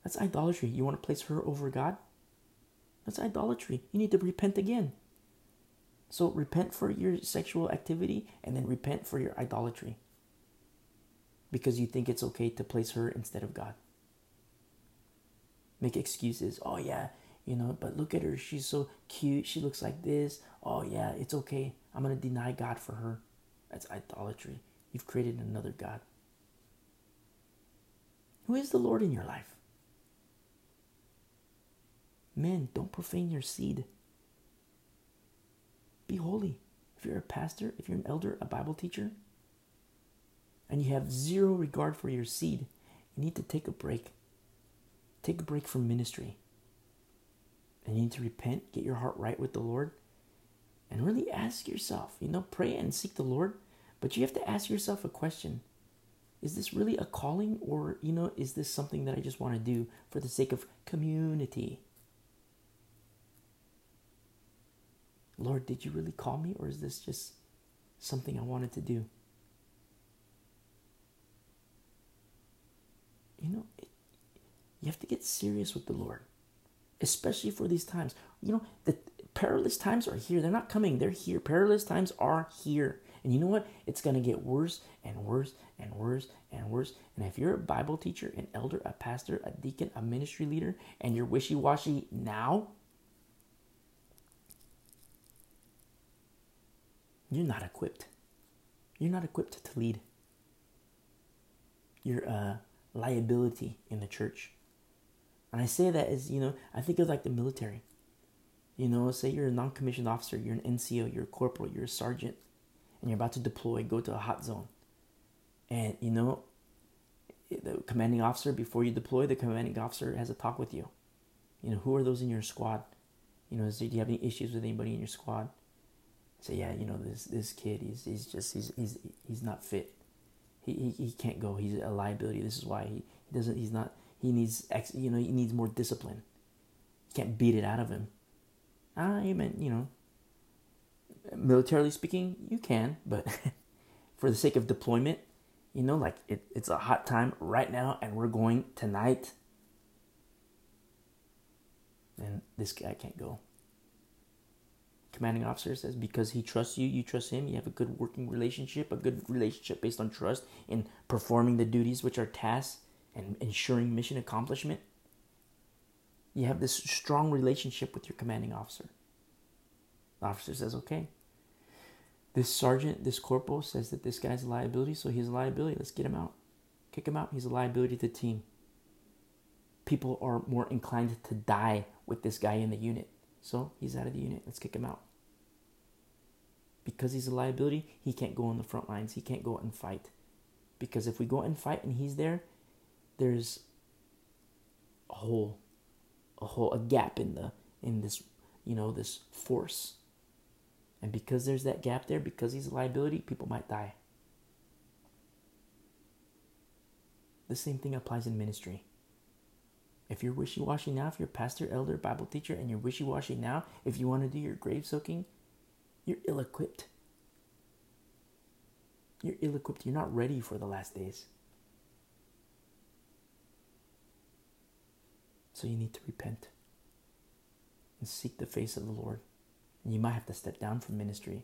That's idolatry. You want to place her over God? That's idolatry. You need to repent again. So repent for your sexual activity and then repent for your idolatry. Because you think it's okay to place her instead of God. Make excuses. Oh yeah, you know, but look at her. She's so cute. She looks like this. Oh yeah, it's okay. I'm to deny God for her. That's idolatry. You've created another God. Who is the Lord in your life? Men, don't profane your seed. Be holy. If you're a pastor, if you're an elder, a Bible teacher, and you have zero regard for your seed, you need to take a break. Take a break from ministry. And you need to repent, get your heart right with the Lord, and really ask yourself, you know, pray and seek the Lord, but you have to ask yourself a question. Is this really a calling or, you know, is this something that I just want to do for the sake of community? Lord, did you really call me or is this just something I wanted to do? You know, it, you have to get serious with the Lord, especially for these times. You know, the perilous times are here. They're not coming, they're here. Perilous times are here. And you know what? It's going to get worse and worse and worse and worse. And if you're a Bible teacher, an elder, a pastor, a deacon, a ministry leader, and you're wishy washy now, you're not equipped. You're not equipped to lead. You're a liability in the church. And I say that as, you know, I think of like the military. You know, say you're a non commissioned officer, you're an NCO, you're a corporal, you're a sergeant, and you're about to deploy, go to a hot zone. And, you know, the commanding officer, before you deploy, the commanding officer has a talk with you. You know, who are those in your squad? You know, do you have any issues with anybody in your squad? Say, yeah, you know, this this kid, he's he's just he's he's he's not fit. He he, he can't go. He's a liability. This is why he, he doesn't. He's not. He needs ex. You know, he needs more discipline. You can't beat it out of him. I meant, you know, militarily speaking, you can, but for the sake of deployment, you know, like it, it's a hot time right now and we're going tonight. And this guy can't go. Commanding officer says because he trusts you, you trust him, you have a good working relationship, a good relationship based on trust in performing the duties which are tasks and ensuring mission accomplishment. You have this strong relationship with your commanding officer. The officer says, okay. This sergeant, this corporal says that this guy's a liability, so he's a liability. Let's get him out. Kick him out. He's a liability to the team. People are more inclined to die with this guy in the unit. So he's out of the unit. Let's kick him out. Because he's a liability, he can't go on the front lines. He can't go out and fight. Because if we go out and fight and he's there, there's a hole a hole, a gap in the in this, you know, this force. And because there's that gap there, because he's a liability, people might die. The same thing applies in ministry. If you're wishy washy now, if you're pastor, elder, Bible teacher, and you're wishy washy now, if you want to do your grave soaking, you're ill equipped. You're ill equipped. You're not ready for the last days. So you need to repent and seek the face of the Lord. And you might have to step down from ministry.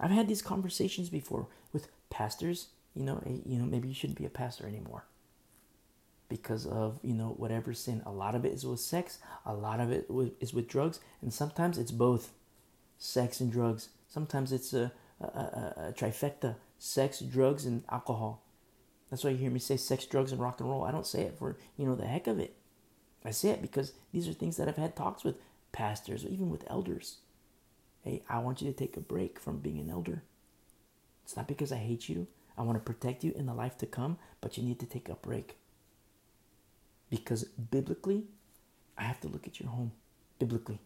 I've had these conversations before with pastors. You know, eh, you know, maybe you shouldn't be a pastor anymore because of you know whatever sin. A lot of it is with sex. A lot of it is with drugs, and sometimes it's both, sex and drugs. Sometimes it's a, a, a, a trifecta: sex, drugs, and alcohol. That's why you hear me say sex, drugs, and rock and roll. I don't say it for you know the heck of it. I say it because these are things that I've had talks with pastors, or even with elders. Hey, I want you to take a break from being an elder. It's not because I hate you. I want to protect you in the life to come, but you need to take a break. Because biblically, I have to look at your home. Biblically,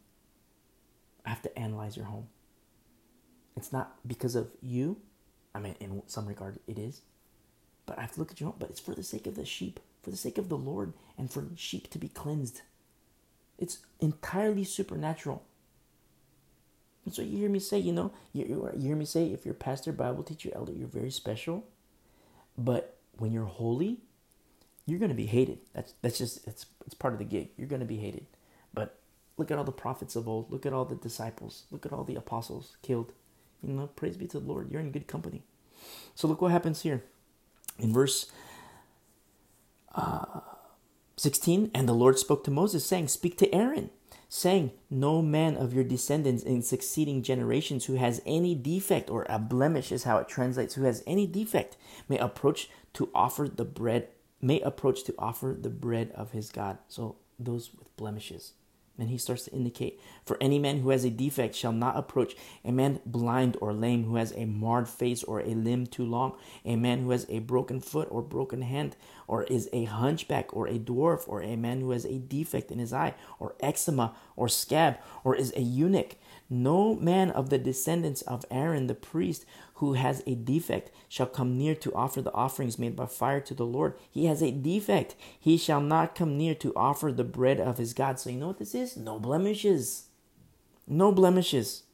I have to analyze your home. It's not because of you. I mean, in some regard, it is. But I have to look at your home. But it's for the sake of the sheep for the sake of the Lord and for sheep to be cleansed. It's entirely supernatural. And so you hear me say, you know, you, you hear me say, if you're pastor, Bible teacher, elder, you're very special. But when you're holy, you're going to be hated. That's that's just it's it's part of the gig. You're going to be hated. But look at all the prophets of old. Look at all the disciples. Look at all the apostles killed. You know, praise be to the Lord. You're in good company. So look what happens here in verse uh, 16 And the Lord spoke to Moses, saying, Speak to Aaron, saying, No man of your descendants in succeeding generations who has any defect, or a blemish is how it translates, who has any defect, may approach to offer the bread, may approach to offer the bread of his God. So those with blemishes. And he starts to indicate, For any man who has a defect shall not approach, a man blind or lame who has a marred face or a limb too long, a man who has a broken foot or broken hand, or is a hunchback or a dwarf, or a man who has a defect in his eye, or eczema or scab, or is a eunuch. No man of the descendants of Aaron the priest who has a defect shall come near to offer the offerings made by fire to the Lord. He has a defect. He shall not come near to offer the bread of his God. So, you know what this is? No blemishes. No blemishes.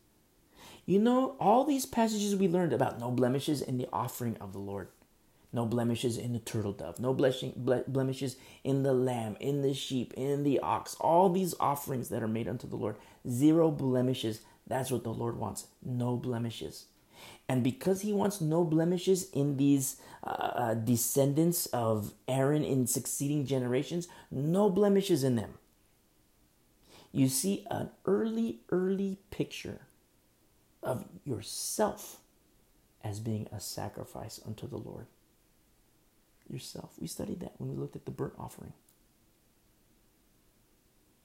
You know, all these passages we learned about no blemishes in the offering of the Lord. No blemishes in the turtle dove. No blemishes in the lamb, in the sheep, in the ox. All these offerings that are made unto the Lord. Zero blemishes. That's what the Lord wants. No blemishes. And because he wants no blemishes in these uh, uh, descendants of Aaron in succeeding generations, no blemishes in them, you see an early, early picture of yourself as being a sacrifice unto the Lord. Yourself. We studied that when we looked at the burnt offering.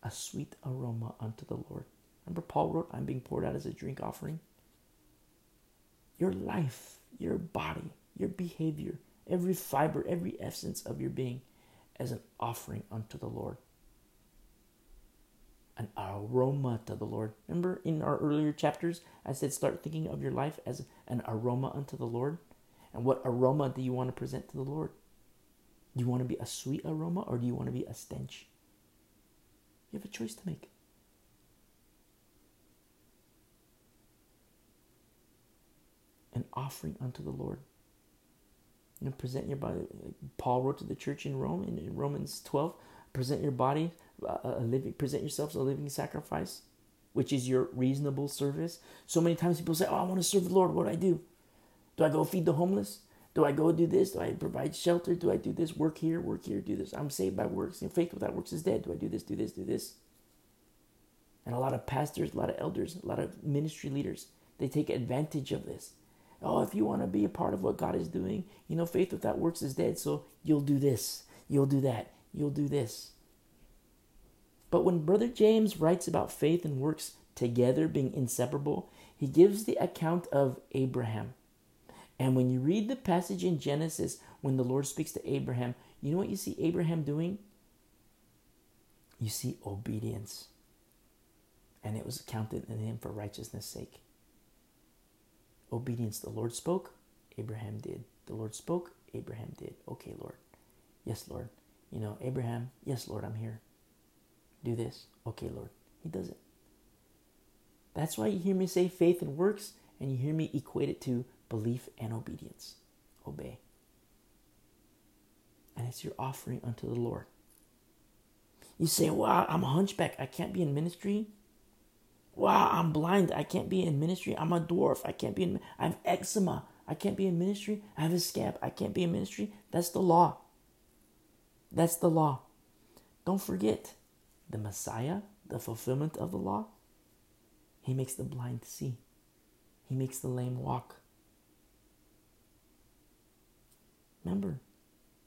A sweet aroma unto the Lord. Remember, Paul wrote, I'm being poured out as a drink offering your life, your body, your behavior, every fiber, every essence of your being as an offering unto the Lord. An aroma to the Lord. Remember in our earlier chapters, I said start thinking of your life as an aroma unto the Lord. And what aroma do you want to present to the Lord? Do you want to be a sweet aroma or do you want to be a stench? You have a choice to make. an offering unto the Lord. You know, present your body. Paul wrote to the church in Rome in Romans 12 present your body uh, a living present yourselves a living sacrifice which is your reasonable service so many times people say oh i want to serve the lord what do i do do i go feed the homeless do i go do this? Do i provide shelter? Do i do this? Work here work here do this. I'm saved by works. And faith without works is dead. Do i do this do this do this? And a lot of pastors a lot of elders a lot of ministry leaders they take advantage of this. Oh, if you want to be a part of what God is doing, you know, faith without works is dead. So you'll do this, you'll do that, you'll do this. But when Brother James writes about faith and works together being inseparable, he gives the account of Abraham. And when you read the passage in Genesis, when the Lord speaks to Abraham, you know what you see Abraham doing? You see obedience. And it was counted in him for righteousness' sake obedience. The Lord spoke, Abraham did. The Lord spoke, Abraham did. Okay, Lord. Yes, Lord. You know, Abraham, yes, Lord, I'm here. Do this. Okay, Lord. He does it. That's why you hear me say faith and works, and you hear me equate it to belief and obedience. Obey. And it's your offering unto the Lord. You say, Wow, I'm a hunchback. I can't be in ministry. Wow, I'm blind. I can't be in ministry. I'm a dwarf. I can't be in. I have eczema. I can't be in ministry. I have a scab. I can't be in ministry. That's the law. That's the law. Don't forget the Messiah, the fulfillment of the law. He makes the blind see, He makes the lame walk. Remember,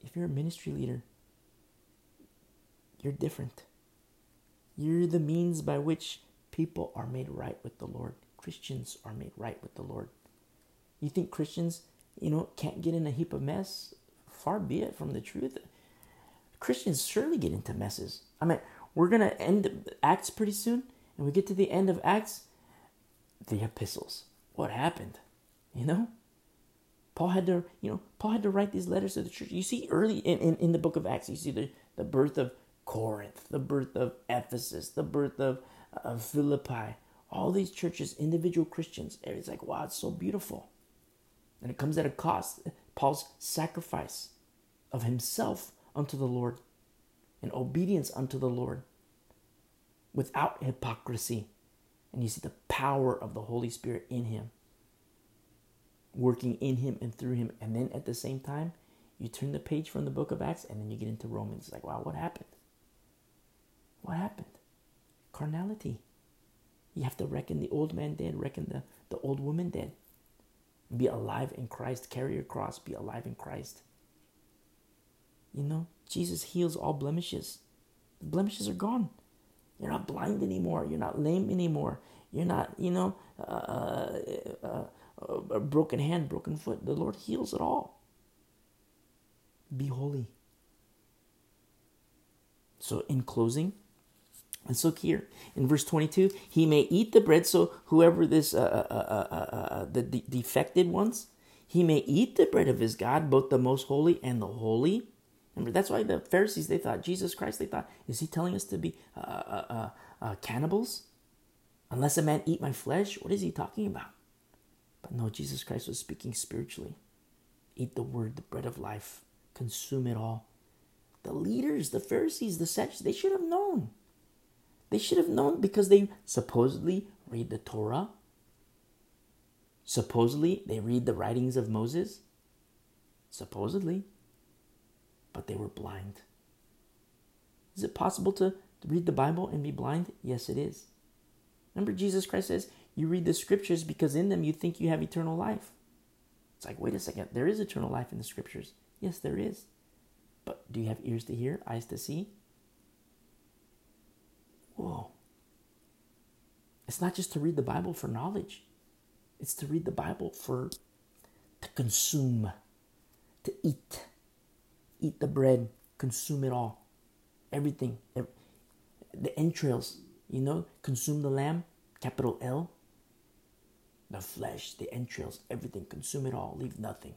if you're a ministry leader, you're different. You're the means by which people are made right with the Lord. Christians are made right with the Lord. You think Christians, you know, can't get in a heap of mess? Far be it from the truth. Christians surely get into messes. I mean, we're going to end Acts pretty soon, and we get to the end of Acts, the epistles. What happened? You know? Paul had to, you know, Paul had to write these letters to the church. You see early in, in, in the book of Acts, you see the, the birth of Corinth, the birth of Ephesus, the birth of, of Philippi, all these churches, individual Christians. And It's like, wow, it's so beautiful. And it comes at a cost. Paul's sacrifice of himself unto the Lord and obedience unto the Lord without hypocrisy. And you see the power of the Holy Spirit in him, working in him and through him. And then at the same time, you turn the page from the book of Acts and then you get into Romans. It's like, wow, what happened? What happened? Carnality. You have to reckon the old man dead, reckon the, the old woman dead. Be alive in Christ. Carry your cross. Be alive in Christ. You know, Jesus heals all blemishes. The blemishes are gone. You're not blind anymore. You're not lame anymore. You're not, you know, uh, uh, uh, a broken hand, broken foot. The Lord heals it all. Be holy. So, in closing, let's look here in verse 22. He may eat the bread. So, whoever this, uh, uh, the de- defected ones, he may eat the bread of his God, both the most holy and the holy Remember, that's why the Pharisees, they thought, Jesus Christ, they thought, is he telling us to be uh, uh, uh, uh, cannibals? Unless a man eat my flesh? What is he talking about? But no, Jesus Christ was speaking spiritually. Eat the word, the bread of life, consume it all. The leaders, the Pharisees, the Sadducees, they should have known. They should have known because they supposedly read the Torah. Supposedly, they read the writings of Moses. Supposedly but they were blind. Is it possible to read the Bible and be blind? Yes, it is. Remember, Jesus Christ says, You read the scriptures because in them you think you have eternal life. It's like, wait a second, there is eternal life in the scriptures. Yes, there is. But do you have ears to hear, eyes to see? Whoa. It's not just to read the Bible for knowledge, it's to read the Bible for to consume, to eat eat the bread, consume it all. Everything. The entrails, you know, consume the lamb, capital L. The flesh, the entrails, everything, consume it all, leave nothing.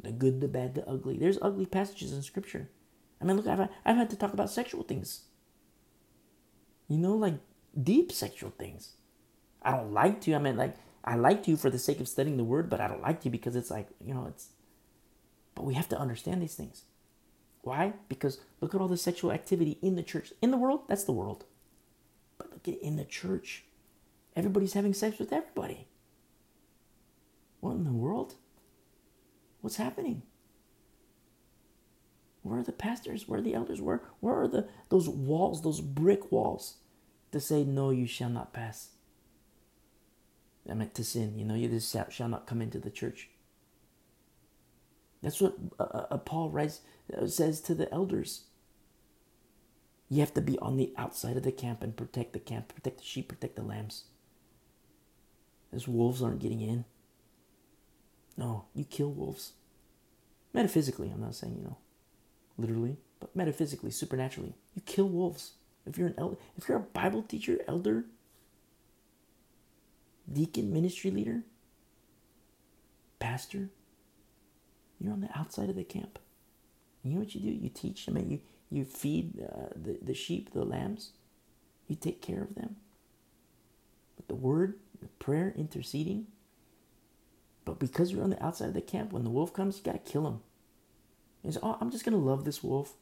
The good, the bad, the ugly. There's ugly passages in scripture. I mean, look, I've, I've had to talk about sexual things. You know, like deep sexual things. I don't like to. I mean, like, I like to for the sake of studying the word, but I don't like to because it's like, you know, it's but we have to understand these things. Why? Because look at all the sexual activity in the church. In the world, that's the world. But look at in the church. Everybody's having sex with everybody. What in the world? What's happening? Where are the pastors? Where are the elders? Where where are the those walls, those brick walls to say no you shall not pass? I meant to sin, you know, you just shall not come into the church. That's what uh, uh, uh, Paul writes, uh, says to the elders. You have to be on the outside of the camp and protect the camp, protect the sheep, protect the lambs. Those wolves aren't getting in. No, you kill wolves. Metaphysically, I'm not saying, you know, literally, but metaphysically, supernaturally. You kill wolves. If you're an elder, if you're a Bible teacher, elder, deacon, ministry leader, pastor, you're on the outside of the camp. you know what you do? You teach them and you, you feed uh, the, the sheep, the lambs. You take care of them. But the word, prayer, interceding. But because you're on the outside of the camp, when the wolf comes, you got to kill him. Oh, I'm just to love this wolf.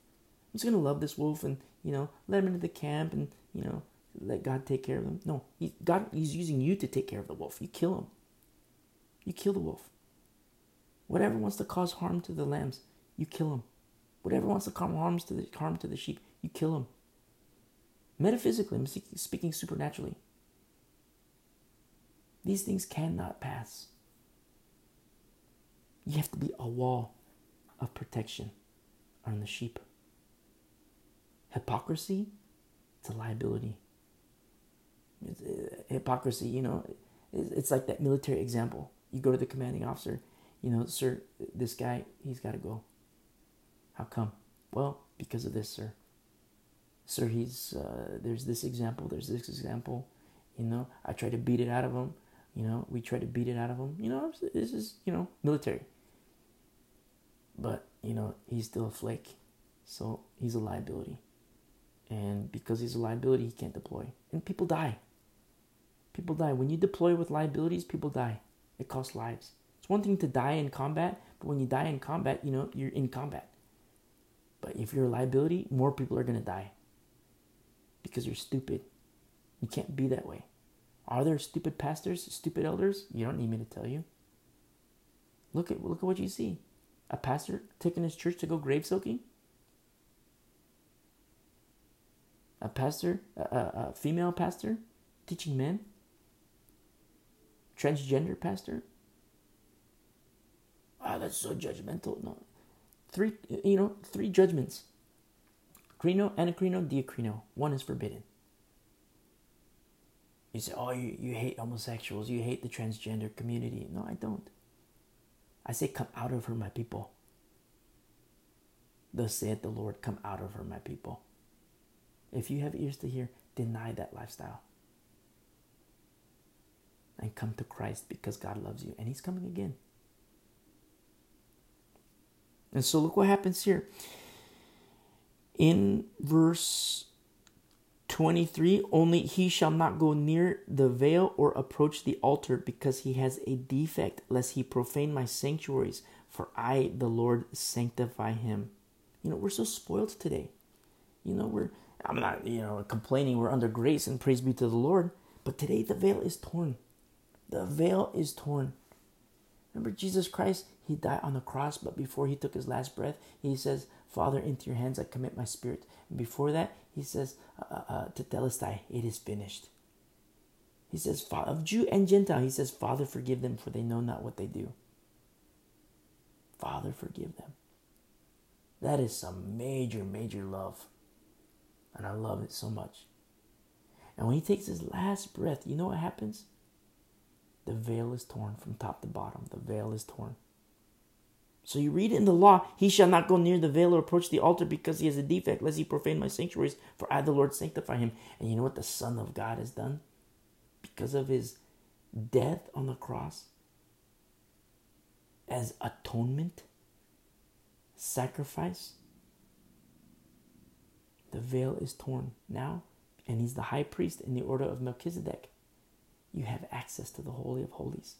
I'm just to love this wolf and, you know, let him into the camp and, you know, let God take care of him. No, he, God, he's using you to take care of the wolf. You kill him. You kill the wolf. Whatever wants to cause harm to the lambs, you kill him. Whatever wants to cause harm to the harm to the sheep, you kill him. Metaphysically, I'm speaking supernaturally. These things cannot pass. You have to be a wall of protection on the sheep. Hypocrisy, it's a liability. It's, uh, hypocrisy, you know, it's, it's like that military example. You go to the commanding officer, you know, sir, this guy, he's got to go. How come? Well, because of this, sir. Sir, he's, uh, there's this example, there's this example. You know, I try to beat it out of him. You know, we try to beat it out of him. You know, this is, you know, military. But, you know, he's still a flake. So he's a liability. And because he's a liability, he can't deploy. And people die. People die. When you deploy with liabilities, people die. It costs lives. It's one thing to die in combat, but when you die in combat, you know, you're in combat. But if you're a liability, more people are going to die because you're stupid. You can't be that way. Are there stupid pastors, stupid elders? You don't need me to tell you. Look at look at what you see. A pastor taking his church to go grave soaking? A pastor, a, a, female pastor teaching men? transgender pastor. Ah, that's so judgmental. No, three, you know, three judgments. Krino, anakrino, diakrino. One is forbidden. You say, oh, you, you hate homosexuals, you hate the transgender community. No, I don't. I say, come out of her, my people. Thus saith the Lord, come out of her, my people. If you have ears to hear, deny that lifestyle and come to Christ because God loves you and He's coming again. And so look what happens here. In verse 23 only he shall not go near the veil or approach the altar because he has a defect, lest he profane my sanctuaries, for I, the Lord, sanctify him. You know, we're so spoiled today. You know, we're, I'm not, you know, complaining, we're under grace and praise be to the Lord, but today the veil is torn. The veil is torn. Remember Jesus Christ, he died on the cross, but before he took his last breath, he says, Father, into your hands I commit my spirit. And before that, he says, uh, uh, uh Tetelestai, it is finished. He says, of Jew and Gentile, he says, Father, forgive them, for they know not what they do. Father, forgive them. That is some major, major love. And I love it so much. And when he takes his last breath, you know what happens? The veil is torn from top to bottom. The veil is torn. So you read it in the law, he shall not go near the veil or approach the altar because he has a defect, lest he profane my sanctuaries, for I, the Lord, sanctify him. And you know what the Son of God has done? Because of his death on the cross, as atonement, sacrifice, the veil is torn now, and he's the high priest in the order of Melchizedek you have access to the Holy of Holies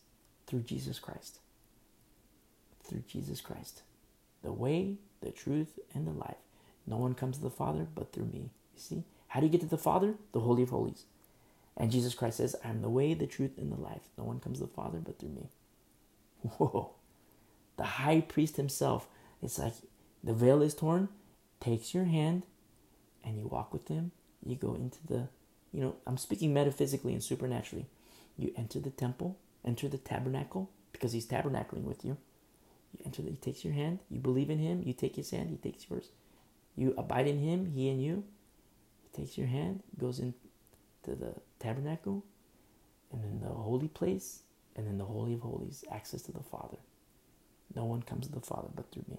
through Jesus Christ. Through Jesus Christ. The way, the truth, and the life. No one comes to the Father but through me. You see? How do you get to the Father? The Holy of Holies. And Jesus Christ says, I am the way, the truth, and the life. No one comes to the Father but through me. Whoa. The high priest himself, it's like the veil is torn, takes your hand, and you walk with him. You go into the, you know, I'm speaking metaphysically and supernaturally. You enter the temple, enter the tabernacle, because he's tabernacling with you. You enter, the, he takes your hand, you believe in him, you take his hand, he takes yours. You abide in him, he in you. He takes your hand, goes into the tabernacle, and then the holy place, and then the Holy of Holies, access to the Father. No one comes to the Father but through me.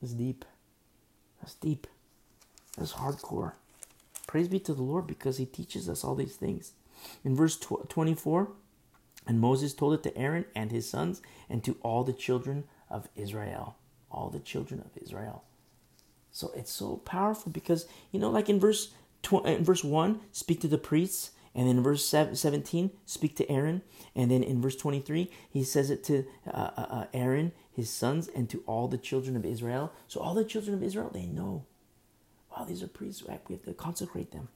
That's deep. That's deep. That's hardcore. Praise be to the Lord because he teaches us all these things. In verse 24, and Moses told it to Aaron and his sons and to all the children of Israel. all the children of Israel. So it's so powerful because you know, like in verse tw- in verse one, speak to the priests, and then in verse 17, speak to Aaron, and then in verse 23, he says it to uh, uh, uh, Aaron, his sons, and to all the children of Israel. So all the children of Israel, they know, wow, these are priests, right? We have to consecrate them.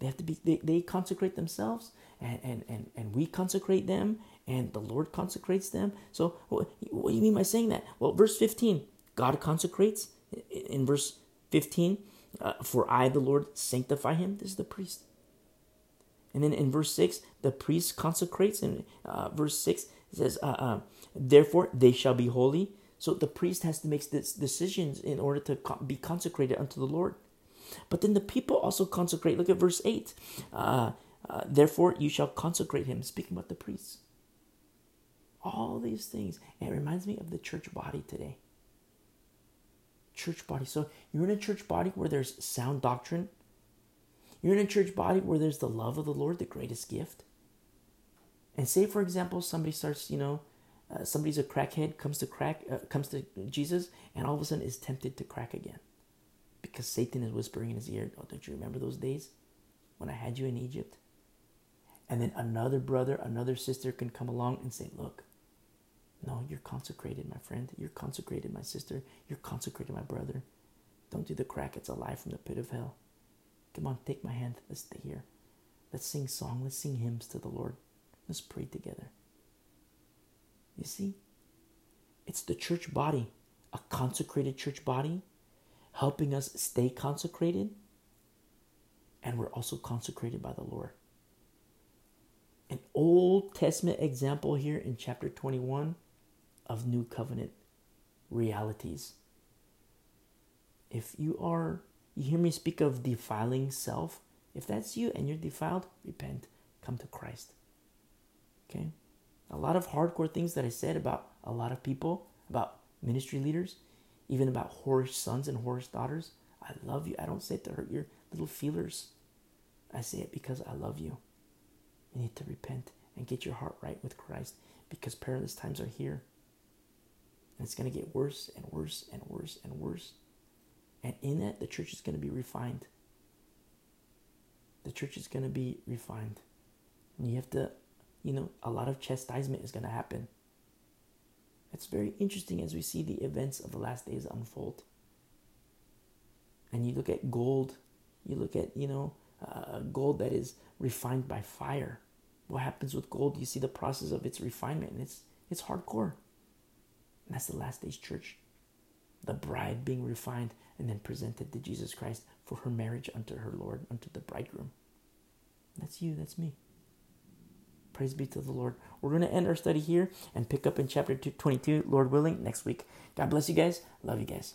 They have to be, they, they consecrate themselves, and, and, and, and we consecrate them, and the Lord consecrates them. So what, what do you mean by saying that? Well, verse 15, God consecrates. In verse 15, uh, for I, the Lord, sanctify him. This is the priest. And then in verse 6, the priest consecrates. In uh, verse 6, it says, uh, uh, Therefore they shall be holy. So the priest has to make this decisions in order to be consecrated unto the Lord. But then the people also consecrate. Look at verse 8. Uh, uh, Therefore you shall consecrate him, speaking about the priests. All these things. And it reminds me of the church body today. Church body. So you're in a church body where there's sound doctrine, you're in a church body where there's the love of the Lord, the greatest gift. And say, for example, somebody starts, you know, uh, somebody's a crackhead, comes to crack, uh, comes to Jesus, and all of a sudden is tempted to crack again, because Satan is whispering in his ear, "Oh, don't you remember those days when I had you in Egypt?" And then another brother, another sister can come along and say, "Look, no, you're consecrated, my friend. You're consecrated, my sister. You're consecrated, my brother. Don't do the crack. It's a lie from the pit of hell." Come on, take my hand. Let's stay here. Let's sing song. Let's sing hymns to the Lord. Let's pray together. You see, it's the church body, a consecrated church body, helping us stay consecrated. And we're also consecrated by the Lord. An Old Testament example here in chapter 21 of New Covenant realities. If you are you hear me speak of defiling self? If that's you and you're defiled, repent. Come to Christ. Okay? A lot of hardcore things that I said about a lot of people, about ministry leaders, even about whorish sons and whorish daughters. I love you. I don't say it to hurt your little feelers. I say it because I love you. You need to repent and get your heart right with Christ because perilous times are here. And it's going to get worse and worse and worse and worse. And in that, the church is going to be refined. The church is going to be refined. And you have to, you know, a lot of chastisement is going to happen. It's very interesting as we see the events of the last days unfold. And you look at gold, you look at, you know, uh, gold that is refined by fire. What happens with gold? You see the process of its refinement, and it's it's hardcore. And that's the last days church. The bride being refined and then presented to Jesus Christ for her marriage unto her Lord, unto the bridegroom. That's you, that's me. Praise be to the Lord. We're going to end our study here and pick up in chapter 22, Lord willing, next week. God bless you guys. Love you guys.